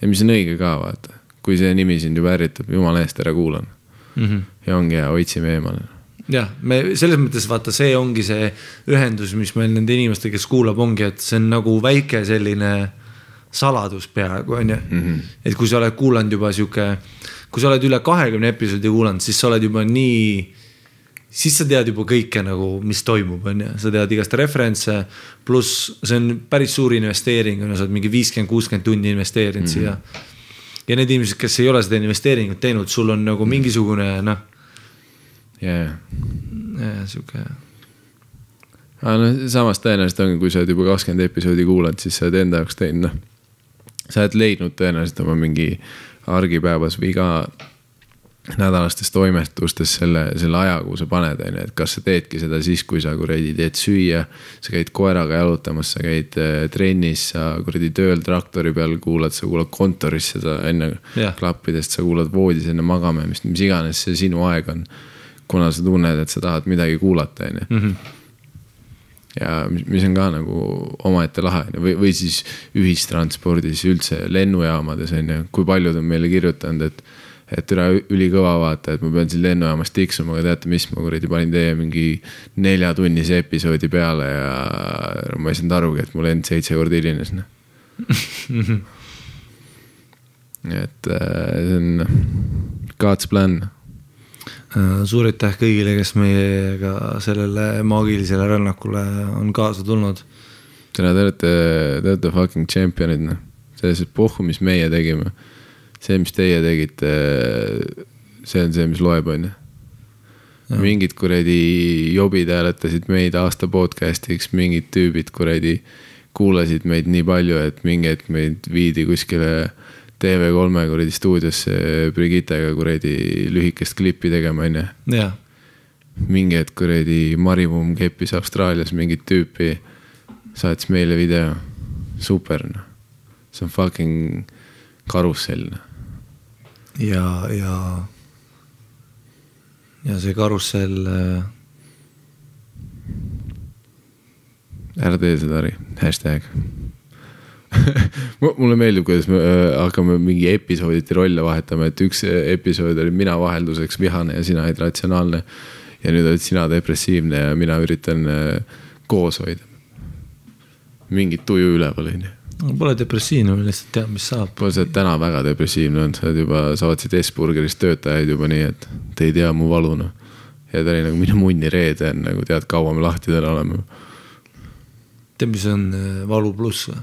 ja mis on õige ka vaata, kui see nimi sind juba ärritab, jumala eest ära kuula. Mhm. ja ongi hea, hoidsime eemale. jah, me selles mõttes vaata, see ongi see ühendus, mis meil nende inimestega, kes kuulab, ongi, et see on nagu väike selline saladus peaaegu on ju mm. -hmm. et kui sa oled kuulanud juba sihuke, kui sa oled üle kahekümne episoodi kuulanud, siis sa oled juba nii. siis sa tead juba kõike nagu, mis toimub, on ju, sa tead igast referentse. pluss see on päris suur investeering on ju, sa oled mingi viiskümmend, kuuskümmend tundi investeerinud mm -hmm. siia. ja need inimesed, kes ei ole seda investeeringut teinud, sul on nagu mingisugune noh, ja, ja. sihuke aga noh, samas tõenäoliselt ongi, kui sa oled juba kakskümmend episoodi kuulanud, siis sa oled enda jaoks teinud, noh. sa oled leidnud tõenäoliselt oma mingi argipäevas või iga nädalastes toimetustes selle, selle aja, kuhu sa paned, on ju, et kas sa teedki seda siis, kui sa kuradi teed süüa. sa käid koeraga jalutamas, sa käid äh, trennis, sa kuradi tööl traktori peal kuulad, sa kuulad kontoris seda enne Jah. klappidest, sa kuulad voodis enne magama jäämist, mis iganes see sinu aeg on. Kuna sa tunned, et sa tahad midagi kuulata, on ju ja mis, on ka nagu omaette lahe on ju, või, või siis ühistranspordis üldse lennujaamades on ju, kui paljud on meile kirjutanud, et. et üle ülikõva vaata, et ma pean siin lennujaamas tiksuma, aga teate mis, ma kuradi panin teie mingi neljatunnise episoodi peale ja ma ei saanud arugi, et mu lend seitse korda hilines, noh. et äh, see on God's plan suur aitäh kõigile, kes meiega sellele maagilisele rännakule on kaasa tulnud. tere, te olete, te olete fucking champion'id noh, selles pohhu, mis meie tegime. see, mis teie tegite, see on see, mis loeb, on ju. mingid kuradi jobid hääletasid meid aasta podcast'iks, mingid tüübid kuradi kuulasid meid nii palju, et mingi hetk meid viidi kuskile TV3 kuradi stuudiosse Brigittega kuradi lühikest klippi tegema, on ju jah, mingi hetk kuradi Marimum keppis Austraalias mingit tüüpi, saatis meile video, super noh. see on fucking karussell noh. ja, ja, ja see karussell äh, ära tee seda, Harri, hashtag. [LAUGHS] mulle meeldib, kuidas me äh, hakkame mingi episooditi rolle vahetama, et üks episood oli mina vahelduseks vihane ja sina olid ratsionaalne. ja nüüd oled sina depressiivne ja mina üritan äh, koos hoida. mingit tuju üleval, on ju pole depressiivne, lihtsalt tean, mis saab. Pole sa täna väga depressiivne olnud, sa oled juba, sa otsid S-burgeris töötajaid juba nii, et te ei tea mu valu noh. ja ta oli nagu mine munni reede on nagu tead, kaua me lahti täna oleme. tead, mis on äh, valu pluss või?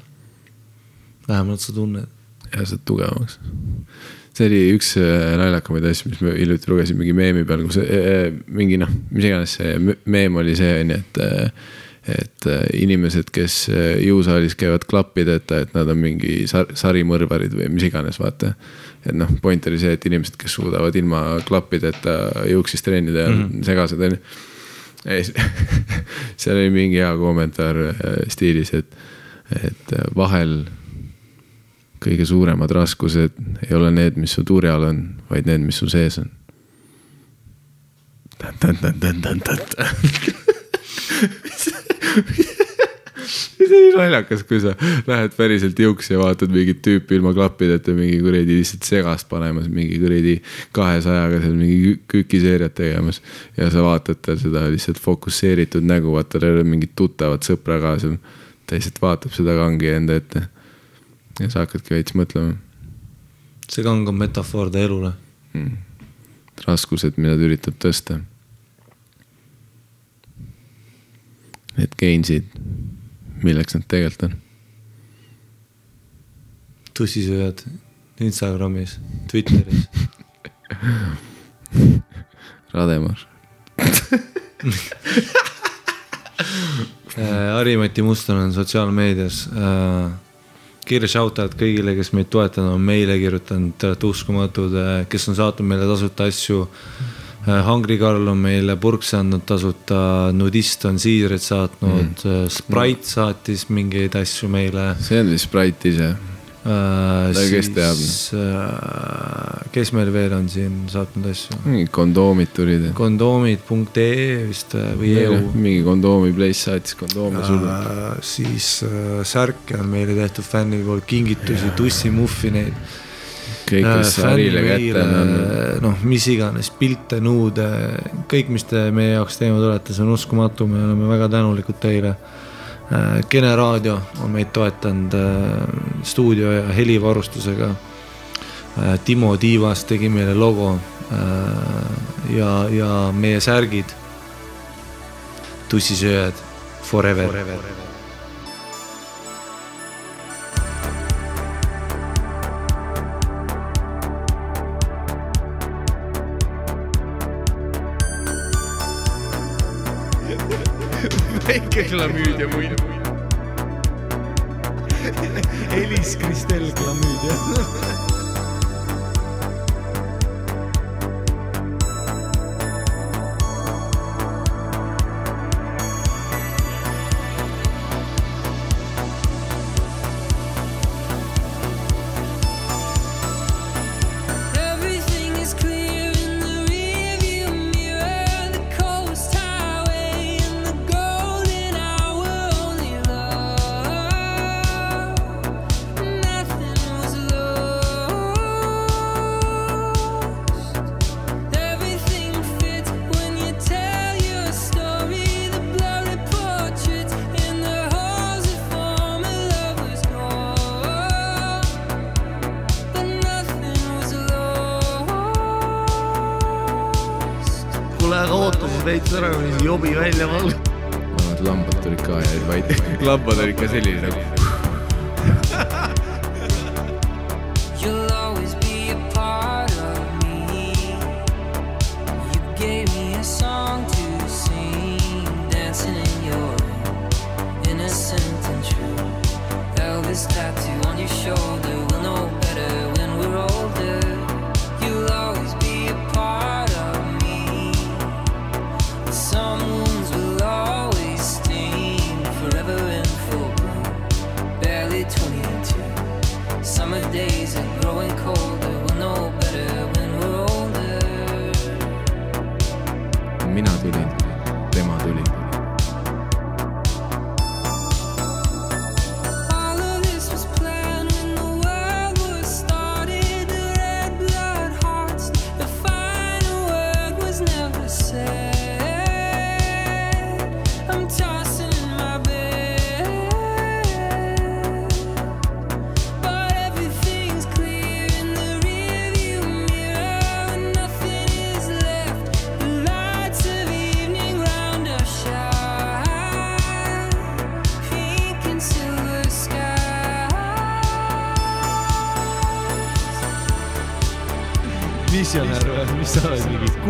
Vähemalt sa tunned. ja sa oled tugevamaks. see oli üks äh, naljakamaid asju, mis me hiljuti lugesime mingi meemi peal, kus äh, mingi noh, mis iganes see me- meem oli see on ju, et äh, et äh, inimesed, kes äh, jõusaalis käivad klappideta, et nad on mingi sar-, sarimõrvarid või mis iganes, vaata. et noh, point oli see, et inimesed, kes suudavad ilma klappideta juuksis treenida ja mm -hmm. segased on ju. [LAUGHS] seal oli mingi hea kommentaar äh, stiilis, et, et äh, vahel kõige suuremad raskused ei ole need, mis su turja all on, vaid need, mis su sees on. see oli naljakas, kui sa lähed päriselt juuksi ja vaatad mingit tüüpi ilma klappideta mingi kuradi lihtsalt segast panemas, mingi kuradi kahesajaga seal mingi kü- kükiseeriat tegemas. ja sa vaatad tal seda lihtsalt fokusseeritud nägu, vaata tal ei ole mingit tuttavat sõpra ka seal. ta lihtsalt vaatab seda kangi enda ette. Ja sa hakkadki veits mõtlema see kang on metafoor ta elule. raskused, mida ta üritab tõsta. Need gainsid, milleks nad tegelikult on? tussisööjad Instagramis, Twitteris. [LAUGHS] Rademar, [LAUGHS] Äh, Harimati Muston on sotsiaalmeedias äh,. Kiire shout out kõigile, kes meid toetanud on meile kirjutanud, te olete uskumatud, kes on saatnud meile tasuta asju. Hungry Carl on meile purkse andnud tasuta, nudist on siidreid saatnud mm., Sprite saatis mingeid asju meile see on vist Sprite ise. äh,. kes teab? Äh, kes meil veel on siin saatnud asju? mingid kondoomid tulid. kondoomid.ee vist äh, või EU. mingi kondoomi place saatis kondoome sulle. Siis särke on meile tehtud fännide poolt, kingitusi, tussimuffineid. kõik, kes Harile kätte on andnud. noh, mis iganes, pilte, nuude, kõik, mis te meie jaoks teinud olete, see on uskumatu, me oleme väga tänulikud teile. Kene raadio on meid toetanud äh, stuudio ja helivarustusega. Timo Tiivas tegi meile logo äh, ja, ja meie särgid. tussisööjad forever, forever.. Väike klamüüdia muide. Elis Kristel klamüüdia. Everything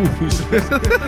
curso. [LAUGHS]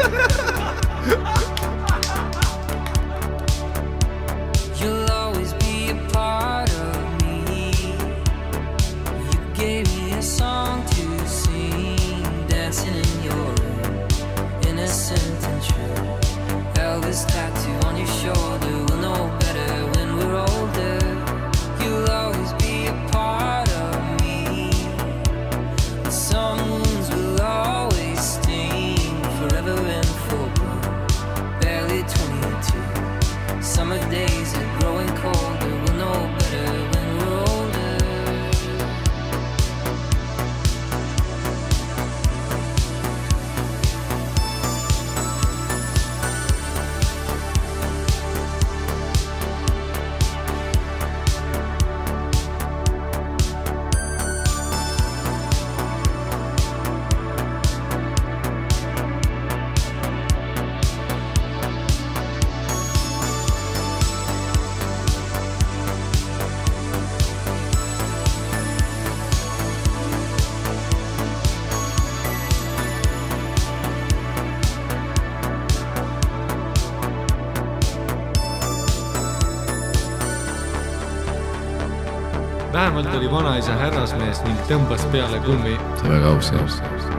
vanaisa härrasmees ning tõmbas peale kummi. väga aus jah.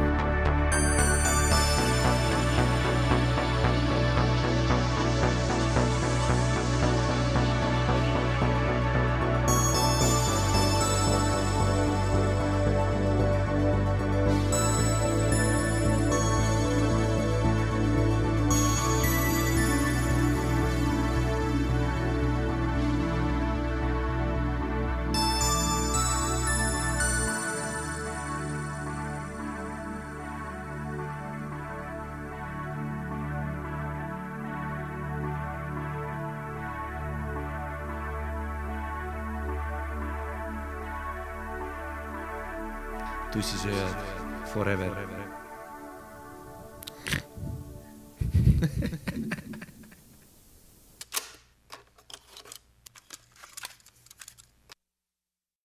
This is it.